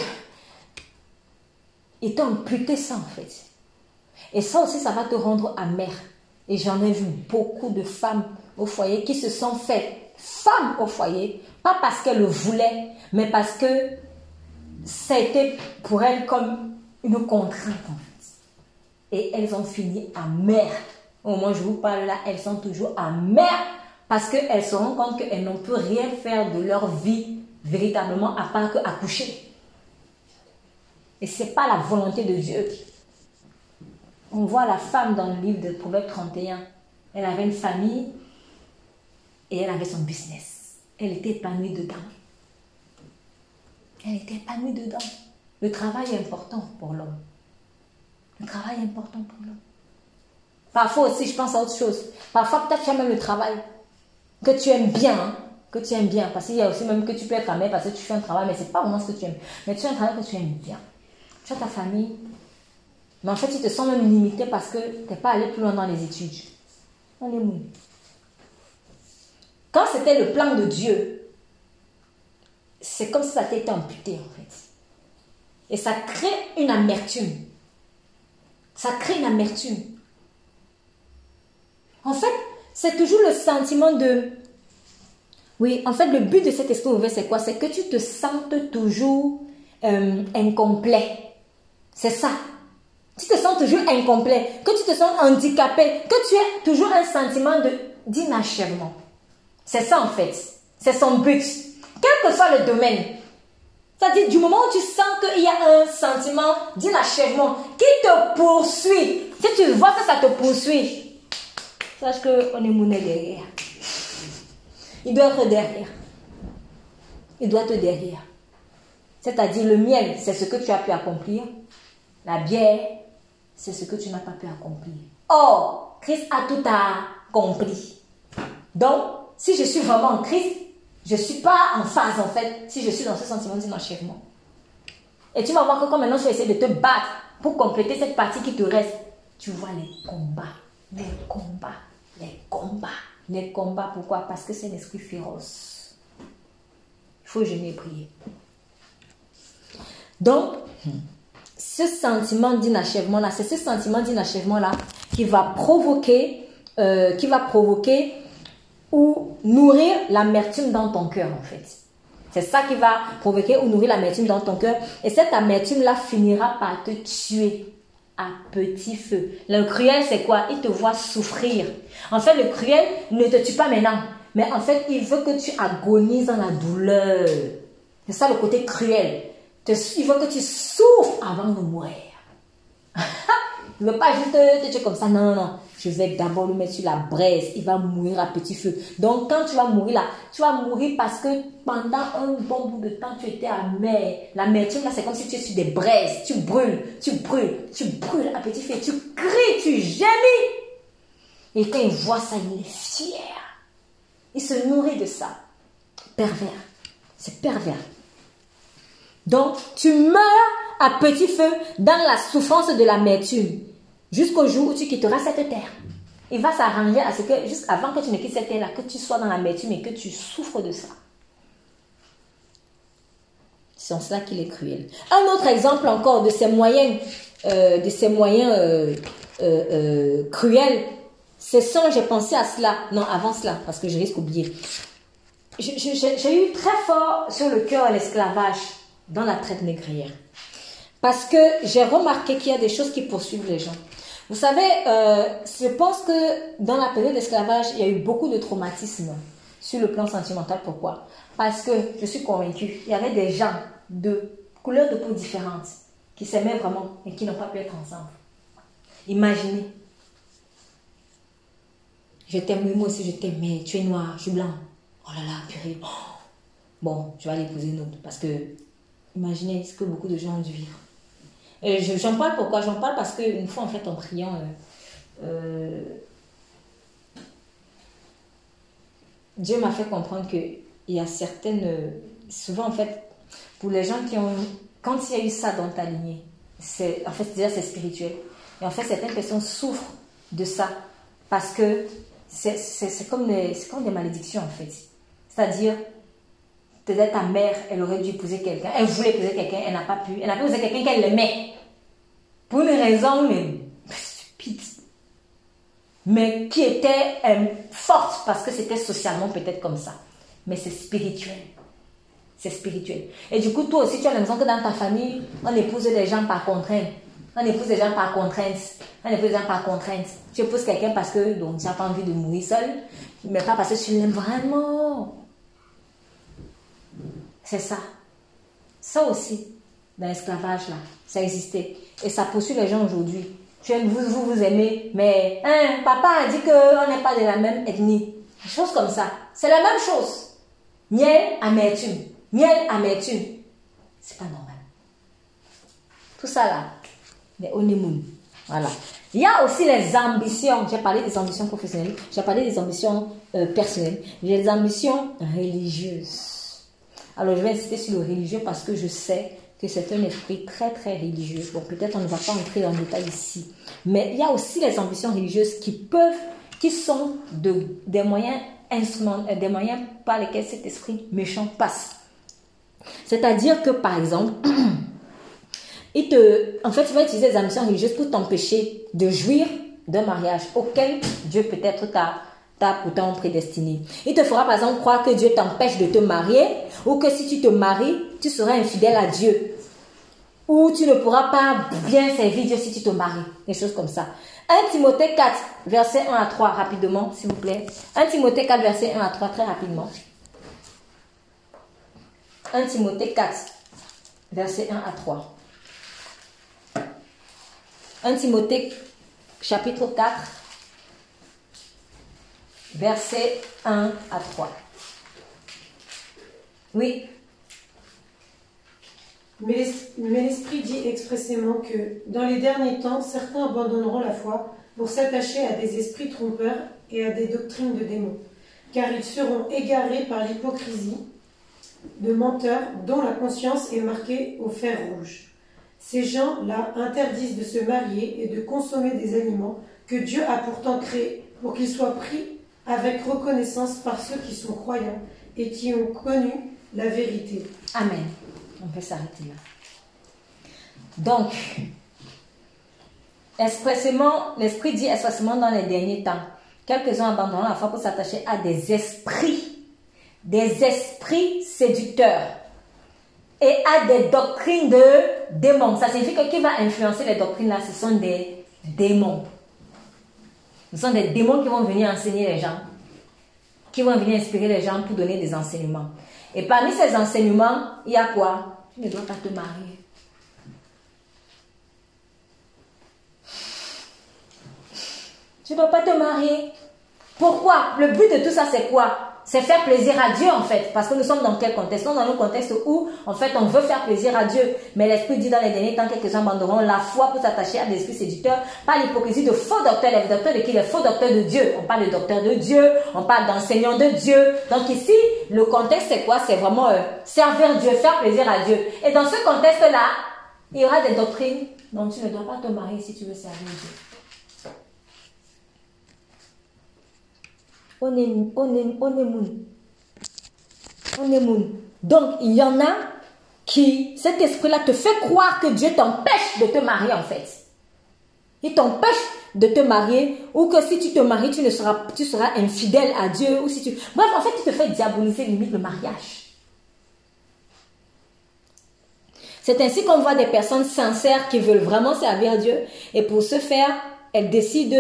il t'a amputé ça en fait. Et ça aussi, ça va te rendre amer. Et j'en ai vu beaucoup de femmes au foyer qui se sont faites femmes au foyer, pas parce qu'elles le voulaient, mais parce que ça a été pour elles comme une contrainte en fait. Et elles ont fini amères. Au moment où je vous parle là, elles sont toujours amères parce qu'elles se rendent compte qu'elles n'ont plus rien faire de leur vie véritablement à part qu'accoucher. Et ce n'est pas la volonté de Dieu. On voit la femme dans le livre de Proverbe 31. Elle avait une famille et elle avait son business. Elle était épanouie dedans. Elle était épanouie dedans. Le travail est important pour l'homme. Le travail est important pour l'homme. Parfois aussi, je pense à autre chose. Parfois, peut-être tu as même le travail que tu aimes bien. Hein, que tu aimes bien. Parce qu'il y a aussi même que tu peux être mère parce que tu fais un travail, mais ce n'est pas vraiment ce que tu aimes. Mais tu as un travail que tu aimes bien. Tu as ta famille. Mais en fait, tu te sens même limité parce que tu n'es pas allé plus loin dans les études. On est mou. Quand c'était le plan de Dieu, c'est comme si ça t'était amputé en fait. Et ça crée une amertume. Ça crée une amertume. En fait, c'est toujours le sentiment de... Oui, en fait, le but de cet esprit ouvert, c'est quoi? C'est que tu te sentes toujours euh, incomplet. C'est ça. Tu te sens toujours incomplet, que tu te sens handicapé, que tu aies toujours un sentiment d'inachèvement. C'est ça en fait. C'est son but quel que soit le domaine. C'est-à-dire, du moment où tu sens qu'il y a un sentiment d'inachèvement qui te poursuit, si tu vois que ça te poursuit, sache qu'on est mouné derrière. Il doit être derrière. Il doit être derrière. C'est-à-dire, le miel, c'est ce que tu as pu accomplir. La bière, c'est ce que tu n'as pas pu accomplir. Or, Christ a tout accompli. Donc, si je suis vraiment en Christ, je ne suis pas en phase, en fait, si je suis dans ce sentiment d'enchaînement. Et tu vas voir que quand maintenant tu vas essayer de te battre pour compléter cette partie qui te reste, tu vois les combats, les combats, les combats, les combats. Pourquoi? Parce que c'est l'esprit féroce. Il faut et prier. Donc, ce sentiment d'inachèvement-là, c'est ce sentiment d'inachèvement-là qui va provoquer, euh, qui va provoquer ou nourrir l'amertume dans ton cœur en fait. C'est ça qui va provoquer ou nourrir l'amertume dans ton cœur. Et cette amertume-là finira par te tuer à petit feu. Le cruel, c'est quoi? Il te voit souffrir. En fait, le cruel ne te tue pas maintenant. Mais en fait, il veut que tu agonises dans la douleur. C'est ça le côté cruel. Il veut que tu souffres avant de mourir. Il ne veut pas juste te tuer comme ça. Non, non, non. Je vais d'abord le mettre sur la braise. Il va mourir à petit feu. Donc, quand tu vas mourir là, tu vas mourir parce que pendant un bon bout de temps, tu étais amer. L'amertume là, c'est comme si tu es sur des braises. Tu brûles, tu brûles, tu brûles à petit feu. Tu cries, tu gémis. Et quand il voit ça, il est fier. Il se nourrit de ça. Pervers. C'est pervers. Donc, tu meurs à petit feu dans la souffrance de l'amertume jusqu'au jour où tu quitteras cette terre. Il va s'arranger à ce que, avant que tu ne quittes cette terre-là, que tu sois dans l'amertume et que tu souffres de ça. C'est en cela qu'il est cruel. Un autre exemple encore de ces moyens, euh, de ces moyens euh, euh, cruels, c'est sans j'ai pensé à cela. Non, avant cela, parce que je risque d'oublier. J'ai eu très fort sur le cœur l'esclavage dans la traite négrière. Parce que j'ai remarqué qu'il y a des choses qui poursuivent les gens. Vous savez, euh, je pense que dans la période d'esclavage, il y a eu beaucoup de traumatismes sur le plan sentimental. Pourquoi? Parce que je suis convaincue, il y avait des gens de couleurs de peau différentes qui s'aimaient vraiment et qui n'ont pas pu être ensemble. Imaginez. Je t'aime, moi aussi je t'aime, mais tu es noir, je suis blanc. Oh là là, purée. Bon, je vais aller poser une autre parce que imaginez ce que beaucoup de gens ont dû vivre. J'en parle pourquoi J'en parle? Parce qu'une fois, en fait, en priant, euh, euh, Dieu m'a fait comprendre qu'il y a certaines. Souvent, en fait, pour les gens qui ont. Quand il y a eu ça dans ta lignée, c'est, en fait, déjà, c'est spirituel. Et en fait, certaines personnes souffrent de ça parce que c'est, comme, des, comme des malédictions, en fait. C'est-à-dire, Peut-être ta mère, elle aurait dû épouser quelqu'un. Elle voulait épouser quelqu'un, elle n'a pas pu. Elle n'a pas épousé quelqu'un qu'elle aimait. Pour une raison, mais stupide. Mais qui était euh, forte parce que c'était socialement peut-être comme ça. Mais c'est spirituel. C'est spirituel. Et du coup, toi aussi, tu as l'impression que dans ta famille, on épouse des gens par contrainte. On épouse des gens par contrainte. On épouse des gens par contrainte. Tu épouses quelqu'un parce que donc, tu n'as pas envie de mourir seul, mais pas parce que tu l'aimes vraiment. C'est ça. Ça aussi, l'esclavage, là, ça existait. Et ça poursuit les gens aujourd'hui. Vous, vous, vous aimez, mais hein, papa a dit qu'on n'est pas de la même ethnie. Des choses comme ça. C'est la même chose. Miel, amertume. Miel, amertume. C'est pas normal. Tout ça là, les honeymoon. Voilà. Il y a aussi les ambitions. J'ai parlé des ambitions professionnelles. J'ai parlé des ambitions euh, personnelles. J'ai des ambitions religieuses. Alors je vais insister sur le religieux parce que je sais que c'est un esprit très très religieux. Bon, peut-être on ne va pas entrer dans le détail ici. Mais il y a aussi les ambitions religieuses qui peuvent, qui sont de, des moyens instruments, euh, des moyens par lesquels cet esprit méchant passe. C'est-à-dire que par exemple, il te, en fait, tu vas utiliser des ambitions religieuses pour t'empêcher de jouir d'un mariage auquel Dieu peut-être t'a pourtant prédestiné. Il te fera par exemple croire que Dieu t'empêche de te marier ou que si tu te maries, tu seras infidèle à Dieu. Ou tu ne pourras pas bien servir Dieu si tu te maries. Des choses comme ça. 1 Timothée 4, verset 1 à 3, rapidement, s'il vous plaît. 1 Timothée 4, verset 1 à 3, très rapidement. 1 Timothée 4, verset 1 à 3. 1 Timothée, chapitre 4, versets 1 à 3. Oui. Mais l'Esprit dit expressément que dans les derniers temps, certains abandonneront la foi pour s'attacher à des esprits trompeurs et à des doctrines de démons, car ils seront égarés par l'hypocrisie de menteurs dont la conscience est marquée au fer rouge. Ces gens-là interdisent de se marier et de consommer des aliments que Dieu a pourtant créés pour qu'ils soient pris avec reconnaissance par ceux qui sont croyants et qui ont connu la vérité. Amen. On peut s'arrêter là. Donc, expressément, l'Esprit dit expressément dans les derniers temps, quelques-uns abandonnant la foi pour s'attacher à des esprits, des esprits séducteurs et à des doctrines de démons. Ça signifie que qui va influencer les doctrines là, ce sont des démons. Ce sont des démons qui vont venir enseigner les gens, qui vont venir inspirer les gens pour donner des enseignements. Et parmi ces enseignements, il y a quoi? Tu ne dois pas te marier. Tu ne dois pas te marier. Pourquoi? Le but de tout ça, c'est quoi? C'est faire plaisir à Dieu en fait. Parce que nous sommes dans quel contexte? Nous sommes dans un contexte où en fait on veut faire plaisir à Dieu. Mais l'Esprit dit dans les derniers temps, quelques-uns abandonneront la foi pour s'attacher à des esprits séducteurs, pas l'hypocrisie de faux docteurs. Les docteurs de qui? Les faux docteurs de Dieu. On parle de docteurs de Dieu, on parle d'enseignants de Dieu. Donc ici, le contexte c'est quoi? C'est vraiment euh, servir Dieu, faire plaisir à Dieu. Et dans ce contexte-là, il y aura des doctrines dont tu ne dois pas te marier si tu veux servir Dieu. On est, on est, on est Donc, il y en a qui, cet esprit-là te fait croire que Dieu t'empêche de te marier en fait. Il t'empêche de te marier ou que si tu te maries, tu, ne seras, tu seras infidèle à Dieu. Ou si tu... Bref, en fait, tu te fais diaboliser limite le mariage. C'est ainsi qu'on voit des personnes sincères qui veulent vraiment servir Dieu et pour ce faire, elles décident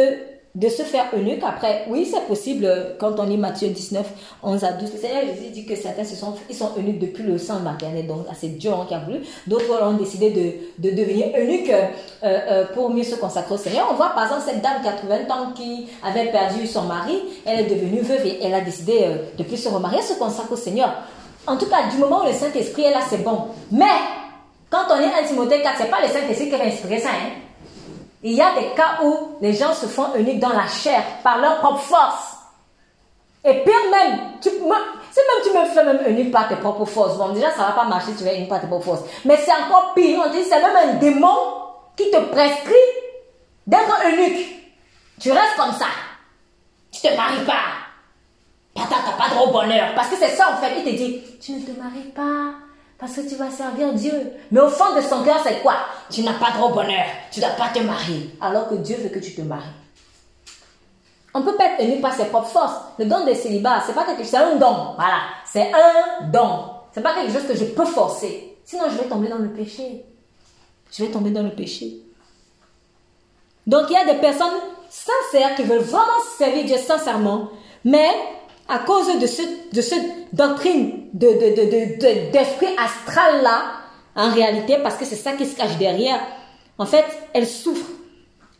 de se faire eunuque. Après, oui, c'est possible quand on lit Matthieu 19, 11 à 12. Le Seigneur Jésus dit que certains se sont, ils sont eunuques depuis le sang maternel. Donc, c'est Dieu qui a voulu. D'autres ont décidé de, de devenir eunuques euh, euh, pour mieux se consacrer au Seigneur. On voit par exemple cette dame 80 ans qui avait perdu son mari. Elle est devenue veuve et elle a décidé euh, de plus se remarier, se consacrer au Seigneur. En tout cas, du moment où le Saint-Esprit est là, c'est bon. Mais, quand on est à Timothée 4, c'est pas le Saint-Esprit qui va inspirer ça. Hein? Il y a des cas où les gens se font uniques dans la chair par leur propre force. Et pire même, tu, si même tu me fais même unique par tes propres forces, bon déjà ça va pas marcher, tu vas unique par tes propres forces. Mais c'est encore pire, on dit c'est même un démon qui te prescrit d'être unique. Tu restes comme ça. Tu te maries pas. T'as pas de bonheur. Parce que c'est ça en fait, il te dit, tu ne te maries pas. Parce que tu vas servir Dieu. Mais au fond de son cœur, c'est quoi? Tu n'as pas de bonheur. Tu ne dois pas te marier. Alors que Dieu veut que tu te maries. On peut pas être élu par ses propres forces. Le don de célibat, c'est pas quelque chose, c'est un don. Voilà. C'est un don. C'est pas quelque chose que je peux forcer. Sinon, je vais tomber dans le péché. Je vais tomber dans le péché. Donc, il y a des personnes sincères qui veulent vraiment servir Dieu sincèrement, mais à cause de, ce, de cette doctrine d'esprit de, astral là, en réalité, parce que c'est ça qui se cache derrière, en fait, elle souffre.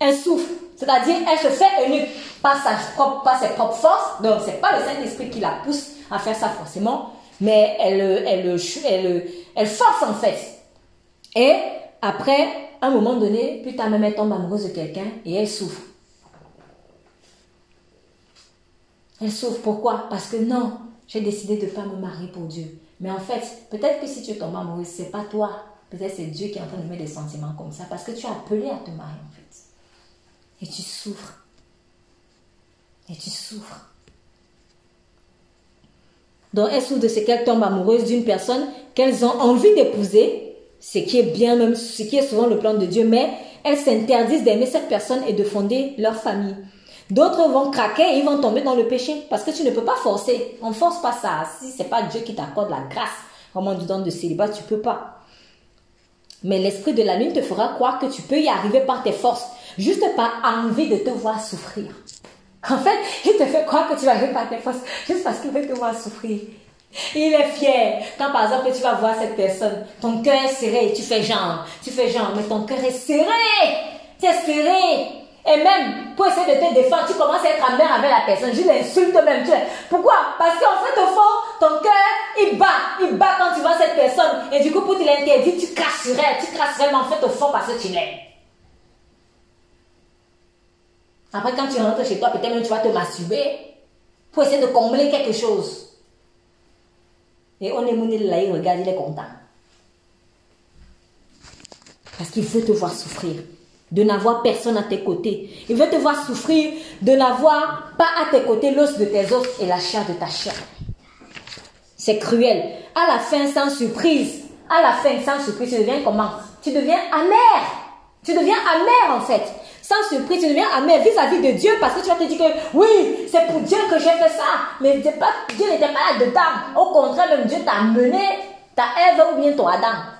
Elle souffre. C'est-à-dire, elle se fait unique par, sa propre, par ses propres forces. Donc, c'est pas le Saint-Esprit qui la pousse à faire ça forcément, mais elle, elle, elle, elle, force en fait. Et après, à un moment donné, plus tard même, elle tombe amoureuse de quelqu'un et elle souffre. Elle souffre. Pourquoi? Parce que non, j'ai décidé de ne pas me marier pour Dieu. Mais en fait, peut-être que si tu tombes amoureuse, c'est pas toi. Peut-être c'est Dieu qui est en train de mettre des sentiments comme ça. Parce que tu as appelé à te marier en fait. Et tu souffres. Et tu souffres. Donc elles souffrent de ce qu'elles tombent amoureuses d'une personne qu'elles ont envie d'épouser, ce qui est bien même, ce qui est souvent le plan de Dieu, mais elles s'interdisent d'aimer cette personne et de fonder leur famille. D'autres vont craquer ils vont tomber dans le péché parce que tu ne peux pas forcer. On ne force pas ça. Si c'est pas Dieu qui t'accorde la grâce, comme on dit dans le célibat, tu peux pas. Mais l'esprit de la lune te fera croire que tu peux y arriver par tes forces, juste par envie de te voir souffrir. En fait, il te fait croire que tu vas arriver par tes forces, juste parce qu'il veut te voir souffrir. Il est fier. Quand par exemple tu vas voir cette personne, ton cœur est serré, tu fais genre, tu fais genre, mais ton cœur est serré. Tu es serré. Et même, pour essayer de te défendre, tu commences à être amer avec la personne. Je l'insulte même. Pourquoi? Parce qu'en fait, au fond, ton cœur, il bat. Il bat quand tu vois cette personne. Et du coup, pour te l'interdire, tu cracherais. Tu cracherais, mais en fait, au fond, parce que tu l'aimes. Après, quand tu rentres chez toi, peut-être même tu vas te masturber pour essayer de combler quelque chose. Et on est là, il regarde, il est content. Parce qu'il veut te voir souffrir de n'avoir personne à tes côtés. Il veut te voir souffrir, de n'avoir pas à tes côtés l'os de tes os et la chair de ta chair. C'est cruel. À la fin, sans surprise, à la fin, sans surprise, tu deviens comment? Tu deviens amer. Tu deviens amer en fait. Sans surprise, tu deviens amer vis-à-vis de Dieu parce que tu vas te dire que oui, c'est pour Dieu que j'ai fait ça. Mais Dieu n'était pas là dedans. Au contraire, même Dieu t'a mené, ta Ève ou bien ton Adam.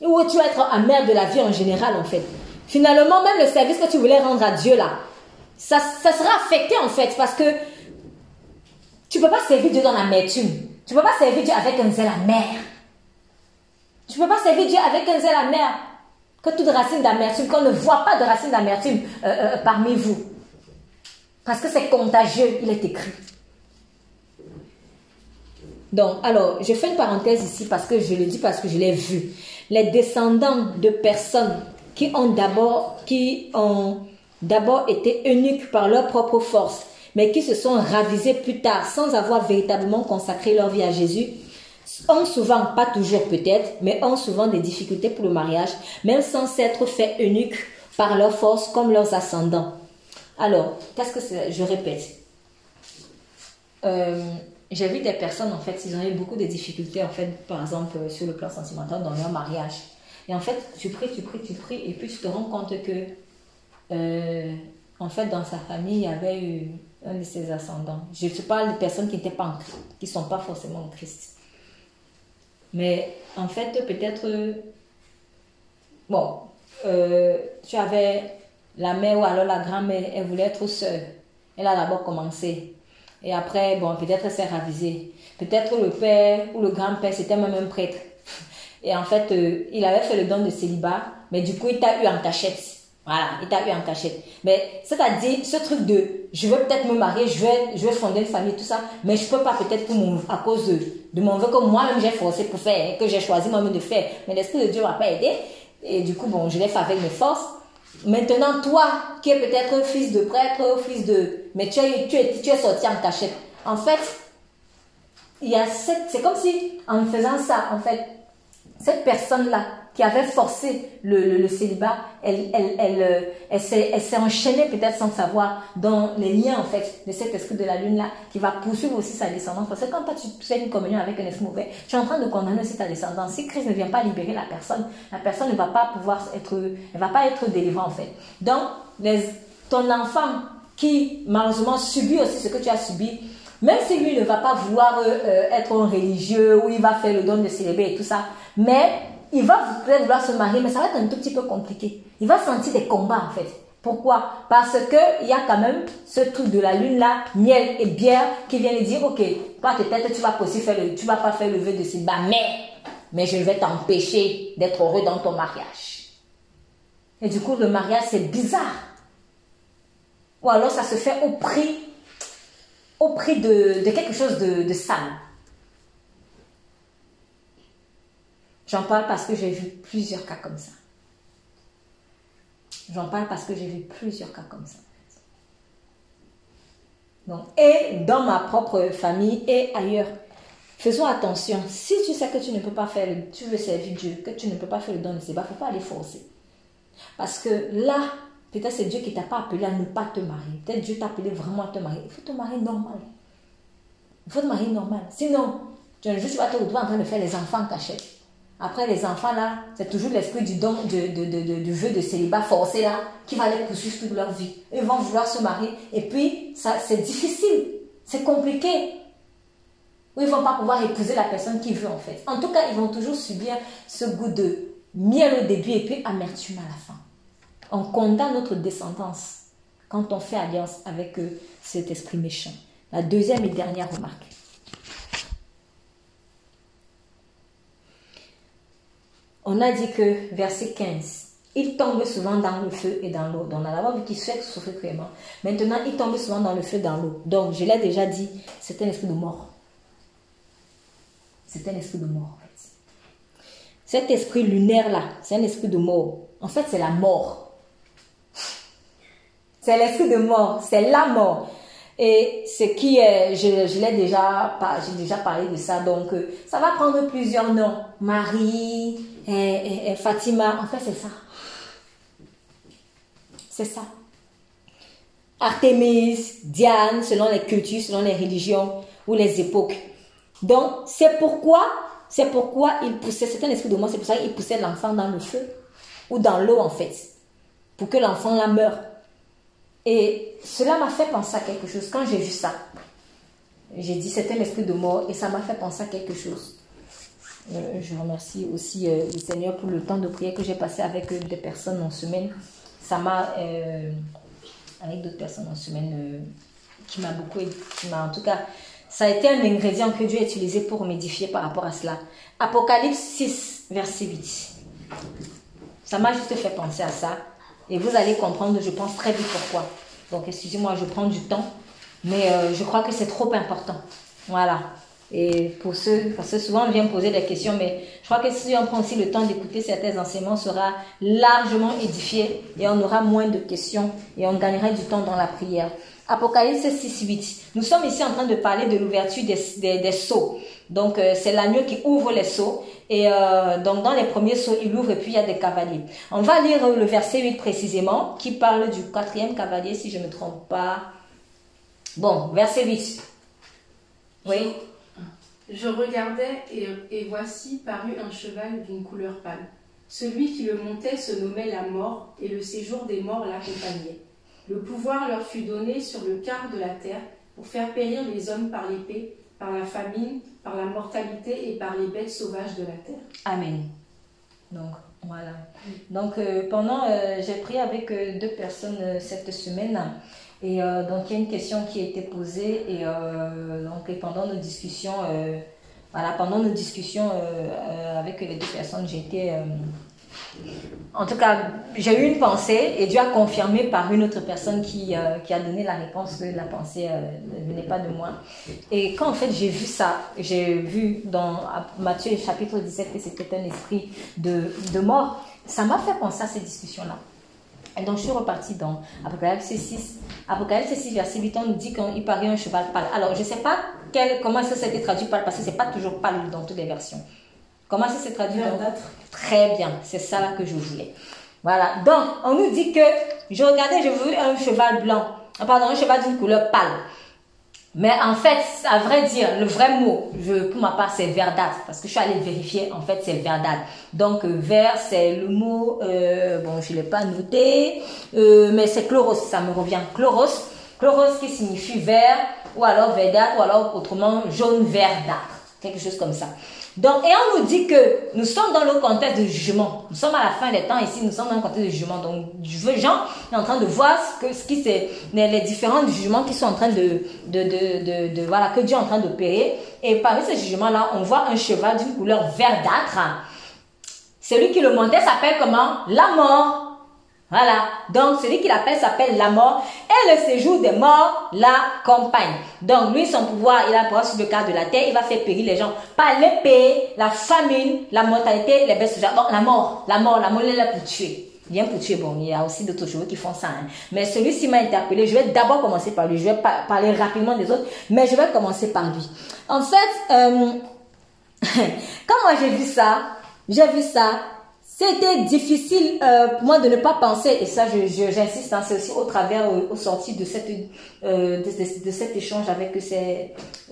Ou tu vas être amer de la vie en général, en fait. Finalement, même le service que tu voulais rendre à Dieu, là, ça, ça sera affecté, en fait, parce que tu ne peux pas servir Dieu dans l'amertume. Tu ne peux pas servir Dieu avec un zèle amer. Tu ne peux pas servir Dieu avec un zèle amer. Que toute racine d'amertume, qu'on ne voit pas de racine d'amertume euh, parmi vous. Parce que c'est contagieux, il est écrit. Donc, alors, je fais une parenthèse ici parce que je le dis parce que je l'ai vu. Les descendants de personnes qui ont d'abord, qui ont d'abord été eunuques par leur propre force, mais qui se sont ravisés plus tard sans avoir véritablement consacré leur vie à Jésus, ont souvent, pas toujours peut-être, mais ont souvent des difficultés pour le mariage, même sans s'être fait eunuques par leur force comme leurs ascendants. Alors, qu'est-ce que c'est? Je répète. Euh, j'ai vu des personnes, en fait, ils ont eu beaucoup de difficultés, en fait, par exemple, euh, sur le plan sentimental, dans leur mariage. Et en fait, tu pries, tu pries, tu pries, et puis tu te rends compte que, euh, en fait, dans sa famille, il y avait eu un de ses ascendants. Je te parle de personnes qui n'étaient pas en Christ, qui ne sont pas forcément en Christ. Mais en fait, peut-être, bon, euh, tu avais la mère ou alors la grand-mère, elle voulait être seule. Elle a d'abord commencé. Et après, bon, peut-être elle s'est. Peut-être le père ou le grand-père, c'était même un prêtre. Et en fait, euh, il avait fait le don de célibat, mais du coup, il t'a eu en cachette. Voilà, il t'a eu en cachette. Mais c'est-à-dire, ce truc de, je veux peut-être me marier, je veux, je veux fonder une famille, tout ça, mais je peux pas peut-être pour mon, à cause de, de mon vœu que moi-même j'ai forcé pour faire, que j'ai choisi moi-même de faire. Mais l'Esprit de Dieu m'a pas aidé. Et du coup, bon, je l'ai fait avec mes forces. Maintenant, toi, qui es peut-être fils de prêtre, fils de... Mais tu es, tu es, tu es sorti en cachette. En fait, il y a c'est comme si, en faisant ça, en fait, cette personne-là qui avait forcé le, célibat, elle, elle, elle, euh, elle s'est enchaînée peut-être sans savoir dans les liens en fait de cet esprit de la lune là qui va poursuivre aussi sa descendance. Parce que quand toi tu fais une communion avec un esprit mauvais, tu es en train de condamner aussi ta descendance. Si Christ ne vient pas libérer la personne, la personne ne va pas pouvoir être, elle va pas être délivrée en fait. Donc, ton enfant qui malheureusement subit aussi ce que tu as subi, même si lui ne va pas vouloir euh, euh, être un religieux ou il va faire le don de célébrer et tout ça, mais il va vouloir se marier, mais ça va être un tout petit peu compliqué. Il va sentir des combats en fait. Pourquoi? Parce qu'il y a quand même ce truc de la lune là, miel et bière, qui vient lui dire, ok, toi peut-être tu vas aussi faire le, tu vas pas faire le vœu de célibat, mais, mais je vais t'empêcher d'être heureux dans ton mariage. Et du coup, le mariage c'est bizarre. Ou alors ça se fait au prix, au prix de, quelque chose de, de sale. J'en parle parce que j'ai vu plusieurs cas comme ça. J'en parle parce que j'ai vu plusieurs cas comme ça. Donc, et dans ma propre famille et ailleurs. Faisons attention. Si tu sais que tu ne peux pas faire, tu veux servir Dieu, que tu ne peux pas faire le don de il ne faut pas aller forcer. Parce que là, peut-être c'est Dieu qui t'a pas appelé à ne pas te marier. Peut-être Dieu t'a appelé vraiment à te marier. Il faut te marier normal. Il faut te marier normal. Sinon, tu vas te retrouver en train de faire les enfants cachés. Après, les enfants, là, c'est toujours l'esprit du don, du vœu de célibat forcé, là, qui va les poursuivre toute leur vie. Ils vont vouloir se marier. Et puis, ça, c'est difficile. C'est compliqué. Ou ils vont pas pouvoir épouser la personne qu'ils veulent, en fait. En tout cas, ils vont toujours subir ce goût de miel au début et puis amertume à la fin. On condamne notre descendance quand on fait alliance avec cet esprit méchant. La deuxième et dernière remarque. on a dit que, verset 15, il tombe souvent dans le feu et dans l'eau. Donc, on a d'abord vu qu'il souhaite souffrir cruellement. Maintenant, il tombe souvent dans le feu et dans l'eau. Donc, je l'ai déjà dit, c'est un esprit de mort. C'est un esprit de mort, en fait. Cet esprit lunaire-là, c'est un esprit de mort. En fait, c'est la mort. C'est l'esprit de mort. C'est la mort. Et ce qui est, je, l'ai déjà, j'ai déjà parlé de ça, donc euh, ça va prendre plusieurs noms. Marie, Fatima, en fait c'est ça. C'est ça. Artémis, Diane, selon les cultures, selon les religions ou les époques. Donc c'est pourquoi, c'est pourquoi il poussait, c'est un esprit de mort, c'est pour ça qu'il poussait l'enfant dans le feu ou dans l'eau en fait, pour que l'enfant la meure. Et cela m'a fait penser à quelque chose. Quand j'ai vu ça, j'ai dit c'était l'esprit de mort et ça m'a fait penser à quelque chose. Euh, je remercie aussi euh, le Seigneur pour le temps de prière que j'ai passé avec euh, des personnes en semaine. Ça m'a, avec d'autres personnes en semaine, qui m'a beaucoup, qui en tout cas, ça a été un ingrédient que Dieu a utilisé pour m'édifier par rapport à cela. Apocalypse 6, verset 8. Ça m'a juste fait penser à ça. Et vous allez comprendre, je pense très vite pourquoi. Donc, excusez-moi, je prends du temps. Mais euh, je crois que c'est trop important. Voilà. Et pour ceux, parce que souvent on vient poser des questions, mais je crois que si on prend aussi le temps d'écouter certains enseignements, on sera largement édifié et on aura moins de questions et on gagnerait du temps dans la prière. Apocalypse 6, 8. Nous sommes ici en train de parler de l'ouverture des, des, sceaux. Donc, euh, c'est l'agneau qui ouvre les sceaux. Et euh, donc, dans les premiers sceaux, il ouvre et puis il y a des cavaliers. On va lire le verset 8 précisément, qui parle du quatrième cavalier, si je ne me trompe pas. Bon, verset 8. Oui. Je regardais et, et voici parut un cheval d'une couleur pâle. Celui qui le montait se nommait la mort et le séjour des morts l'accompagnait. Le pouvoir leur fut donné sur le quart de la terre pour faire périr les hommes par l'épée, par la famine, par la mortalité et par les bêtes sauvages de la terre. Amen. Donc, voilà. Donc, euh, pendant, euh, j'ai pris avec euh, deux personnes cette semaine. Et donc, il y a une question qui a été posée. Et, donc, et pendant nos discussions, voilà, pendant nos discussions avec les deux personnes, été. En tout cas, j'ai eu une pensée et Dieu a confirmé par une autre personne qui, qui a donné la réponse que la pensée ne venait pas de moi. Et quand en fait j'ai vu ça, j'ai vu dans Matthieu chapitre 17 que c'était un esprit de, de mort, ça m'a fait penser à ces discussions-là. Et donc, je suis repartie dans Apocalypse 6. Apocalypse 6, verset 8, on nous dit qu'il paraît un cheval pâle. Alors, je ne sais pas quel, comment ça s'est traduit pâle, parce que ce n'est pas toujours pâle dans toutes les versions. Comment ça s'est traduit Verdâtre. Très bien, c'est ça là que je voulais. Voilà, donc, on nous dit que je regardais, je voulais un cheval blanc. Ah, pardon, un cheval d'une couleur pâle. Mais en fait, à vrai dire, le vrai mot, je, pour ma part, c'est verdâtre. Parce que je suis allée vérifier, en fait, c'est verdâtre. Donc, euh, vert, c'est le mot, euh, bon, je ne l'ai pas noté, euh, mais c'est chloros, ça me revient. Chloros, chloros qui signifie vert, ou alors verdâtre, ou alors autrement jaune verdâtre. Quelque chose comme ça. Donc, et on nous dit que nous sommes dans le contexte de jugement. Nous sommes à la fin des temps ici, nous sommes dans le contexte de jugement. Donc, Jean est en train de voir ce, que, ce qui c'est, les, différents jugements qui sont en train de, de, de, de, de, voilà, que Dieu est en train d'opérer. Et parmi ces jugements-là, on voit un cheval d'une couleur verdâtre. Celui qui le montait s'appelle comment? La mort. Voilà. Donc, celui qui l'appelle s'appelle la mort. Et le séjour des morts l'accompagne. Donc, lui, son pouvoir, il a pouvoir sur le cadre de la terre. Il va faire périr les gens par l'épée, la famine, la mortalité, les sauvages. Donc, la mort. La mort, la mort, elle est là pour tuer. Vient pour tuer. Bon, il y a aussi d'autres chevaux qui font ça. Hein. Mais celui-ci m'a interpellé. Je vais d'abord commencer par lui. Je vais pa parler rapidement des autres. Mais je vais commencer par lui. En fait, euh, quand moi j'ai vu ça, j'ai vu ça, c'était difficile euh, pour moi de ne pas penser, et ça j'insiste, hein, c'est aussi au travers, au sorti de, cette, euh, de, cet échange avec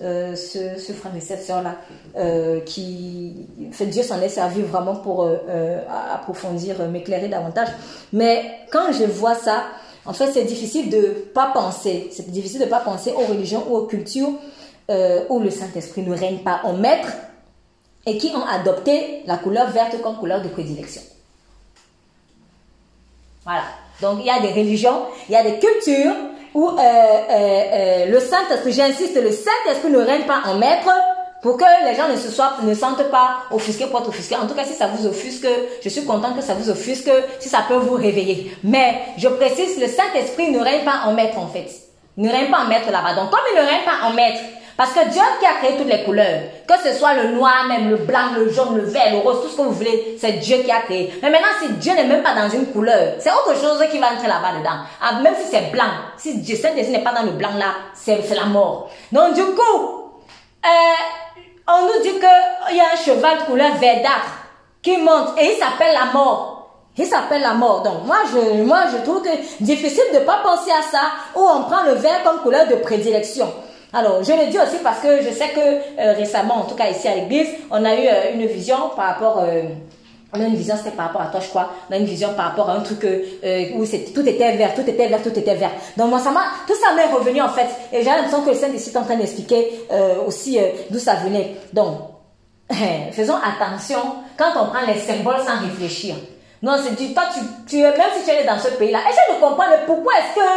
euh, ce, ce, frère et cette sœur-là, qui, fait, Dieu s'en est servi vraiment pour approfondir, m'éclairer davantage. Mais quand je vois ça, en fait, c'est difficile de pas penser, c'est difficile de pas penser aux religions ou aux cultures où le Saint-Esprit ne règne pas en maître, et qui ont adopté la couleur verte comme couleur de prédilection. Voilà. Donc il y a des religions, il y a des cultures où euh, euh, euh, le Saint-Esprit, j'insiste, le Saint-Esprit ne règne pas en maître pour que les gens ne se soient, ne sentent pas offusqués pour être offusqués. En tout cas, si ça vous offusque, je suis contente que ça vous offusque, si ça peut vous réveiller. Mais je précise, le Saint-Esprit ne règne pas en maître en fait. Ne règne pas en maître là-bas. Donc comme il ne règne pas en maître, parce que Dieu qui a créé toutes les couleurs, que ce soit le noir, même le blanc, le jaune, le vert, le rose, tout ce que vous voulez, c'est Dieu qui a créé. Mais maintenant, si Dieu n'est même pas dans une couleur, c'est autre chose qui va entrer là-bas dedans. Ah, même si c'est blanc, si Dieu Saint-Esprit n'est pas dans le blanc là, c'est la mort. Donc du coup, euh, on nous dit qu'il y a un cheval de couleur verdâtre qui monte et il s'appelle la mort. Il s'appelle la mort. Donc moi je, moi, je trouve que difficile de ne pas penser à ça où on prend le vert comme couleur de prédilection. Alors, je le dis aussi parce que je sais que euh, récemment, en tout cas ici à l'église, on a eu euh, une vision par rapport... Euh, on a une vision, c'était par rapport à toi, je crois. On a une vision par rapport à un truc où tout était vert, tout était vert, tout était vert. Donc moi, ça m'a, tout ça m'est revenu en fait. Et j'ai l'impression que le Saint-Esprit est en train d'expliquer aussi d'où ça venait. Donc, faisons attention quand on prend les symboles sans réfléchir. Non, c'est du toi, tu, tu, même si tu es dans ce pays-là, essaie de comprendre pourquoi est-ce que,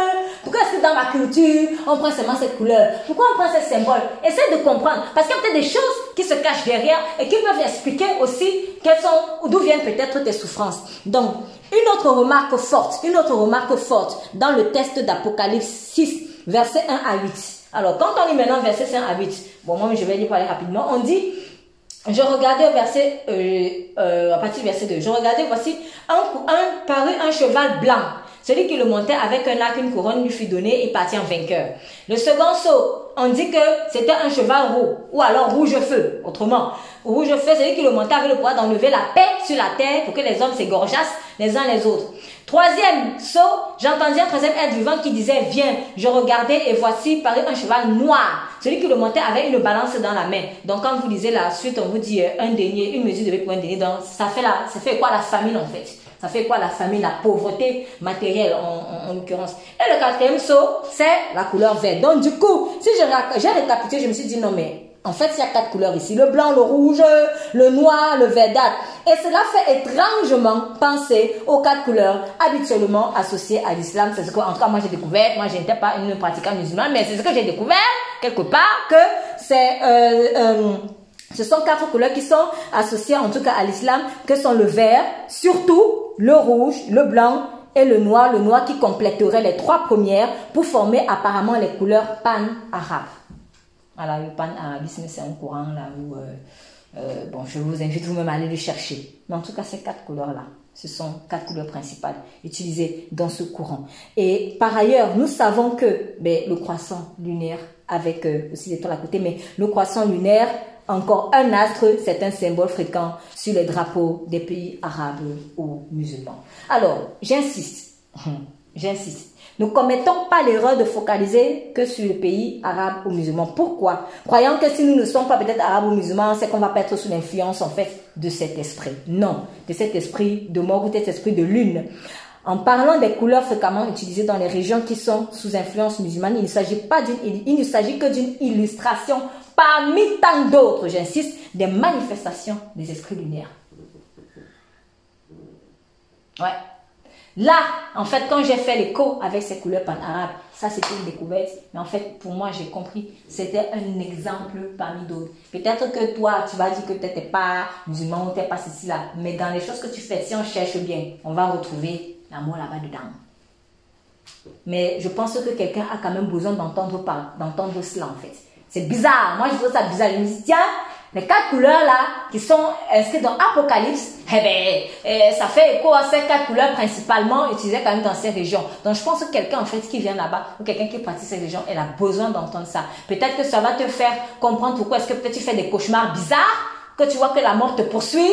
pourquoi est-ce que dans ma culture, on prend seulement cette couleur, pourquoi on prend ce symbole? Essaie de comprendre. Parce qu'il y a peut-être des choses qui se cachent derrière et qui peuvent expliquer aussi quelles sont, d'où viennent peut-être tes souffrances. Donc, une autre remarque forte, une autre remarque forte dans le test d'Apocalypse 6, verset 1 à 8. Alors, quand on lit maintenant verset 5 à 8, bon, moi, je vais lire parler rapidement. On dit, je regardais au verset, euh, euh, à partir du verset 2, je regardais, voici, un, un, paru un cheval blanc. Celui qui le montait avec un arc, une couronne lui fut donnée et partit en vainqueur. Le second saut, on dit que c'était un cheval roux, ou alors rouge feu, autrement. Rouge feu, celui qui le montait avait le pouvoir d'enlever la paix sur la terre pour que les hommes s'égorgeassent les uns les autres. Troisième saut, j'entendis un troisième être vivant qui disait, viens. Je regardais et voici paraît un cheval noir. Celui qui le montait avait une balance dans la main. Donc quand vous lisez la suite, on vous dit euh, un denier, une mesure de pour un denier. Donc ça fait, la, ça fait quoi la famine en fait? Ça fait quoi la famine, la pauvreté matérielle en, en, l'occurrence? Et le quatrième saut, c'est la couleur verte. Donc du coup, si j'ai récapitulé, je me suis dit non mais en fait, il y a quatre couleurs ici. Le blanc, le rouge, le noir, le verdâtre. Et cela fait étrangement penser aux quatre couleurs habituellement associées à l'islam. C'est ce que, en tout cas, moi j'ai découvert. Moi, je n'étais pas une pratiquante musulmane, mais c'est ce que j'ai découvert quelque part que c'est, euh, euh, ce sont quatre couleurs qui sont associées en tout cas à l'islam, que sont le vert, surtout le rouge, le blanc et le noir, le noir qui compléterait les trois premières pour former apparemment les couleurs pan-arabes. Voilà, le c'est un courant là où, euh, euh, bon, je vous invite vous-même à aller le chercher. Mais en tout cas, ces quatre couleurs-là, ce sont quatre couleurs principales utilisées dans ce courant. Et par ailleurs, nous savons que ben, le croissant lunaire, avec euh, aussi l'étoile à côté, mais le croissant lunaire, encore un astre, c'est un symbole fréquent sur les drapeaux des pays arabes ou musulmans. Alors, j'insiste, j'insiste. Ne commettons pas l'erreur de focaliser que sur le pays arabe ou musulman. Pourquoi? Croyant que si nous ne sommes pas peut-être arabes ou musulmans, c'est qu'on va pas être sous l'influence en fait de cet esprit. Non, de cet esprit de mort ou de cet esprit de lune. En parlant des couleurs fréquemment utilisées dans les régions qui sont sous influence musulmane, il ne s'agit pas d'une, il ne s'agit que d'une illustration parmi tant d'autres, j'insiste, des manifestations des esprits lunaires. Ouais. Là, en fait, quand j'ai fait l'écho avec ces couleurs pan-arabes, ça c'était une découverte. Mais en fait, pour moi, j'ai compris, c'était un exemple parmi d'autres. Peut-être que toi, tu vas dire que tu n'étais pas musulman ou tu n'es pas ceci là. Mais dans les choses que tu fais, si on cherche bien, on va retrouver l'amour là-bas dedans. Mais je pense que quelqu'un a quand même besoin d'entendre d'entendre cela en fait. C'est bizarre. Moi, je trouve ça bizarre. Je me dis, tiens, les quatre couleurs là qui sont inscrites dans Apocalypse, eh ben, eh, ça fait écho à ces quatre couleurs principalement utilisées quand même dans ces régions. Donc je pense que quelqu'un en fait qui vient là-bas ou quelqu'un qui pratique ces régions, elle a besoin d'entendre ça. Peut-être que ça va te faire comprendre pourquoi est-ce que peut-être tu fais des cauchemars bizarres, que tu vois que la mort te poursuit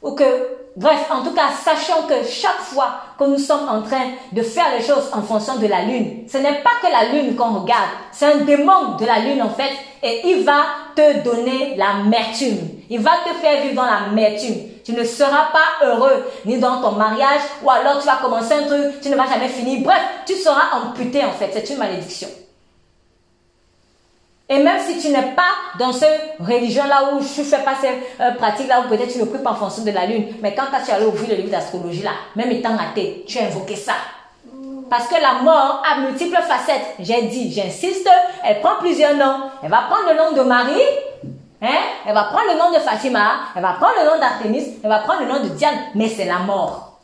ou que Bref, en tout cas, sachant que chaque fois que nous sommes en train de faire les choses en fonction de la lune, ce n'est pas que la lune qu'on regarde, c'est un démon de la lune en fait, et il va te donner l'amertume. Il va te faire vivre dans l'amertume. Tu ne seras pas heureux ni dans ton mariage, ou alors tu vas commencer un truc, tu ne vas jamais finir. Bref, tu seras amputé en fait. C'est une malédiction. Et même si tu n'es pas dans ce religion-là où tu fais pas ces euh, pratiques-là, où peut-être tu ne pries pas en fonction de la lune, mais quand tu allé ouvrir le livre d'astrologie là, même étant athée, tu as invoqué ça. Parce que la mort a multiples facettes. J'ai dit, j'insiste, elle prend plusieurs noms. Elle va prendre le nom de Marie, hein? elle va prendre le nom de Fatima, elle va prendre le nom d'Artémis, elle va prendre le nom de Diane, mais c'est la mort.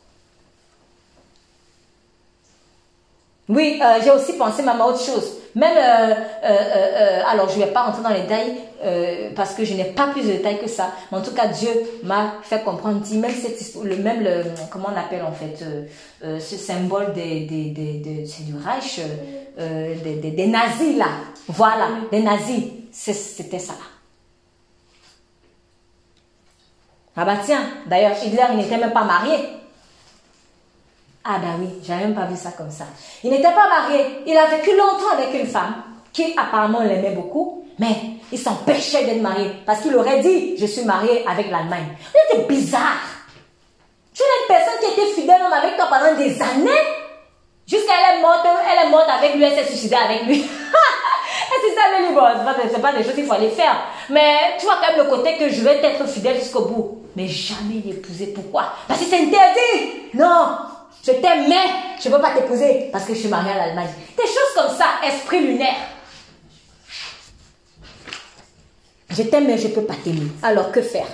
Oui, euh, j'ai aussi pensé même à autre chose. Même, euh, euh, alors je ne vais pas rentrer dans les détails parce que je n'ai pas plus de détails que ça. Mais en tout cas, Dieu m'a fait comprendre, dit même cette, même, comment on appelle en fait, ce symbole des, des, du Reich, des, nazis là. Voilà, des nazis. C'était ça. Ah bah tiens, d'ailleurs, Hitler, il n'était même pas marié. Ah ben oui, j'avais même pas vu ça comme ça. Il n'était pas marié. Il a vécu longtemps avec une femme qui apparemment l'aimait beaucoup, mais il s'empêchait d'être marié parce qu'il aurait dit je suis marié avec l'Allemagne. C'était bizarre. Tu es une personne qui était fidèle avec toi pendant des années jusqu'à elle est morte, elle est morte avec lui, elle s'est suicidée avec lui. Et c'est ça le bon, c'est pas des choses qu'il faut aller faire. Mais tu vois quand même le côté que je vais être fidèle jusqu'au bout. Mais jamais l'épouser. Pourquoi? Parce que c'est interdit. Non, je t'aime, mais je ne veux pas t'épouser parce que je suis mariée à l'Allemagne. Des choses comme ça, esprit lunaire. je t'aime mais je ne peux pas t'aimer. Alors que faire?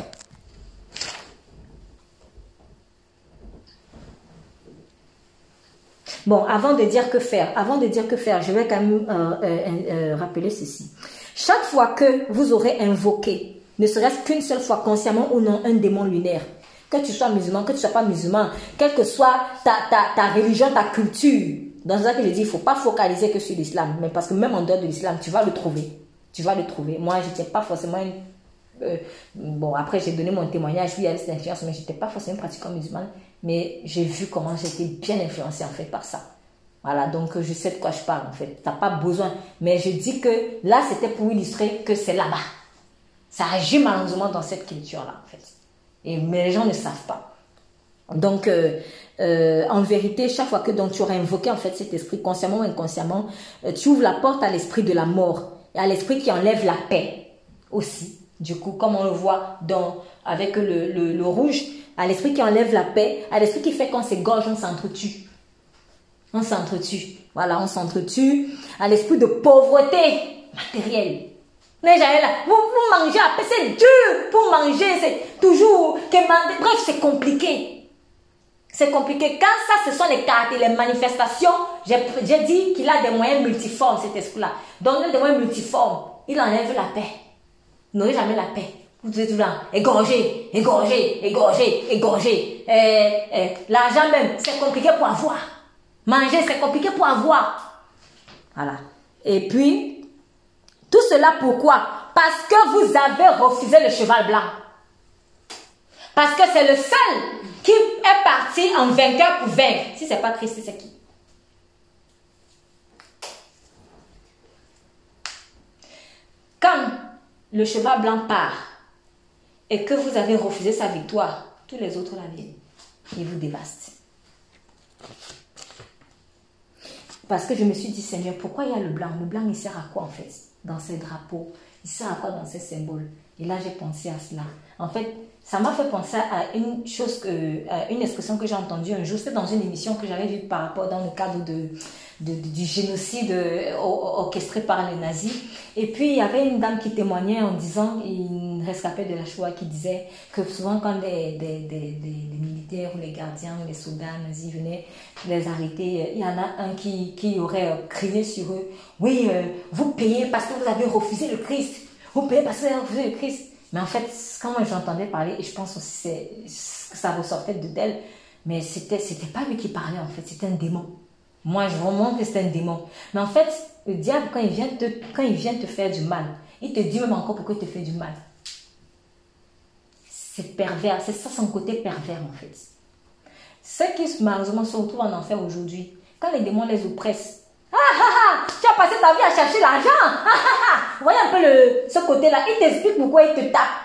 Bon, avant de dire que faire, avant de dire que faire, je vais quand même euh, euh, euh, rappeler ceci. Chaque fois que vous aurez invoqué, ne serait-ce qu'une seule fois, consciemment ou non, un démon lunaire, que tu sois musulman, que tu sois pas musulman, quelle que soit ta, ta, religion, ta culture, dans ce que je dis, il ne faut pas focaliser que sur l'islam, mais parce que même en dehors de l'islam, tu vas le trouver. Tu vas le trouver. Moi, je n'étais pas forcément bon, après, j'ai donné mon témoignage, oui, il y avait cette influence, mais je n'étais pas forcément pratiquant musulmane mais j'ai vu comment j'étais bien influencée en fait par ça. Voilà, donc je sais de quoi je parle en fait. Tu n'as pas besoin. Mais je dis que là, c'était pour illustrer que c'est là-bas. Ça agit malheureusement dans cette culture-là en fait. Mais les gens ne savent pas. Donc, euh, euh, en vérité, chaque fois que donc, tu auras invoqué en fait cet esprit, consciemment ou inconsciemment, euh, tu ouvres la porte à l'esprit de la mort et à l'esprit qui enlève la paix aussi. Du coup, comme on le voit dans, avec le, le, le rouge, à l'esprit qui enlève la paix, à l'esprit qui fait qu'on s'égorge, on s'entretue. On s'entretue. Voilà, on s'entretue. À l'esprit de pauvreté matérielle. Les gens là, vous, vous mangez, c'est dur pour manger, c'est toujours, bref, c'est compliqué. C'est compliqué. Quand ça, ce sont les cartes et les manifestations, j'ai dit qu'il a des moyens multiformes, cet esprit-là. A des moyens multiformes. Il enlève la paix. N'aurait jamais la paix. Vous êtes là, égorgé, égorgé, égorgé, égorgé. Eh, eh, L'argent même, c'est compliqué pour avoir. Manger, c'est compliqué pour avoir. Voilà. Et puis, tout cela pourquoi? Parce que vous avez refusé le cheval blanc. Parce que c'est le seul qui est parti en vainqueur pour vaincre. Si ce n'est pas Christ, c'est qui? Quand le cheval blanc part, et que vous avez refusé sa victoire, tous les autres la viennent. Ils vous dévastent. Parce que je me suis dit, Seigneur, pourquoi il y a le blanc? Le blanc, il sert à quoi en fait? Dans ces drapeaux Il sert à quoi dans ces symboles Et là, j'ai pensé à cela. En fait, ça m'a fait penser à une chose, que, à une expression que j'ai entendue un jour. C'était dans une émission que j'avais vue par rapport dans le cadre de, du génocide euh, orchestré par les nazis. Et puis, il y avait une dame qui témoignait en disant, une rescapée de la Shoah, qui disait que souvent quand des, des, des, militaires ou les gardiens ou les soldats nazis venaient les arrêter, il y en a un qui, qui aurait crié sur eux, oui, euh, vous payez parce que vous avez refusé le Christ. Vous payez parce que vous avez refusé le Christ. Mais en fait, quand j'entendais parler, et je pense que ça ressortait de d'elle, mais c'était, c'était pas lui qui parlait en fait, c'était un démon. Moi, je remonte que c'est un démon. Mais en fait, le diable, quand il, vient te, quand il vient te faire du mal, il te dit même encore pourquoi il te fait du mal. C'est pervers, c'est ça son côté pervers en fait. Ceux qui malheureusement se retrouvent en enfer aujourd'hui, quand les démons les oppressent, ah ah ah, tu as passé ta vie à chercher l'argent, ah ah ah, voyez un peu le, ce côté-là, il t'explique pourquoi il te tape.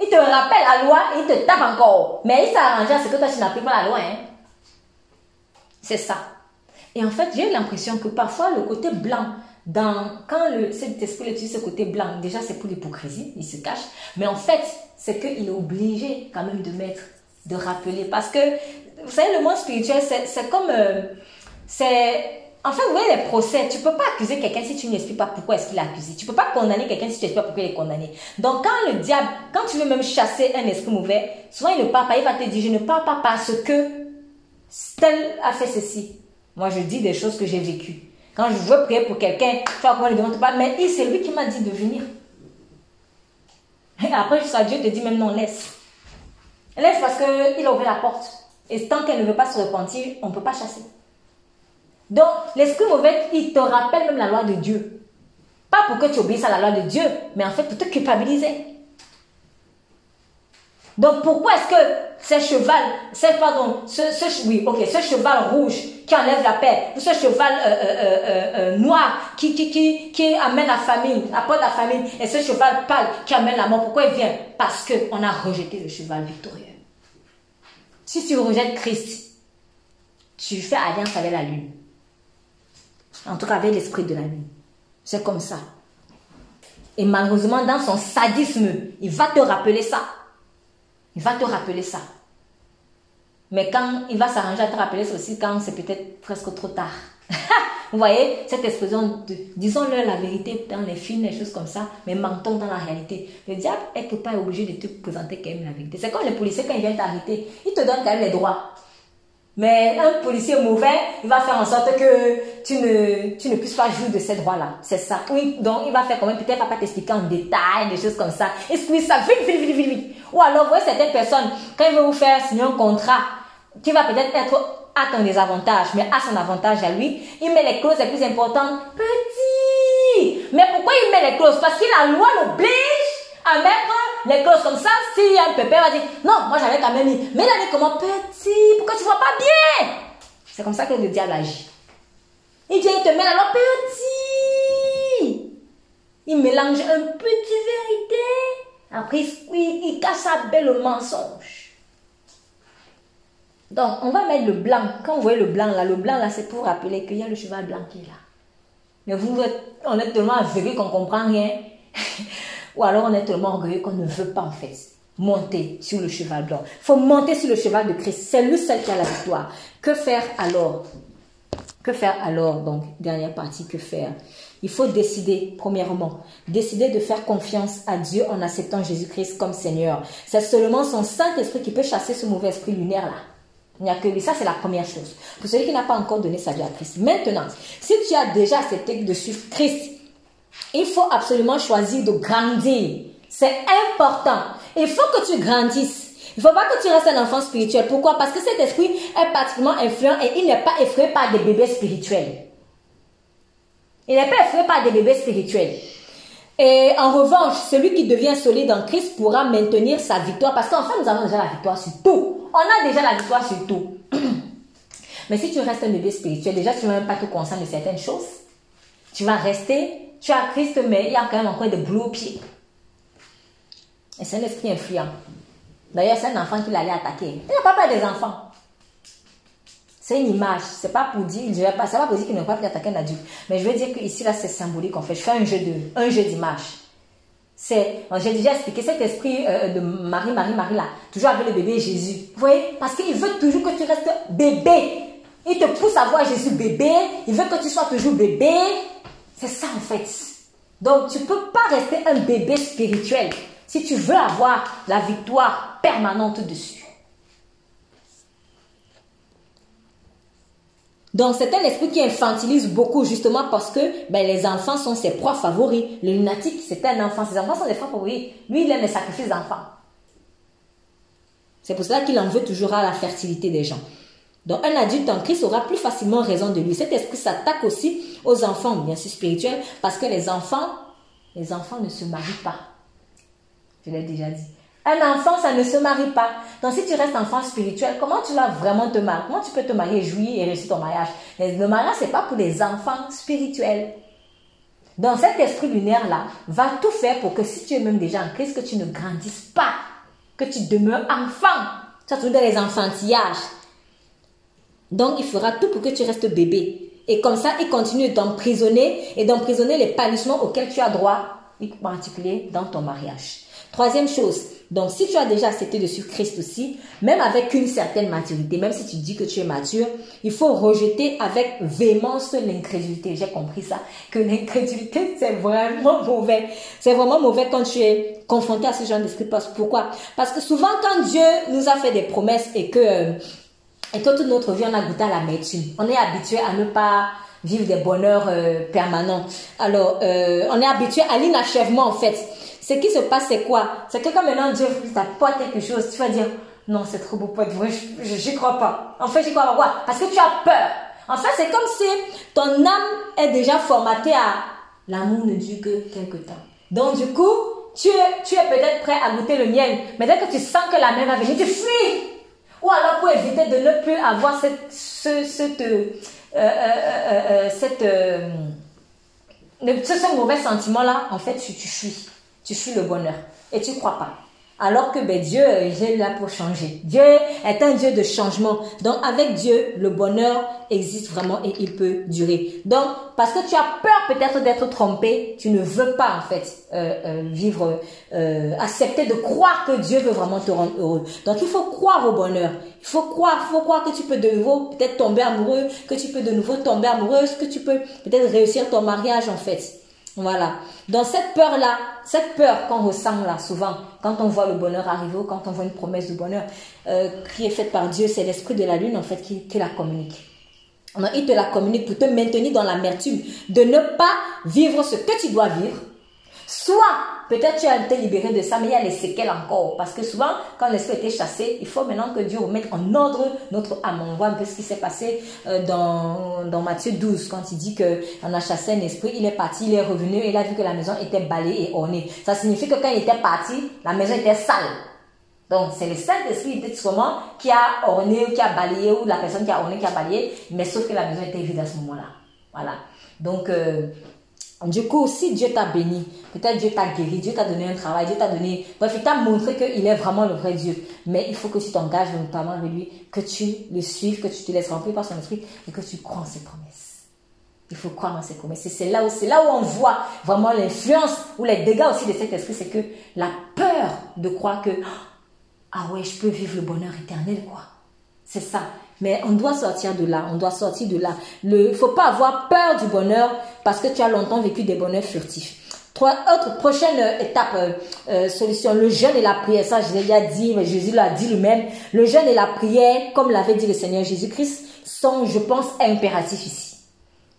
Il te rappelle la loi et il te tape encore. Mais il s'est arrangé à ce que toi tu n'appliques pas la loi. Hein. C'est ça. Et en fait, j'ai l'impression que parfois le côté blanc, quand le, cet esprit utilise ce côté blanc, déjà c'est pour l'hypocrisie, il se cache, mais en fait, c'est qu'il est obligé quand même de mettre, de rappeler. Parce que, vous savez, le monde spirituel, c'est comme, euh, c'est, en fait, vous voyez les procès, tu ne peux pas accuser quelqu'un si tu n'expliques pas pourquoi est-ce qu'il est accusé. Tu ne peux pas condamner quelqu'un si tu n'expliques pas pourquoi il est condamné. Donc, quand le diable, quand tu veux même chasser un esprit mauvais, souvent il ne parle pas, il va te dire, je ne parle pas parce que tel a fait ceci. Moi, je dis des choses que j'ai vécues. Quand je veux prier pour quelqu'un, tu vois il ne demande pas, mais c'est lui qui m'a dit de venir. Et après, jusqu'à Dieu te dit même non, laisse. Laisse parce qu'il a ouvert la porte. Et tant qu'elle ne veut pas se repentir, on ne peut pas chasser. Donc, l'esprit mauvais, il te rappelle même la loi de Dieu. Pas pour que tu obéisses à la loi de Dieu, mais en fait pour te culpabiliser. Donc pourquoi est-ce que ce cheval, pardon, ce, oui, ce cheval rouge qui enlève la paix, ce cheval euh, euh, euh, noir qui, qui, qui, qui amène la famine, apporte la famine, et ce cheval pâle qui amène la mort, pourquoi il vient? Parce qu'on a rejeté le cheval victorieux. Si tu rejettes Christ, tu fais alliance avec la lune. En tout cas avec l'esprit de la lune. C'est comme ça. Et malheureusement, dans son sadisme, il va te rappeler ça. Il va te rappeler ça. Mais quand il va s'arranger à te rappeler ça aussi, quand c'est peut-être presque trop tard. Vous voyez, cette expression de disons-leur la vérité dans les films, les choses comme ça, mais mentons dans la réalité. Le diable est pas obligé de te présenter quand même la vérité. C'est comme les policiers quand ils viennent t'arrêter, ils te donnent quand même les droits. Mais un policier mauvais, il va faire en sorte que tu ne, tu ne puisses pas jouir de ces droits-là. C'est ça. Oui, donc il va faire quand même, peut-être il va pas t'expliquer en détail des choses comme ça. Explique ça vite, vite, vite, vite, vite. Ou alors, vous voyez certaines personnes, quand il veut vous faire signer un contrat, qui va peut-être être à ton désavantage, mais à son avantage à lui, il met les clauses les plus importantes. Petit Mais pourquoi il met les clauses? Parce que la loi l'oblige à mettre les clauses comme ça. A un pépé, il va dire, non, moi j'avais quand même mis. Mais il a dit comment? Petit, pourquoi tu vois pas bien? C'est comme ça que le diable agit. Il vient, il te met la loi petit. Il mélange un petit vérité. Après, il, il casse sa belle mensonge. Donc, on va mettre le blanc. Quand vous voyez le blanc là, le blanc là, c'est pour rappeler qu'il y a le cheval blanc qui est là. Mais vous, on est tellement aveuglé qu'on ne comprend rien. Ou alors on est tellement orgueilleux qu'on ne veut pas en fait monter sur le cheval blanc. Il faut monter sur le cheval de Christ. C'est lui seul qui a la victoire. Que faire alors? Que faire alors? Donc, dernière partie, que faire? Il faut décider, premièrement, décider de faire confiance à Dieu en acceptant Jésus-Christ comme Seigneur. C'est seulement son Saint-Esprit qui peut chasser ce mauvais esprit lunaire là. Il n'y a que lui. Ça, c'est la première chose. Pour celui qui n'a pas encore donné sa vie à Christ. Maintenant, si tu as déjà accepté de suivre Christ, il faut absolument choisir de grandir. C'est important. Il faut que tu grandisses. Il ne faut pas que tu restes un enfant spirituel. Pourquoi? Parce que cet esprit est particulièrement influent et il n'est pas effrayé par des bébés spirituels. Il n'est pas effrayé par des bébés spirituels. Et en revanche, celui qui devient solide en Christ pourra maintenir sa victoire parce qu'en fait, nous avons déjà la victoire sur tout. On a déjà la victoire sur tout. Mais si tu restes un bébé spirituel, déjà tu ne vas même pas te concentrer de certaines choses. Tu vas rester, tu as Christ, mais il y a quand même encore des boulots au pied. Et c'est un esprit influent. D'ailleurs, c'est un enfant qui l'allait attaquer. Il n'a pas peur des enfants. C'est une image. C'est pas pour dire, je vais pas, ça va pour dire qu'il n'a pas pu attaquer un adulte. Mais je veux dire que ici, là, c'est symbolique, en fait. Je fais un jeu de, un jeu d'image. C'est, j'ai déjà expliqué cet esprit euh, de Marie, Marie, Marie, là, toujours avec le bébé Jésus. Vous voyez? Parce qu'il veut toujours que tu restes bébé. Il te pousse à voir Jésus bébé. Il veut que tu sois toujours bébé. C'est ça, en fait. Donc, tu peux pas rester un bébé spirituel si tu veux avoir la victoire permanente dessus. Donc, c'est un esprit qui infantilise beaucoup, justement parce que ben, les enfants sont ses proies favoris. Le lunatique, c'est un enfant. Ses enfants sont des proies favoris. Lui, il aime les sacrifices d'enfants. C'est pour cela qu'il en veut toujours à la fertilité des gens. Donc, un adulte en Christ aura plus facilement raison de lui. Cet esprit s'attaque aussi aux enfants, bien sûr spirituels, parce que les enfants, les enfants ne se marient pas. Je l'ai déjà dit. Un enfant, ça ne se marie pas. Donc, si tu restes enfant spirituel, comment tu vas vraiment te marier? Comment tu peux te marier, jouir et réussir ton mariage? Le mariage, c'est pas pour les enfants spirituels. Donc, cet esprit lunaire-là va tout faire pour que si tu es même déjà en Christ, que tu ne grandisses pas, que tu demeures enfant. Tu as toujours les enfantillages. Donc, il fera tout pour que tu restes bébé. Et comme ça, il continue d'emprisonner et d'emprisonner les panissements auxquels tu as droit, en particulier dans ton mariage. Troisième chose, donc si tu as déjà accepté de suivre Christ aussi, même avec une certaine maturité, même si tu dis que tu es mature, il faut rejeter avec véhémence l'incrédulité. J'ai compris ça, que l'incrédulité c'est vraiment mauvais. C'est vraiment mauvais quand tu es confronté à ce genre d'esprit. Pourquoi? Parce que souvent quand Dieu nous a fait des promesses et que, et que toute notre vie on a goûté à la l'amertume, on est habitué à ne pas vivre des bonheurs euh, permanents. Alors, euh, on est habitué à l'inachèvement en fait. Ce qui se passe, c'est quoi? C'est que quand maintenant Dieu t'apporte quelque chose, tu vas dire, non, c'est trop beau pour être vrai, j'y crois pas. En fait, j'y crois pas. Pourquoi Parce que tu as peur. En fait, c'est comme si ton âme est déjà formatée à l'amour ne dure que quelque temps. Donc, du coup, tu es, tu es peut-être prêt à goûter le miel, mais dès que tu sens que la mer va venir, tu fuis. Ou alors pour éviter de ne plus avoir cette, ce, cette, euh, euh, euh, cette, ce, mauvais sentiment-là, en fait, tu, tu fuis tu fuis le bonheur et tu crois pas. alors que ben, Dieu est là pour changer. Dieu est un Dieu de changement. Donc avec Dieu, le bonheur existe vraiment et il peut durer. Donc parce que tu as peur peut-être d'être trompé, tu ne veux pas en fait euh, euh, vivre, euh, accepter de croire que Dieu veut vraiment te rendre heureux. Donc il faut croire au bonheur. Il faut croire, faut croire que tu peux de nouveau peut-être tomber amoureux, que tu peux de nouveau tomber amoureuse, que tu peux peut-être réussir ton mariage en fait. Voilà. Dans cette peur-là, cette peur qu'on ressent là souvent, quand on voit le bonheur arriver ou quand on voit une promesse de bonheur euh, qui est faite par Dieu, c'est l'esprit de la lune en fait qui, qui la communique. il te la communique pour te maintenir dans l'amertume, de ne pas vivre ce que tu dois vivre, Soit, peut-être tu as été libéré de ça, mais il y a les séquelles encore. Parce que souvent, quand l'esprit était chassé, il faut maintenant que Dieu remette en ordre notre âme. On voit un peu ce qui s'est passé euh, dans, Matthieu 12, quand il dit qu'on a chassé un esprit, il est parti, il est revenu, et il a vu que la maison était balayée et ornée. Ça signifie que quand il était parti, la maison était sale. Donc, c'est le Saint-Esprit moment qui a orné, qui a balayé, ou la personne qui a orné, qui a balayé, mais sauf que la maison était vide à ce moment-là. Voilà. Donc, euh, du coup, si Dieu t'a béni, peut-être Dieu t'a guéri, Dieu t'a donné un travail, Dieu t'a donné... Bref, il t'a montré qu'il est vraiment le vrai Dieu. Mais il faut que tu t'engages notamment avec lui, que tu le suives, que tu te laisses remplir par son esprit et que tu crois en ses promesses. Il faut croire en ses promesses. C'est là, où, là où on voit vraiment l'influence ou les dégâts aussi de cet esprit, c'est que la peur de croire que, ah ouais, je peux vivre le bonheur éternel, quoi. C'est ça. Mais on doit sortir de là, on doit sortir de là. Il ne faut pas avoir peur du bonheur parce que tu as longtemps vécu des bonheurs furtifs. Trois, autre prochaine étape, euh, euh, solution, le jeûne et la prière. Ça, je l'ai déjà dit, mais Jésus l'a dit lui-même. Le jeûne et la prière, comme l'avait dit le Seigneur Jésus-Christ, sont, je pense, impératifs ici.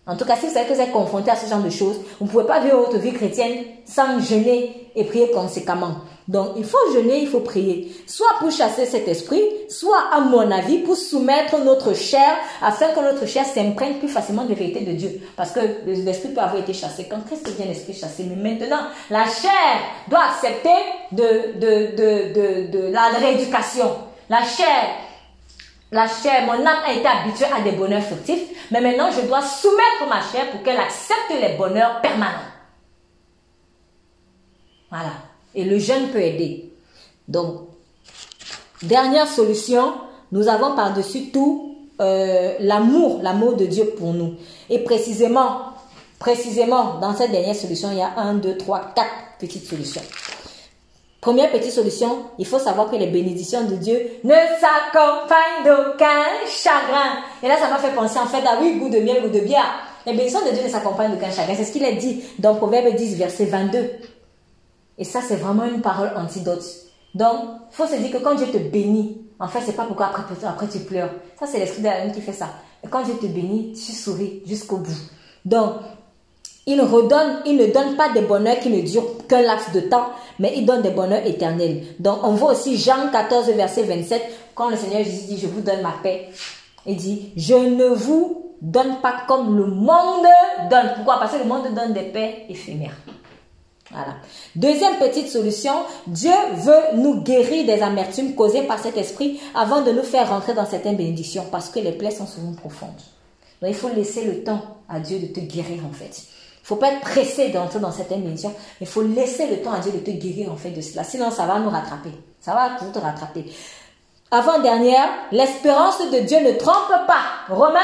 En tout cas, si vous savez que vous êtes confronté à ce genre de choses, vous ne pouvez pas vivre votre vie chrétienne sans jeûner et prier conséquemment. Donc, il faut jeûner, il faut prier. Soit pour chasser cet esprit, soit, à mon avis, pour soumettre notre chair, afin que notre chair s'imprègne plus facilement de vérité de Dieu. Parce que l'esprit peut avoir été chassé. Quand Christ vient l'esprit chassé, mais maintenant, la chair doit accepter de, de, de, de, la rééducation. La chair la chair, mon âme a été habituée à des bonheurs fictifs, mais maintenant je dois soumettre ma chair pour qu'elle accepte les bonheurs permanents. Voilà. Et le jeûne peut aider. Donc, dernière solution, nous avons par-dessus tout euh, l'amour, l'amour de Dieu pour nous. Et précisément, précisément, dans cette dernière solution, il y a un, deux, trois, quatre petites solutions. Première petite solution, il faut savoir que les bénédictions de Dieu ne s'accompagnent d'aucun chagrin. Et là, ça m'a fait penser en fait à oui, goût de miel, goût de bière. Les bénédictions de Dieu ne s'accompagnent d'aucun chagrin. C'est ce qu'il a dit dans Proverbe 10, verset 22. Et ça, c'est vraiment une parole antidote. Donc, il faut se dire que quand Dieu te bénit, en fait, c'est pas pourquoi après, après tu pleures. Ça, c'est l'esprit de la lune qui fait ça. Et quand Dieu te bénit, tu souris jusqu'au bout. Donc, il redonne, il ne donne pas des bonheurs qui ne durent qu'un laps de temps, mais il donne des bonheurs éternels. Donc, on voit aussi Jean 14, verset 27, quand le Seigneur Jésus dit, je vous donne ma paix. Il dit, je ne vous donne pas comme le monde donne. Pourquoi? Parce que le monde donne des paix éphémères. Voilà. Deuxième petite solution, Dieu veut nous guérir des amertumes causées par cet esprit avant de nous faire rentrer dans certaines bénédictions parce que les plaies sont souvent profondes. Donc il faut laisser le temps à Dieu de te guérir en fait. Il faut pas être pressé d'entrer dans certaines bénédictions, mais il faut laisser le temps à Dieu de te guérir en fait de cela. Sinon ça va nous rattraper. Ça va tout te rattraper. Avant-dernière, l'espérance de Dieu ne trompe pas. Romains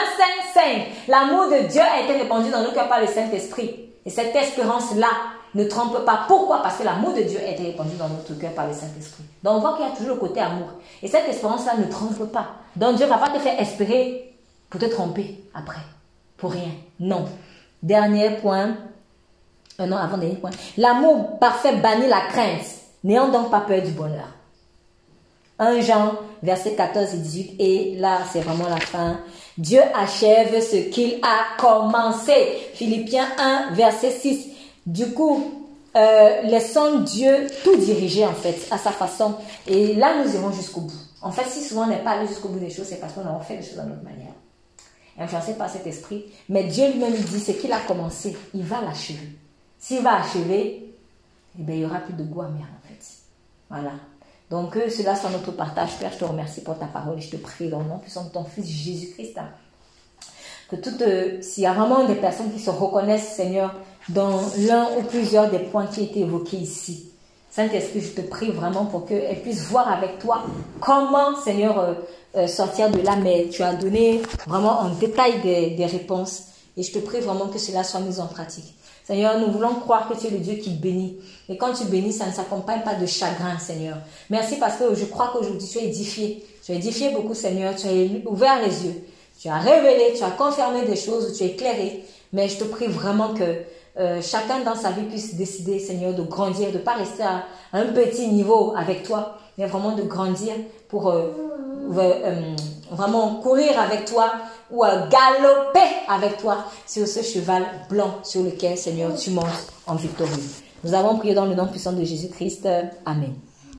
5, 5. L'amour de Dieu a été répandu dans nos cœurs par le Saint-Esprit. Et cette espérance-là, ne trompe pas. Pourquoi? Parce que l'amour de Dieu été répandu dans notre cœur par le Saint-Esprit. Donc on voit qu'il y a toujours le côté amour. Et cette espérance-là ne trompe pas. Donc Dieu ne va pas te faire espérer pour te tromper après. Pour rien. Non. Dernier point. Euh, non, avant dernier point. L'amour parfait bannit la crainte. N'ayant donc pas peur du bonheur. 1 Jean, verset 14 et 18. Et là, c'est vraiment la fin. Dieu achève ce qu'il a commencé. Philippiens 1, verset 6. Du coup, euh, laissons Dieu tout diriger en fait à sa façon. Et là, nous irons jusqu'au bout. En fait, si souvent on n'est pas allé jusqu'au bout des choses, c'est parce qu'on a fait les choses à notre manière. Influencé par cet esprit. Mais Dieu lui-même dit, ce qu'il a commencé, il va l'achever. S'il va achever, eh il n'y aura plus de goût amer en fait. Voilà. Donc, cela, cela soit notre partage. Père, je te remercie pour ta parole et je te prie dans le nom puissant de ton Fils Jésus-Christ. Hein, que tout, euh, s'il y a vraiment des personnes qui se reconnaissent, Seigneur, dans l'un ou plusieurs des points qui été évoqués ici. Saint-Esprit, je te prie vraiment pour qu'elle puisse voir avec toi comment, Seigneur, euh, euh, sortir de là. Mais tu as donné vraiment en détail des, des réponses. Et je te prie vraiment que cela soit mis en pratique. Seigneur, nous voulons croire que tu es le Dieu qui bénit. Et quand tu bénis, ça ne s'accompagne pas de chagrin, Seigneur. Merci parce que je crois qu'aujourd'hui tu as édifié. Tu as édifié beaucoup, Seigneur. Tu as ouvert les yeux. Tu as révélé, tu as confirmé des choses, tu as éclairé. Mais je te prie vraiment que euh, chacun dans sa vie puisse décider, Seigneur, de grandir, de ne pas rester à un petit niveau avec toi, mais vraiment de grandir pour euh, euh, vraiment courir avec toi ou galoper avec toi sur ce cheval blanc sur lequel, Seigneur, tu montes en victorieux. Nous avons prié dans le nom puissant de Jésus-Christ. Amen.